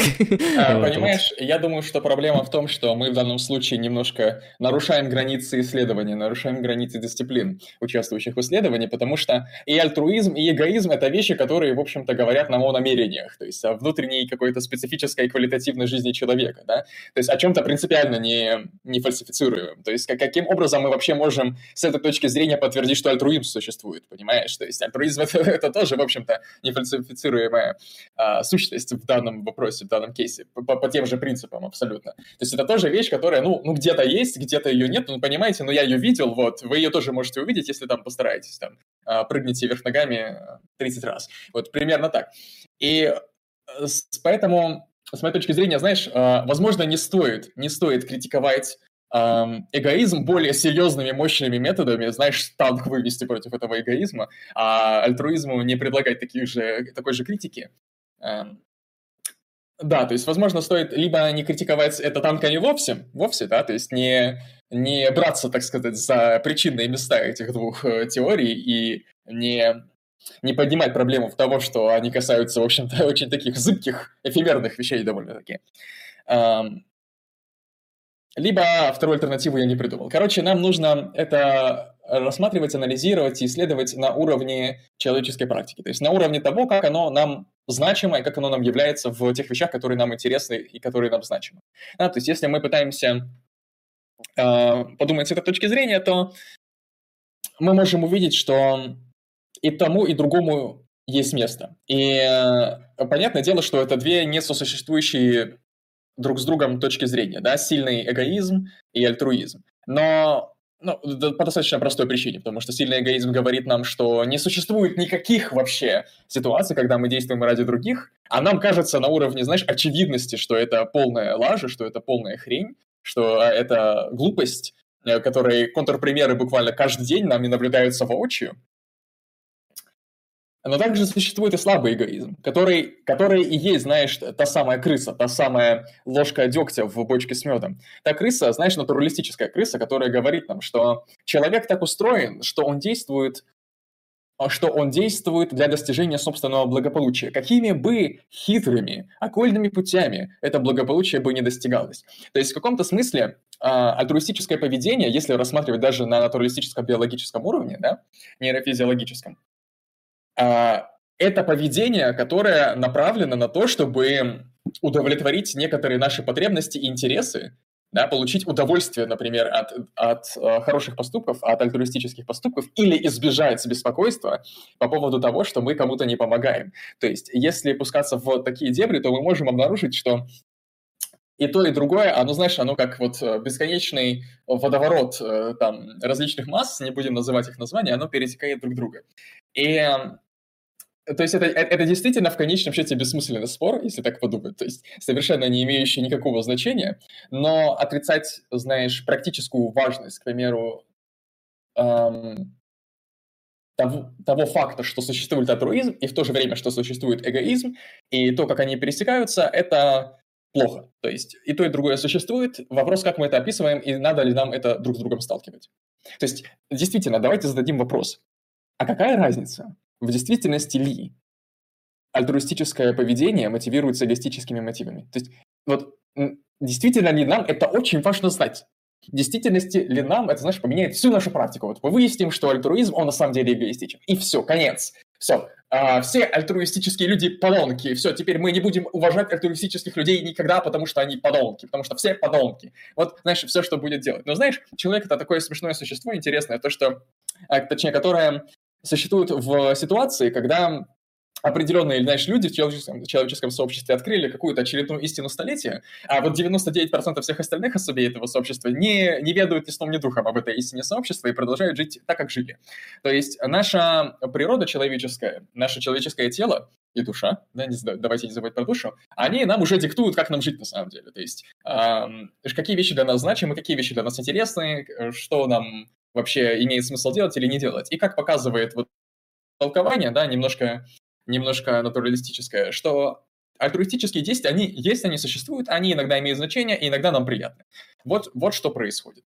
А, понимаешь, я думаю, что проблема в том, что мы в данном случае немножко нарушаем границы исследования, нарушаем границы дисциплин, участвующих в исследовании, потому что и альтруизм, и эгоизм — это вещи, которые, в общем-то, говорят нам о намерениях, то есть о внутренней какой-то специфической квалитативной жизни человека, да, то есть о чем-то принципиально не, не фальсифицируем. То есть каким образом мы вообще можем с этой точки зрения подтвердить, что альтруизм существует, понимаешь? То есть альтруизм это, это тоже, в общем-то, нефальсифицируемая а, сущность в данном вопросе, в данном кейсе, по, по тем же принципам абсолютно. То есть это тоже вещь, которая, ну, ну где-то есть, где-то ее нет, ну, понимаете, но я ее видел, вот, вы ее тоже можете увидеть, если там постараетесь, там, а, прыгните вверх ногами 30 а, раз. Вот примерно так. И э, поэтому с моей точки зрения, знаешь, а, возможно, не стоит, не стоит критиковать эгоизм более серьезными, мощными методами, знаешь, танк вывести против этого эгоизма, а альтруизму не предлагать таких же, такой же критики. Да, то есть, возможно, стоит либо не критиковать это танка не вовсе, вовсе, да, то есть не, не браться, так сказать, за причинные места этих двух э, теорий и не, не поднимать проблему в того, что они касаются, в общем-то, очень таких зыбких, эфемерных вещей довольно-таки. Либо вторую альтернативу я не придумал. Короче, нам нужно это рассматривать, анализировать и исследовать на уровне человеческой практики. То есть на уровне того, как оно нам значимо и как оно нам является в тех вещах, которые нам интересны и которые нам значимы. Да, то есть если мы пытаемся э, подумать с этой точки зрения, то мы можем увидеть, что и тому, и другому есть место. И э, понятное дело, что это две несосуществующие друг с другом точки зрения, да, сильный эгоизм и альтруизм. Но ну, по достаточно простой причине, потому что сильный эгоизм говорит нам, что не существует никаких вообще ситуаций, когда мы действуем ради других, а нам кажется на уровне, знаешь, очевидности, что это полная лажа, что это полная хрень, что это глупость, э, которой контрпримеры буквально каждый день нами наблюдаются воочию, но также существует и слабый эгоизм, который, который и есть, знаешь, та самая крыса, та самая ложка дегтя в бочке с медом. Та крыса, знаешь, натуралистическая крыса, которая говорит нам, что человек так устроен, что он действует что он действует для достижения собственного благополучия. Какими бы хитрыми, окольными путями это благополучие бы не достигалось. То есть в каком-то смысле а, альтруистическое поведение, если рассматривать даже на натуралистическом биологическом уровне, да, нейрофизиологическом, это поведение, которое направлено на то, чтобы удовлетворить некоторые наши потребности и интересы, да, получить удовольствие, например, от, от э, хороших поступков, от альтруистических поступков, или избежать беспокойства по поводу того, что мы кому-то не помогаем. То есть, если пускаться в такие дебри, то мы можем обнаружить, что и то, и другое, оно, знаешь, оно как вот э, бесконечный водоворот э, там различных масс, не будем называть их названия, оно перетекает друг друга. И то есть это, это действительно в конечном счете бессмысленный спор, если так подумать, то есть совершенно не имеющий никакого значения, но отрицать, знаешь, практическую важность, к примеру, эм, того, того факта, что существует альтруизм, и в то же время, что существует эгоизм, и то, как они пересекаются, это плохо. То есть и то, и другое существует. Вопрос, как мы это описываем, и надо ли нам это друг с другом сталкивать. То есть, действительно, давайте зададим вопрос. А какая разница, в действительности ли альтруистическое поведение мотивируется эгоистическими мотивами? То есть, вот действительно ли нам это очень важно знать? В действительности ли нам это, знаешь, поменяет всю нашу практику? Вот мы выясним, что альтруизм, он на самом деле эгоистичен. И все, конец. Все. А, все альтруистические люди подонки. Все, теперь мы не будем уважать альтруистических людей никогда, потому что они подонки. Потому что все подонки. Вот, знаешь, все, что будет делать. Но знаешь, человек это такое смешное существо интересное, то, что, а, точнее, которое существует в ситуации, когда определенные, знаешь, люди в человеческом, человеческом сообществе открыли какую-то очередную истину столетия, а вот 99% всех остальных особей этого сообщества не, не ведают ни сном, ни духом об этой истине сообщества и продолжают жить так, как жили. То есть наша природа человеческая, наше человеческое тело и душа, да, не, давайте не забывать про душу, они нам уже диктуют, как нам жить на самом деле. То есть э, какие вещи для нас значимы, какие вещи для нас интересны, что нам вообще имеет смысл делать или не делать. И как показывает вот толкование, да, немножко немножко натуралистическое, что альтруистические действия, они есть, они существуют, они иногда имеют значение, и иногда нам приятны. Вот, вот что происходит.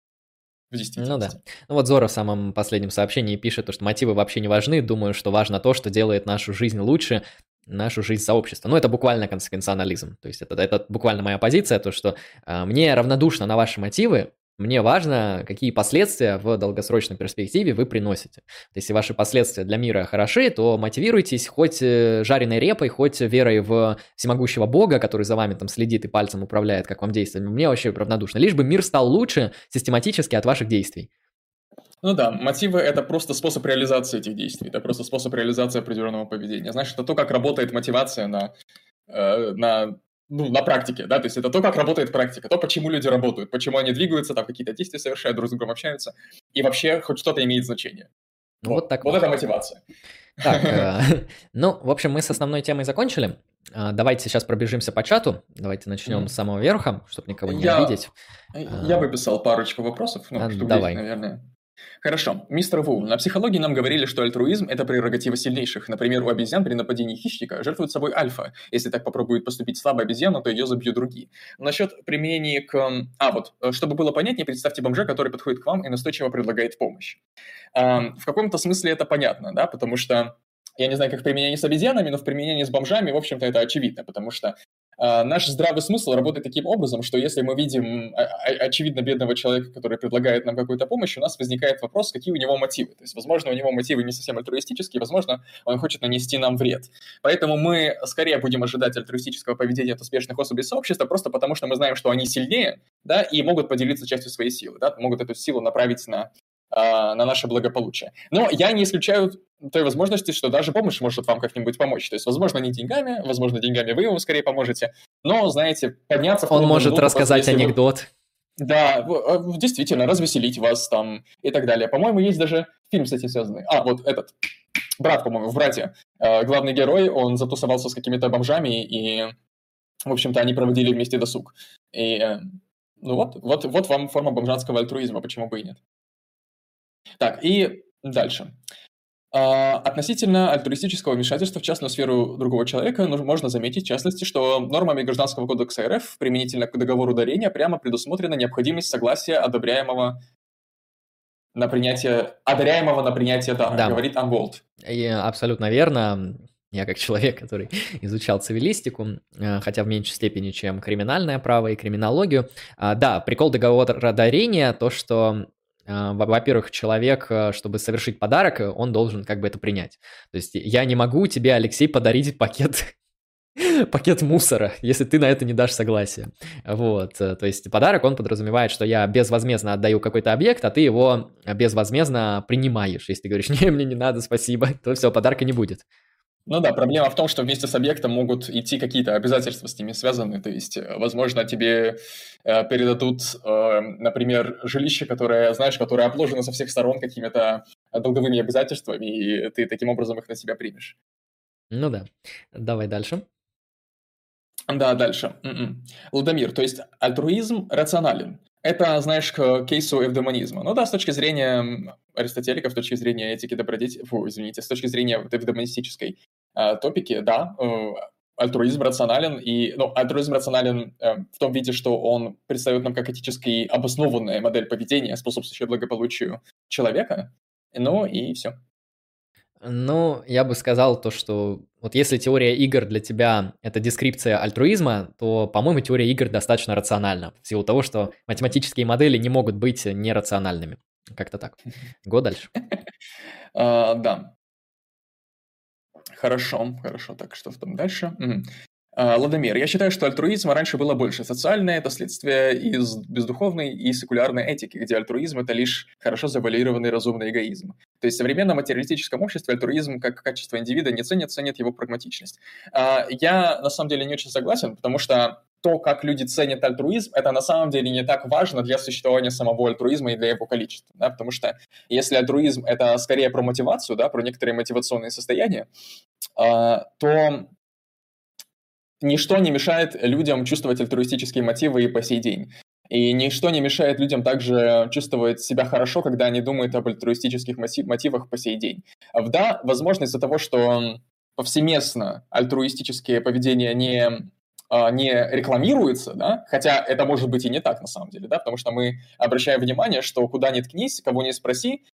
В ну да. Ну вот Зора в самом последнем сообщении пишет, что мотивы вообще не важны. Думаю, что важно то, что делает нашу жизнь лучше, нашу жизнь сообщества. Ну, это буквально консеквенционализм. То есть это, это буквально моя позиция, то, что э, мне равнодушно на ваши мотивы, мне важно, какие последствия в долгосрочной перспективе вы приносите. Если ваши последствия для мира хороши, то мотивируйтесь хоть э, жареной репой, хоть верой в всемогущего бога, который за вами там следит и пальцем управляет, как вам действовать. Мне вообще равнодушно. Лишь бы мир стал лучше систематически от ваших действий. Ну да, мотивы — это просто способ реализации этих действий, это просто способ реализации определенного поведения. Знаешь, это то, как работает мотивация на, э, на ну, на практике, да, то есть это то, как работает практика, то, почему люди работают, почему они двигаются, там какие-то действия совершают, друг с другом общаются, и вообще хоть что-то имеет значение. Ну, вот, вот так. Вот это мотивация. Так, э, ну, в общем, мы с основной темой закончили. Э, давайте сейчас пробежимся по чату. Давайте начнем с самого верха, чтобы никого не обидеть. Я выписал парочку вопросов, ну, штук Давай. наверное. Хорошо. Мистер Ву, на психологии нам говорили, что альтруизм – это прерогатива сильнейших. Например, у обезьян при нападении хищника жертвует собой альфа. Если так попробует поступить слабая обезьяна, то ее забьют другие. Насчет применения к... А, вот, э, чтобы было понятнее, представьте бомжа, который подходит к вам и настойчиво предлагает помощь. В каком-то смысле это понятно, да, потому что я не знаю, как в с обезьянами, но в применении с бомжами, в общем-то, это очевидно, потому что наш здравый смысл работает таким образом, что если мы видим а, а, очевидно бедного человека, который предлагает нам какую-то помощь, у нас возникает вопрос, какие у него мотивы. То есть, возможно, у него мотивы не совсем альтруистические, возможно, он хочет нанести нам вред. Поэтому мы скорее будем ожидать альтруистического поведения от успешных особей сообщества, просто потому что мы знаем, что они сильнее, да, и могут поделиться частью своей силы, да, могут эту силу направить на на наше благополучие. Но я не исключаю той возможности, что даже помощь может вам как-нибудь помочь. То есть, возможно, не деньгами, возможно, деньгами вы ему скорее поможете, но, знаете, подняться... Он может минуту, рассказать анекдот. Вы... Да, э, действительно, развеселить вас там и так далее. По-моему, есть даже фильм с этим связанный. А, вот этот, брат, по-моему, в «Брате». Э, главный герой, он затусовался с какими-то бомжами, и, в общем-то, они проводили вместе досуг. И, э, ну вот, вот, вот вам форма бомжанского альтруизма, почему бы и нет. Так, и дальше. А, относительно альтруистического вмешательства в частную сферу другого человека можно заметить, в частности, что нормами Гражданского кодекса РФ применительно к договору дарения прямо предусмотрена необходимость согласия одобряемого на принятие, одаряемого на принятие дара, да. говорит Анголд. Абсолютно верно. Я как человек, который изучал цивилистику, э, хотя в меньшей степени, чем криминальное право и криминологию. А, да, прикол договора дарения, то, что во-первых, человек, э, чтобы совершить подарок, э, он должен как бы это принять. То есть я не могу тебе, Алексей, подарить пакет пакет мусора, если ты на это не дашь согласие. Вот, э, то есть подарок, он подразумевает, что я безвозмездно отдаю какой-то объект, а ты его безвозмездно принимаешь. Если ты говоришь, не, мне не надо, спасибо, то все, подарка не будет. Ну да, проблема в том, что вместе с объектом могут идти какие-то обязательства с ними связаны. То есть, э, возможно, тебе э, передадут, э, например, жилище, которое, знаешь, которое обложено со всех сторон какими-то долговыми обязательствами, и ты таким образом их на себя примешь. Ну да. Давай дальше. Да, дальше. М-м. Ладомир, то есть альтруизм рационален. Это, знаешь, к кейсу эвдемонизма. Ну да, с точки зрения аристотеликов, с точки зрения этики добродетели, фу, извините, с точки зрения эвдемонистической э, топики, да, э, альтруизм рационален, и, ну, альтруизм рационален э, в том виде, что он предстает нам как этически обоснованная модель поведения, способствующая благополучию человека, ну и все. Ну, я бы сказал то, что вот если теория игр для тебя это дескрипция альтруизма, то, по-моему, теория игр достаточно рациональна, в силу того, что математические модели не могут быть нерациональными. Как-то так. Го дальше. А, да. Хорошо, хорошо. Так, что там дальше? А, Ладомир, я считаю, что альтруизма раньше было больше. Социальное – это следствие из бездуховной и секулярной этики, где альтруизм – это лишь хорошо завуалированный разумный эгоизм. То есть в современном материалистическом обществе альтруизм как качество индивида не ценит, ценит его прагматичность. А, я на самом деле не очень согласен, потому что то, как люди ценят альтруизм, это на самом деле не так важно для существования самого альтруизма и для его количества, да, потому что если альтруизм – это скорее про мотивацию, да, про некоторые мотивационные состояния, а, то ничто не мешает людям чувствовать альтруистические мотивы и по сей день. И ничто не мешает людям также чувствовать себя хорошо, когда они думают об альтруистических мотивах по сей день. Да, возможно, из-за того, что повсеместно альтруистические поведения не а, не рекламируется, да, хотя это может быть и не так на самом деле, да, потому что мы обращаем внимание, что куда ни ткнись, кого не спроси,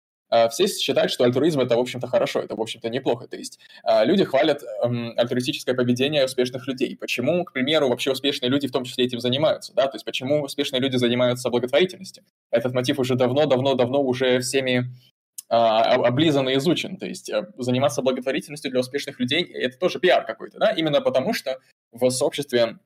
все считают, что альтруизм это, в общем-то, хорошо, это, в общем-то, неплохо. То есть а, люди хвалят эм, альтруистическое поведение успешных людей. Почему, к примеру, вообще успешные люди в том числе этим занимаются, да? То есть почему успешные люди занимаются благотворительностью? Этот мотив уже давно-давно-давно уже всеми облизан и изучен. То есть э, заниматься благотворительностью для успешных людей – это тоже пиар какой-то, да? Именно потому, что в сообществе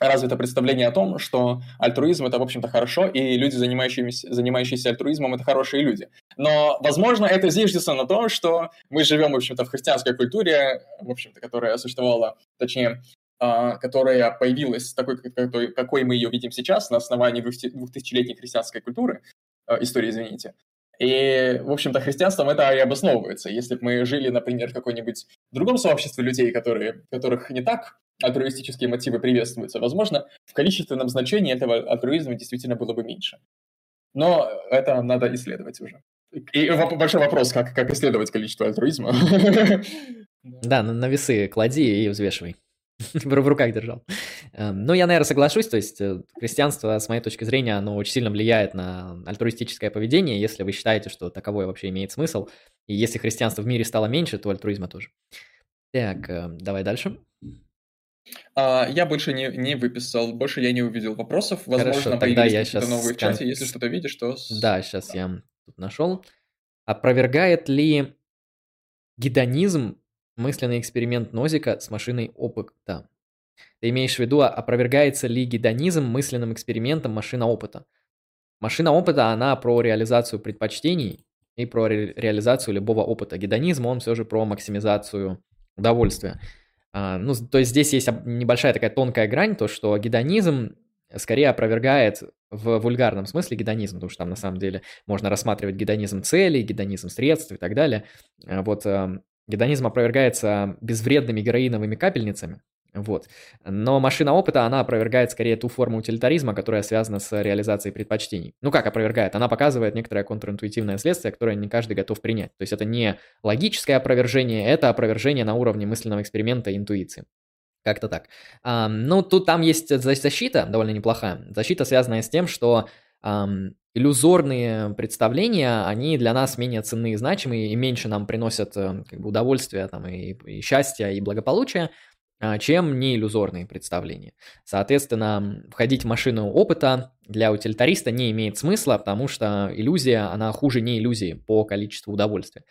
развито представление о том, что альтруизм это, в общем-то, хорошо, и люди, занимающиеся, занимающиеся альтруизмом, это хорошие люди. Но, возможно, это зиждется на том, что мы живем, в общем-то, в христианской культуре, в общем-то, которая существовала, точнее, а, которая появилась такой, какой, мы ее видим сейчас на основании двухтысячелетней христианской культуры, а, истории, извините. И, в общем-то, христианством это и обосновывается. Если бы мы жили, например, в какой-нибудь другом сообществе людей, которые, которых не так альтруистические мотивы приветствуются, возможно, в количественном значении этого альтруизма действительно было бы меньше. Но это надо исследовать уже. И большой вопрос, как, как исследовать количество альтруизма. Да, на весы клади и взвешивай. в руках держал. Эм, ну, я, наверное, соглашусь, то есть э, христианство, с моей точки зрения, оно очень сильно влияет на альтруистическое поведение, если вы считаете, что таковое вообще имеет смысл, и если христианство в мире стало меньше, то альтруизма тоже. Так, эм, давай дальше. А, я больше не, не выписал, больше я не увидел вопросов. Возможно, Хорошо, тогда я сейчас... новые в чате. Если что-то видишь, то... Да, сейчас да. я тут нашел. Опровергает ли гедонизм мысленный эксперимент Нозика с машиной опыта. Ты имеешь в виду, опровергается ли гедонизм мысленным экспериментом машина опыта? Машина опыта, она про реализацию предпочтений и про ре- реализацию любого опыта. Гедонизм, он все же про максимизацию удовольствия. А, ну, то есть здесь есть небольшая такая тонкая грань, то, что гедонизм скорее опровергает в вульгарном смысле гедонизм, потому что там на самом деле можно рассматривать гедонизм целей, гедонизм средств и так далее. А вот эм, Гедонизм опровергается безвредными героиновыми капельницами, вот. Но машина опыта, она опровергает скорее ту форму утилитаризма, которая связана с реализацией предпочтений. Ну как опровергает? Она показывает некоторое контринтуитивное следствие, которое не каждый готов принять. То есть это не логическое опровержение, это опровержение на уровне мысленного эксперимента и интуиции. Как-то так. А, ну, тут там есть защита довольно неплохая. Защита, связанная с тем, что Um, иллюзорные представления, они для нас менее ценные и значимые, и меньше нам приносят э, как бы, удовольствия там, и, и счастья, и благополучия, чем не иллюзорные представления. Соответственно, входить в машину опыта для утилитариста не имеет смысла, потому что иллюзия, она хуже не иллюзии по количеству удовольствия.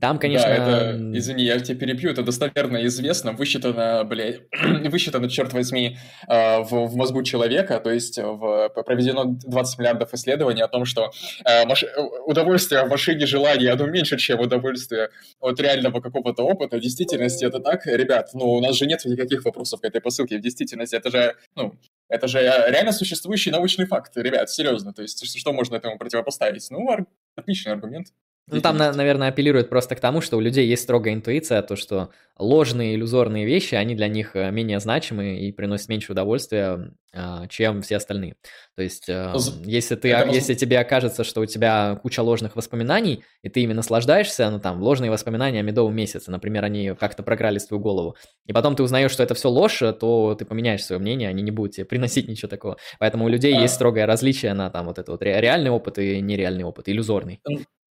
Там, конечно... Да, это, извини, я тебя перебью, это достоверно известно, высчитано, блядь, высчитано, черт возьми, э, в, в мозгу человека, то есть в, проведено 20 миллиардов исследований о том, что э, маш... удовольствие в машине желания, оно меньше, чем удовольствие от реального какого-то опыта. В действительности это так, ребят, ну, у нас же нет никаких вопросов к этой посылке. В действительности это же, ну, это же реально существующий научный факт, ребят, серьезно. То есть что можно этому противопоставить? Ну, ар... отличный аргумент. Ну, там, наверное, апеллирует просто к тому, что у людей есть строгая интуиция, то, что ложные иллюзорные вещи, они для них э, менее значимы и приносят меньше удовольствия, а, чем все остальные. То есть, э, если, ты, если тебе окажется, что у тебя куча ложных воспоминаний, и ты ими наслаждаешься, ну, там, ложные воспоминания о медовом месяце, например, они как-то програлись в твою голову, и потом ты узнаешь, что это все ложь, то ты поменяешь свое мнение, они не будут тебе приносить ничего такого. Поэтому у людей а... есть строгое различие на там вот это вот реальный опыт и нереальный опыт, иллюзорный.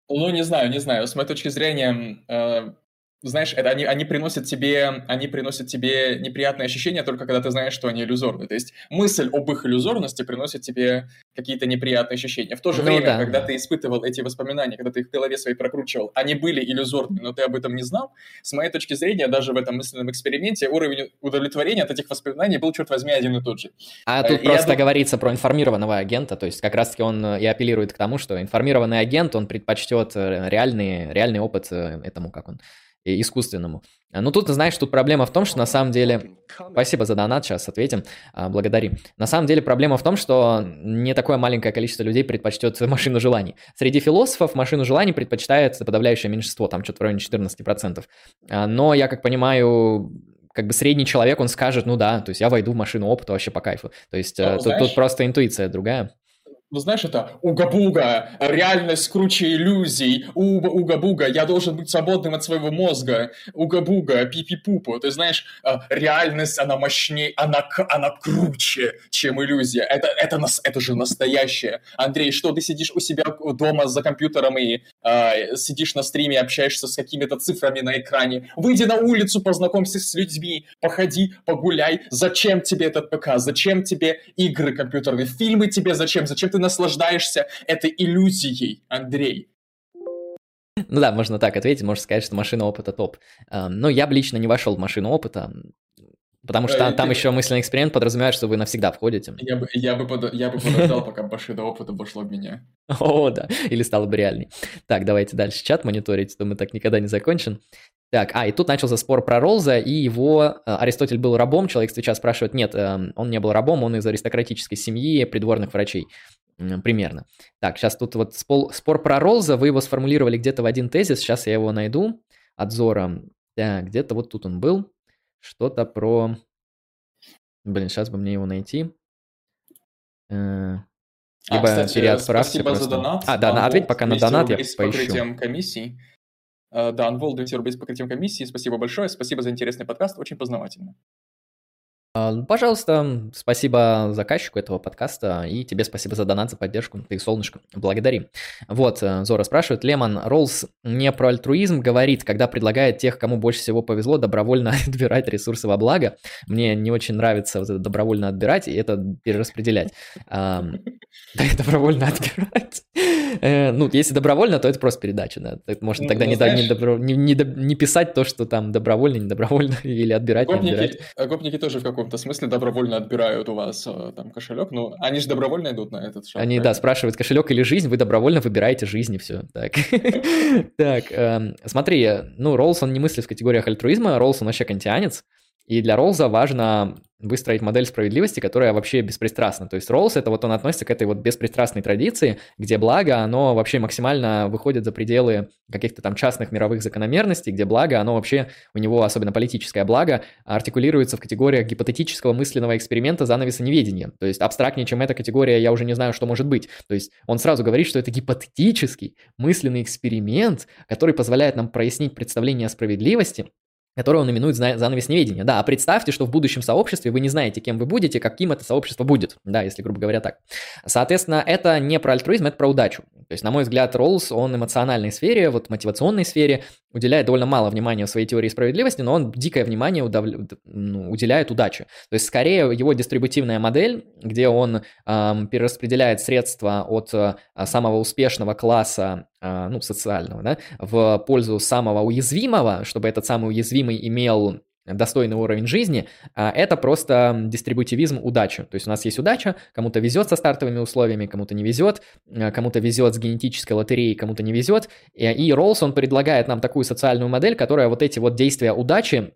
Ну, не знаю, не знаю. С моей точки зрения, э, знаешь, это они, они, приносят тебе, они приносят тебе неприятные ощущения только когда ты знаешь, что они иллюзорны. То есть мысль об их иллюзорности приносит тебе какие-то неприятные ощущения. В то же ну, время, да. когда ты испытывал эти воспоминания, когда ты их в голове своей прокручивал, они были иллюзорными, но ты об этом не знал, с моей точки зрения, даже в этом мысленном эксперименте уровень удовлетворения от этих воспоминаний был, черт возьми, один и тот же. А тут и просто я... говорится про информированного агента, то есть как раз-таки он и апеллирует к тому, что информированный агент, он предпочтет э, реальный, реальный опыт э, этому, как он искусственному. Ну, тут, знаешь, тут проблема в том, что на самом деле... Спасибо за донат, сейчас ответим. А, благодарим. На самом деле проблема в том, что не такое маленькое количество людей предпочтет машину желаний. Среди философов машину желаний предпочитает подавляющее меньшинство, там что-то в районе 14%. А, но я, как понимаю, как бы средний человек, он скажет, ну да, то есть я войду в машину опыта вообще по кайфу. То есть ну, тут, тут просто интуиция другая ну знаешь, это уга-буга, реальность круче иллюзий, уга-буга, я должен быть свободным от своего мозга, уга-буга, пипи-пупу, ты знаешь, э, реальность, она мощнее, она, она круче, чем иллюзия, это, это, нас, это же настоящее. Андрей, что, ты сидишь у себя дома за компьютером и э, сидишь на стриме, общаешься с какими-то цифрами на экране, выйди на улицу, познакомься с людьми, походи, погуляй, зачем тебе этот ПК, зачем тебе игры компьютерные, фильмы тебе зачем, зачем ты наслаждаешься этой иллюзией, Андрей. Ну да, можно так ответить, можно сказать, что машина опыта топ. Но я бы лично не вошел в машину опыта, потому что там, там еще мысленный эксперимент подразумевает, что вы навсегда входите. Я бы, я бы, под, я бы подождал, пока машина опыта вошло в меня. О, да, или стало бы реальней. Так, давайте дальше чат мониторить, то мы так никогда не закончим. Так, а, и тут начался спор про Ролза, и его, э, Аристотель был рабом, человек сейчас спрашивает, нет, эм, он не был рабом, он из аристократической семьи придворных врачей примерно. Так, сейчас тут вот спор, спор про Ролза, вы его сформулировали где-то в один тезис, сейчас я его найду от Зора. Так, где-то вот тут он был. Что-то про... Блин, сейчас бы мне его найти. Э, а, либо а, кстати, переотправьте спасибо просто. за донат. А, да, ответь пока на донат, я поищу. покрытием комиссии. Э, да, Анвол 200 рублей с покрытием комиссии. Спасибо большое. Спасибо за интересный подкаст. Очень познавательно. А, пожалуйста, спасибо заказчику этого подкаста и тебе спасибо за донат, за поддержку. Ты солнышко, благодарим. Вот, э, Зора спрашивает, Лемон Роллс не про альтруизм говорит, когда предлагает тех, кому больше всего повезло, добровольно отбирать ресурсы во благо. Мне не очень нравится вот это добровольно отбирать и это перераспределять. Да, добровольно отбирать. Э, ну, если добровольно, то это просто передача, да. Можно ну, тогда ну, не, писать то, что там добровольно, не добровольно, или отбирать, не отбирать. Гопники тоже в каком-то смысле добровольно отбирают у вас э, там кошелек, ну, они же добровольно идут на этот шаг. Они, да, спрашивают кошелек или жизнь, вы добровольно выбираете жизнь, и все. Так, так эм, смотри, ну, Роллс, он не мыслит в категориях альтруизма, Роллс, он вообще кантианец, и для Роллза важно выстроить модель справедливости, которая вообще беспристрастна. То есть Роллс это вот он относится к этой вот беспристрастной традиции, где благо, оно вообще максимально выходит за пределы каких-то там частных мировых закономерностей, где благо, оно вообще, у него особенно политическое благо, артикулируется в категориях гипотетического мысленного эксперимента занавеса неведения. То есть абстрактнее, чем эта категория, я уже не знаю, что может быть. То есть он сразу говорит, что это гипотетический мысленный эксперимент, который позволяет нам прояснить представление о справедливости, которую он именует занавес неведения. Да, а представьте, что в будущем сообществе вы не знаете, кем вы будете, каким это сообщество будет, да, если, грубо говоря, так. Соответственно, это не про альтруизм, это про удачу. То есть, на мой взгляд, Роллс, он эмоциональной сфере, вот мотивационной сфере, уделяет довольно мало внимания своей теории справедливости, но он дикое внимание удав... ну, уделяет удаче. То есть скорее его дистрибутивная модель, где он эм, перераспределяет средства от э, самого успешного класса, э, ну, социального, да, в пользу самого уязвимого, чтобы этот самый уязвимый имел достойный уровень жизни, а это просто дистрибутивизм удачи. То есть у нас есть удача, кому-то везет со стартовыми условиями, кому-то не везет, э, кому-то везет с генетической лотереей, кому-то не везет. И Роллс, он предлагает нам такую социальную модель, которая вот эти вот действия удачи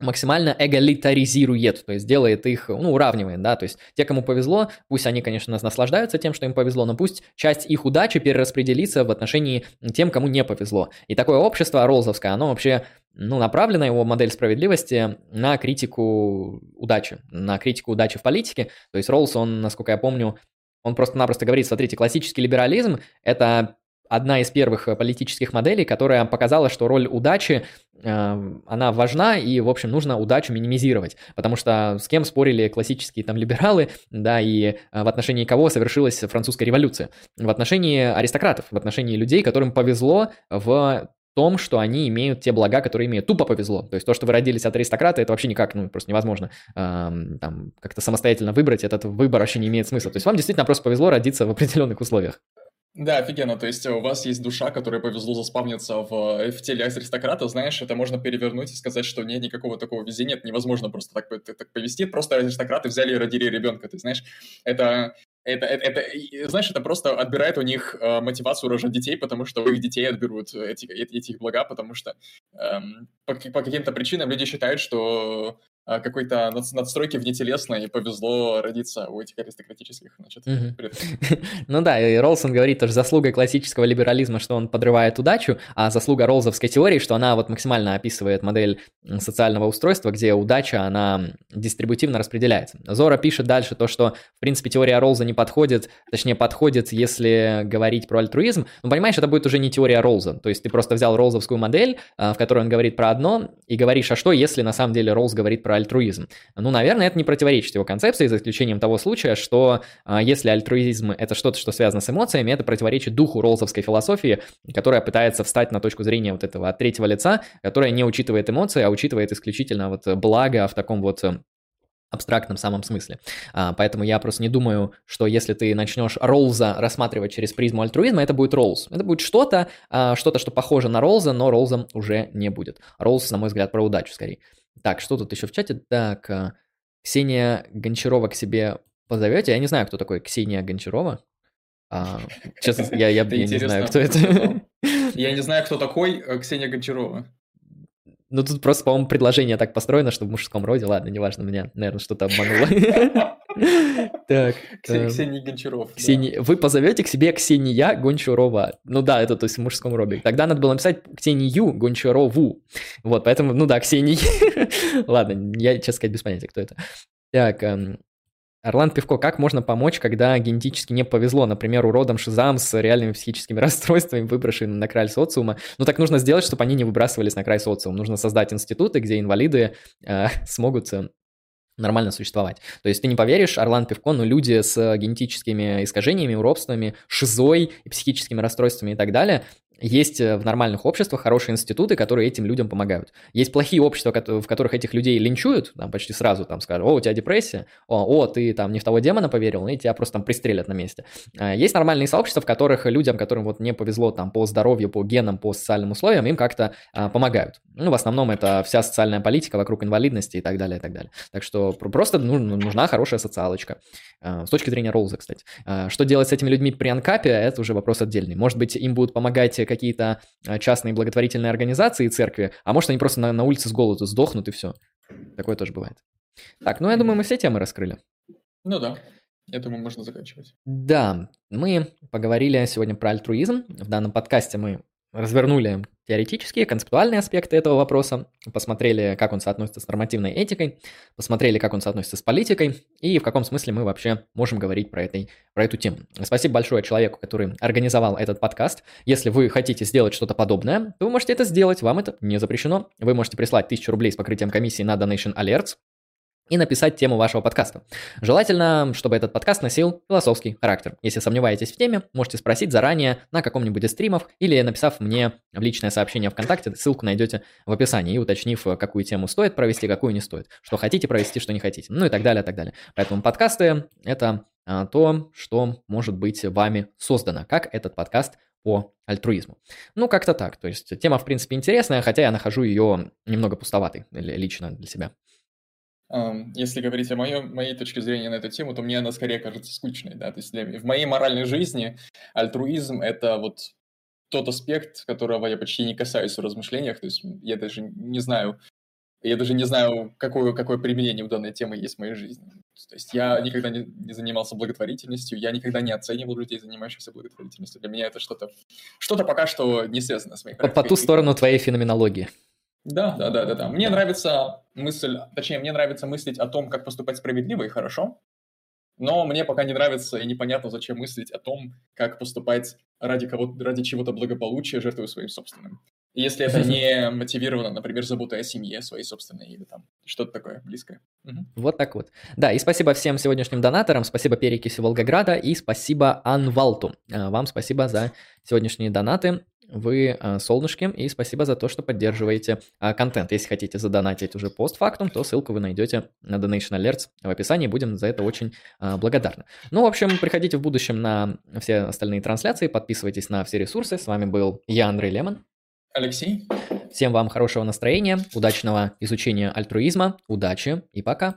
максимально эгалитаризирует, то есть делает их, ну, уравнивает, да, то есть те, кому повезло, пусть они, конечно, нас наслаждаются тем, что им повезло, но пусть часть их удачи перераспределится в отношении тем, кому не повезло. И такое общество роллзовское, оно вообще ну, направлена его модель справедливости на критику удачи, на критику удачи в политике. То есть Роллс, он, насколько я помню, он просто-напросто говорит, смотрите, классический либерализм – это одна из первых политических моделей, которая показала, что роль удачи, э, она важна, и, в общем, нужно удачу минимизировать, потому что с кем спорили классические там либералы, да, и э, в отношении кого совершилась французская революция? В отношении аристократов, в отношении людей, которым повезло в том, что они имеют те блага, которые имеют. Тупо повезло. То есть то, что вы родились от аристократа, это вообще никак, ну, просто невозможно эм, там как-то самостоятельно выбрать. Этот выбор вообще не имеет смысла. То есть вам действительно просто повезло родиться в определенных условиях. Да, офигенно. То есть у вас есть душа, которой повезло заспавниться в, в теле аристократа, знаешь, это можно перевернуть и сказать, что нет никакого такого везения, нет, невозможно просто так, так повести. Просто аристократы взяли и родили ребенка, ты знаешь. Это это, это, это, знаешь, это просто отбирает у них э, мотивацию рожать детей, потому что у их детей отберут эти, эти их блага, потому что эм, по, по каким-то причинам люди считают, что э, какой-то над, надстройки внетелесной повезло родиться у этих аристократических, значит, Ну да, и Ролсон говорит тоже заслуга классического либерализма, что он подрывает удачу, а заслуга роллзовской теории, что она вот максимально описывает модель социального устройства, где удача, она дистрибутивно распределяется. Зора пишет дальше то, что, в принципе, теория Роллза не подходит, точнее подходит, если говорить про альтруизм. Ну, понимаешь, это будет уже не теория Роллза. То есть ты просто взял роллзовскую модель, а, в которой он говорит про одно, и говоришь, а что, если на самом деле Роллс говорит про альтруизм? Ну, наверное, это не противоречит его концепции, за исключением того случая, что а, если альтруизм – это что-то, что связано с эмоциями, это противоречит духу роллзовской философии, которая пытается встать на точку зрения вот этого третьего лица, которая не учитывает эмоции, а учитывает исключительно вот благо в таком вот абстрактном самом смысле. А, поэтому я просто не думаю, что если ты начнешь Роллза рассматривать через призму альтруизма, это будет Роллз. Это будет что-то, а, что-то, что похоже на Роллза, но Роллзом уже не будет. Роллз, на мой взгляд, про удачу скорее. Так, что тут еще в чате? Так, а, Ксения Гончарова к себе позовете? Я не знаю, кто такой Ксения Гончарова. А, честно, я, я, я не знаю, кто это. Я не знаю, кто такой э, Ксения Гончарова. Ну, тут просто, по-моему, предложение так построено, что в мужском роде. Ладно, неважно, меня, наверное, что-то обмануло. Так. Э, Ксения Гончаров. Вы позовете к себе Ксения Гончарова. Ну да, это то есть в мужском роде. Тогда надо было написать Ксению Гончарову. Вот, поэтому, ну да, Ксения. Ладно, я, честно сказать, без понятия, кто это. Так, эм, Орлан Пивко, как можно помочь, когда генетически не повезло, например, уродам шизам с реальными психическими расстройствами, выброшенными на край социума? Ну, так нужно сделать, чтобы они не выбрасывались на край социума. Нужно создать институты, где инвалиды э, смогут э, нормально существовать. То есть ты не поверишь, Орлан Пивко, но люди с генетическими искажениями, уродствами, шизой и психическими расстройствами и так далее, есть э, в нормальных обществах хорошие институты, которые этим людям помогают. Есть плохие общества, в которых этих людей линчуют, там почти сразу там скажут, о, у тебя депрессия, о, о, ты там не в того демона поверил, и тебя просто там пристрелят на месте. А, есть нормальные сообщества, в которых людям, которым вот не повезло там по здоровью, по генам, по социальным условиям, им как-то а, помогают. Ну, в основном это вся социальная политика вокруг инвалидности и так далее, и так далее. Так что просто ну, нужна хорошая социалочка. А, с точки зрения Роллза, кстати. А, что делать с этими людьми при анкапе, это уже вопрос отдельный. Может быть, им будут помогать какие-то а, частные благотворительные организации и церкви, а может они просто на, на улице с голоду сдохнут и все. Такое тоже бывает. Так, ну я думаю, мы все темы раскрыли. Ну да. Я думаю, можно заканчивать. Да, мы поговорили сегодня про альтруизм. В данном подкасте мы развернули теоретические, концептуальные аспекты этого вопроса, посмотрели, как он соотносится с нормативной этикой, посмотрели, как он соотносится с политикой и в каком смысле мы вообще можем говорить про, этой, про эту тему. Спасибо большое человеку, который организовал этот подкаст. Если вы хотите сделать что-то подобное, то вы можете это сделать, вам это не запрещено. Вы можете прислать 1000 рублей с покрытием комиссии на Donation Alerts, и написать тему вашего подкаста. Желательно, чтобы этот подкаст носил философский характер. Если сомневаетесь в теме, можете спросить заранее на каком-нибудь из стримов или написав мне в личное сообщение ВКонтакте, ссылку найдете в описании, и уточнив, какую тему стоит провести, какую не стоит, что хотите провести, что не хотите, ну и так далее, так далее. Поэтому подкасты – это а, то, что может быть вами создано, как этот подкаст по альтруизму. Ну, как-то так. То есть тема, в принципе, интересная, хотя я нахожу ее немного пустоватой лично для себя. Если говорить о моем, моей точке зрения на эту тему, то мне она скорее кажется скучной, да, то есть для, в моей моральной жизни альтруизм – это вот тот аспект, которого я почти не касаюсь в размышлениях, то есть я даже не знаю, я даже не знаю, какое, какое применение у данной темы есть в моей жизни. То есть я никогда не, не занимался благотворительностью, я никогда не оценивал людей, занимающихся благотворительностью. Для меня это что-то, что-то пока что не связано с моей По, по ту сторону твоей феноменологии. Да, да, да, да, да. Мне нравится мысль, точнее, мне нравится мыслить о том, как поступать справедливо и хорошо, но мне пока не нравится и непонятно, зачем мыслить о том, как поступать ради, кого ради чего-то благополучия, жертвуя своим собственным. И если это не мотивировано, например, заботой о семье своей собственной или там что-то такое близкое. Угу. Вот так вот. Да, и спасибо всем сегодняшним донаторам, спасибо Перекиси Волгограда и спасибо Анвалту. А, вам спасибо за сегодняшние донаты вы э, солнышки, и спасибо за то, что поддерживаете э, контент. Если хотите задонатить уже постфактум, то ссылку вы найдете на Donation Alerts в описании, будем за это очень э, благодарны. Ну, в общем, приходите в будущем на все остальные трансляции, подписывайтесь на все ресурсы. С вами был я, Андрей Лемон. Алексей. Всем вам хорошего настроения, удачного изучения альтруизма, удачи и пока.